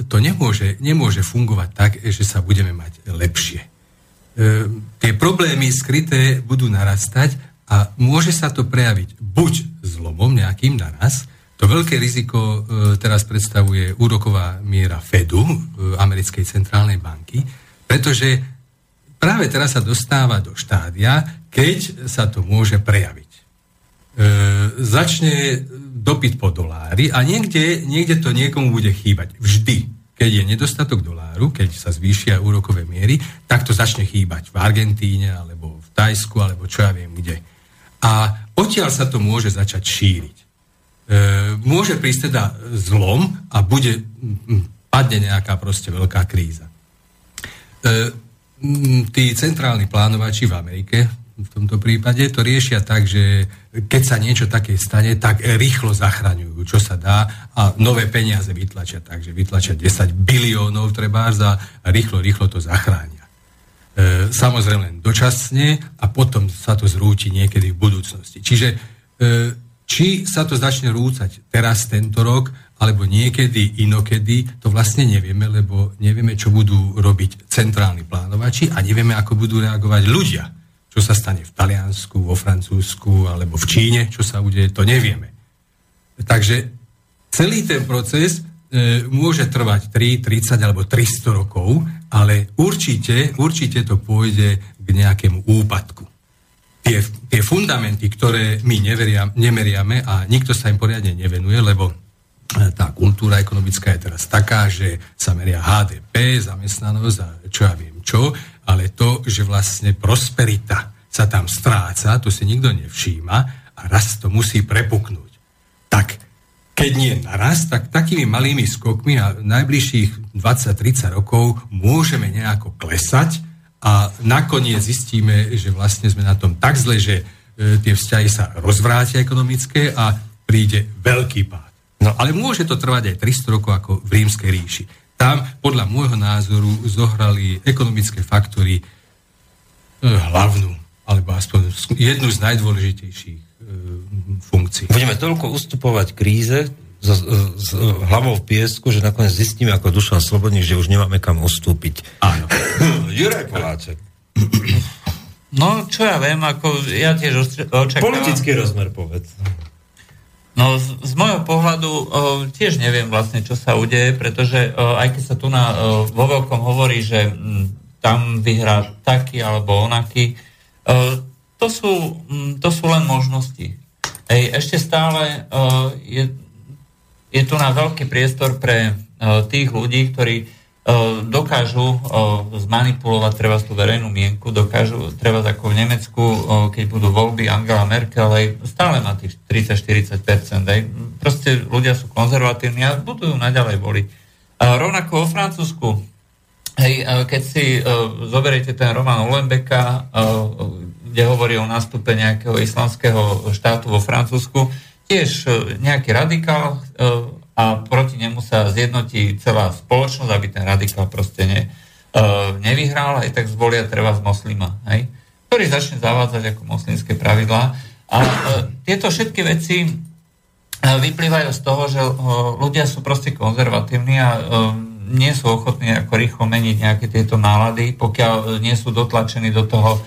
to nemôže, nemôže fungovať tak, že sa budeme mať lepšie. E, tie problémy skryté budú narastať a môže sa to prejaviť buď zlomom nejakým naraz, to veľké riziko e, teraz predstavuje úroková miera Fedu, e, americkej centrálnej banky, pretože práve teraz sa dostáva do štádia, keď sa to môže prejaviť. E, začne dopyt po dolári a niekde, niekde to niekomu bude chýbať. Vždy. Keď je nedostatok doláru, keď sa zvýšia úrokové miery, tak to začne chýbať v Argentíne, alebo v Tajsku, alebo čo ja viem kde. A odtiaľ sa to môže začať šíriť. E, môže prísť teda zlom a bude, padne nejaká proste veľká kríza. E, tí centrálni plánovači v Amerike v tomto prípade to riešia tak, že keď sa niečo také stane, tak rýchlo zachraňujú, čo sa dá a nové peniaze vytlačia, takže vytlačia 10 biliónov treba a rýchlo, rýchlo to zachránia. E, samozrejme len dočasne a potom sa to zrúti niekedy v budúcnosti. Čiže či sa to začne rúcať teraz tento rok, alebo niekedy inokedy, to vlastne nevieme, lebo nevieme, čo budú robiť centrálni plánovači a nevieme, ako budú reagovať ľudia. Čo sa stane v Taliansku, vo Francúzsku alebo v Číne, čo sa udeje, to nevieme. Takže celý ten proces e, môže trvať 3, 30 alebo 300 rokov, ale určite, určite to pôjde k nejakému úpadku. Tie, tie fundamenty, ktoré my neveria, nemeriame a nikto sa im poriadne nevenuje, lebo tá kultúra ekonomická je teraz taká, že sa meria HDP, zamestnanosť a čo ja viem čo, ale to, že vlastne prosperita sa tam stráca, to si nikto nevšíma a raz to musí prepuknúť. Tak keď nie naraz, tak takými malými skokmi a najbližších 20-30 rokov môžeme nejako klesať a nakoniec zistíme, že vlastne sme na tom tak zle, že e, tie vzťahy sa rozvrátia ekonomické a príde veľký pád. No ale môže to trvať aj 300 rokov ako v rímskej ríši. Tam, podľa môjho názoru, zohrali ekonomické faktory e, hlavnú, alebo aspoň jednu z najdôležitejších e, funkcií. Budeme toľko ustupovať kríze s, s hlavou v piesku, že nakoniec zistíme ako Dušan Slobodný, že už nemáme kam ustúpiť. Áno. Juraj Poláček. No, čo ja viem, ako ja tiež očakávam... Politický rozmer, povedz. No, z, z môjho pohľadu o, tiež neviem vlastne, čo sa udeje, pretože o, aj keď sa tu na, o, vo veľkom hovorí, že m, tam vyhrá taký alebo onaký, o, to, sú, m, to sú len možnosti. Ej, ešte stále o, je, je tu na veľký priestor pre o, tých ľudí, ktorí o, dokážu o, zmanipulovať treba tú verejnú mienku, dokážu treba ako v Nemecku, keď budú voľby Angela Merkel, aj stále má tých 30-40%. Aj, proste ľudia sú konzervatívni a budú naďalej voliť. Rovnako vo Francúzsku Hej, e, keď si zoberiete ten román Ulembeka, uh, kde hovorí o nástupe nejakého islamského štátu vo Francúzsku, tiež uh, nejaký radikál uh, a proti nemu sa zjednotí celá spoločnosť, aby ten radikál proste ne, uh, nevyhral, aj tak zvolia treba z moslima, hej, ktorý začne zavádzať ako moslimské pravidlá. A tieto všetky veci vyplývajú z toho, že ľudia sú proste konzervatívni a nie sú ochotní ako rýchlo meniť nejaké tieto nálady, pokiaľ nie sú dotlačení do toho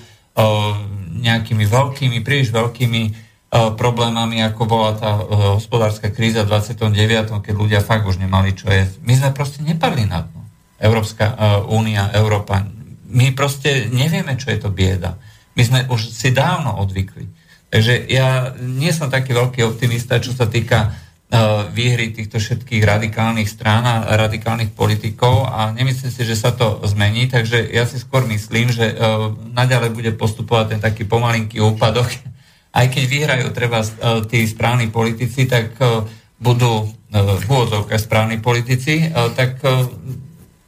nejakými veľkými, príliš veľkými problémami, ako bola tá o, hospodárska kríza v 29., keď ľudia fakt už nemali čo jesť. My sme proste nepadli na dno. Európska únia, Európa. My proste nevieme, čo je to bieda. My sme už si dávno odvykli. Takže ja nie som taký veľký optimista, čo sa týka E, výhry týchto všetkých radikálnych strán a radikálnych politikov a nemyslím si, že sa to zmení, takže ja si skôr myslím, že naďalej bude postupovať ten taký pomalinký úpadok. Aj keď vyhrajú treba uh, tí správni politici, tak uh, budú v úvodzovkách správni politici, tak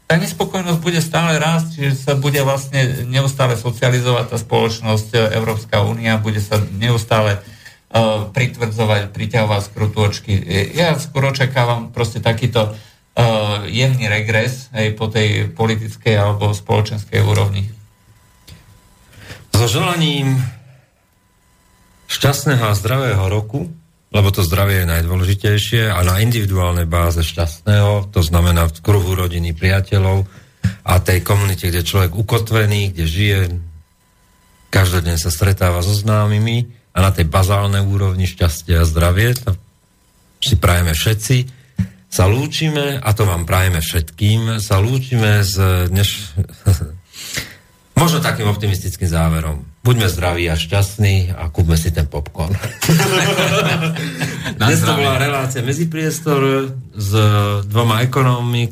tá nespokojnosť bude stále rásť, čiže sa bude vlastne neustále socializovať tá spoločnosť, Európska únia bude sa neustále uh, pritvrdzovať, priťahovať skrutôčky. Ja skôr očakávam proste takýto uh, jemný regres aj po tej politickej alebo spoločenskej úrovni. So želaním šťastného a zdravého roku, lebo to zdravie je najdôležitejšie a na individuálnej báze šťastného, to znamená v kruhu rodiny, priateľov a tej komunite, kde človek ukotvený, kde žije, každodenne sa stretáva so známymi, a na tej bazálnej úrovni šťastie a zdravie, to si prajeme všetci, sa lúčime, a to vám prajeme všetkým, sa lúčime s dneš... možno takým optimistickým záverom. Buďme zdraví a šťastní a kúpme si ten popcorn. Dnes to bola relácia Medzipriestor s dvoma ekonómmi,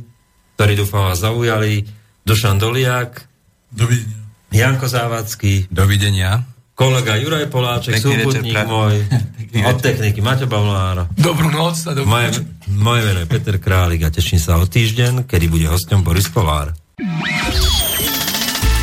ktorí dúfam vás zaujali. Dušan Doliak. Dovidenia. Janko Závacký. Dovidenia kolega Juraj Poláček, súputník môj, od techniky Maťo Bavlár. Dobrú noc a dobrú moje, moje meno je Peter Králik a teším sa o týždeň, kedy bude hostom Boris Kolár.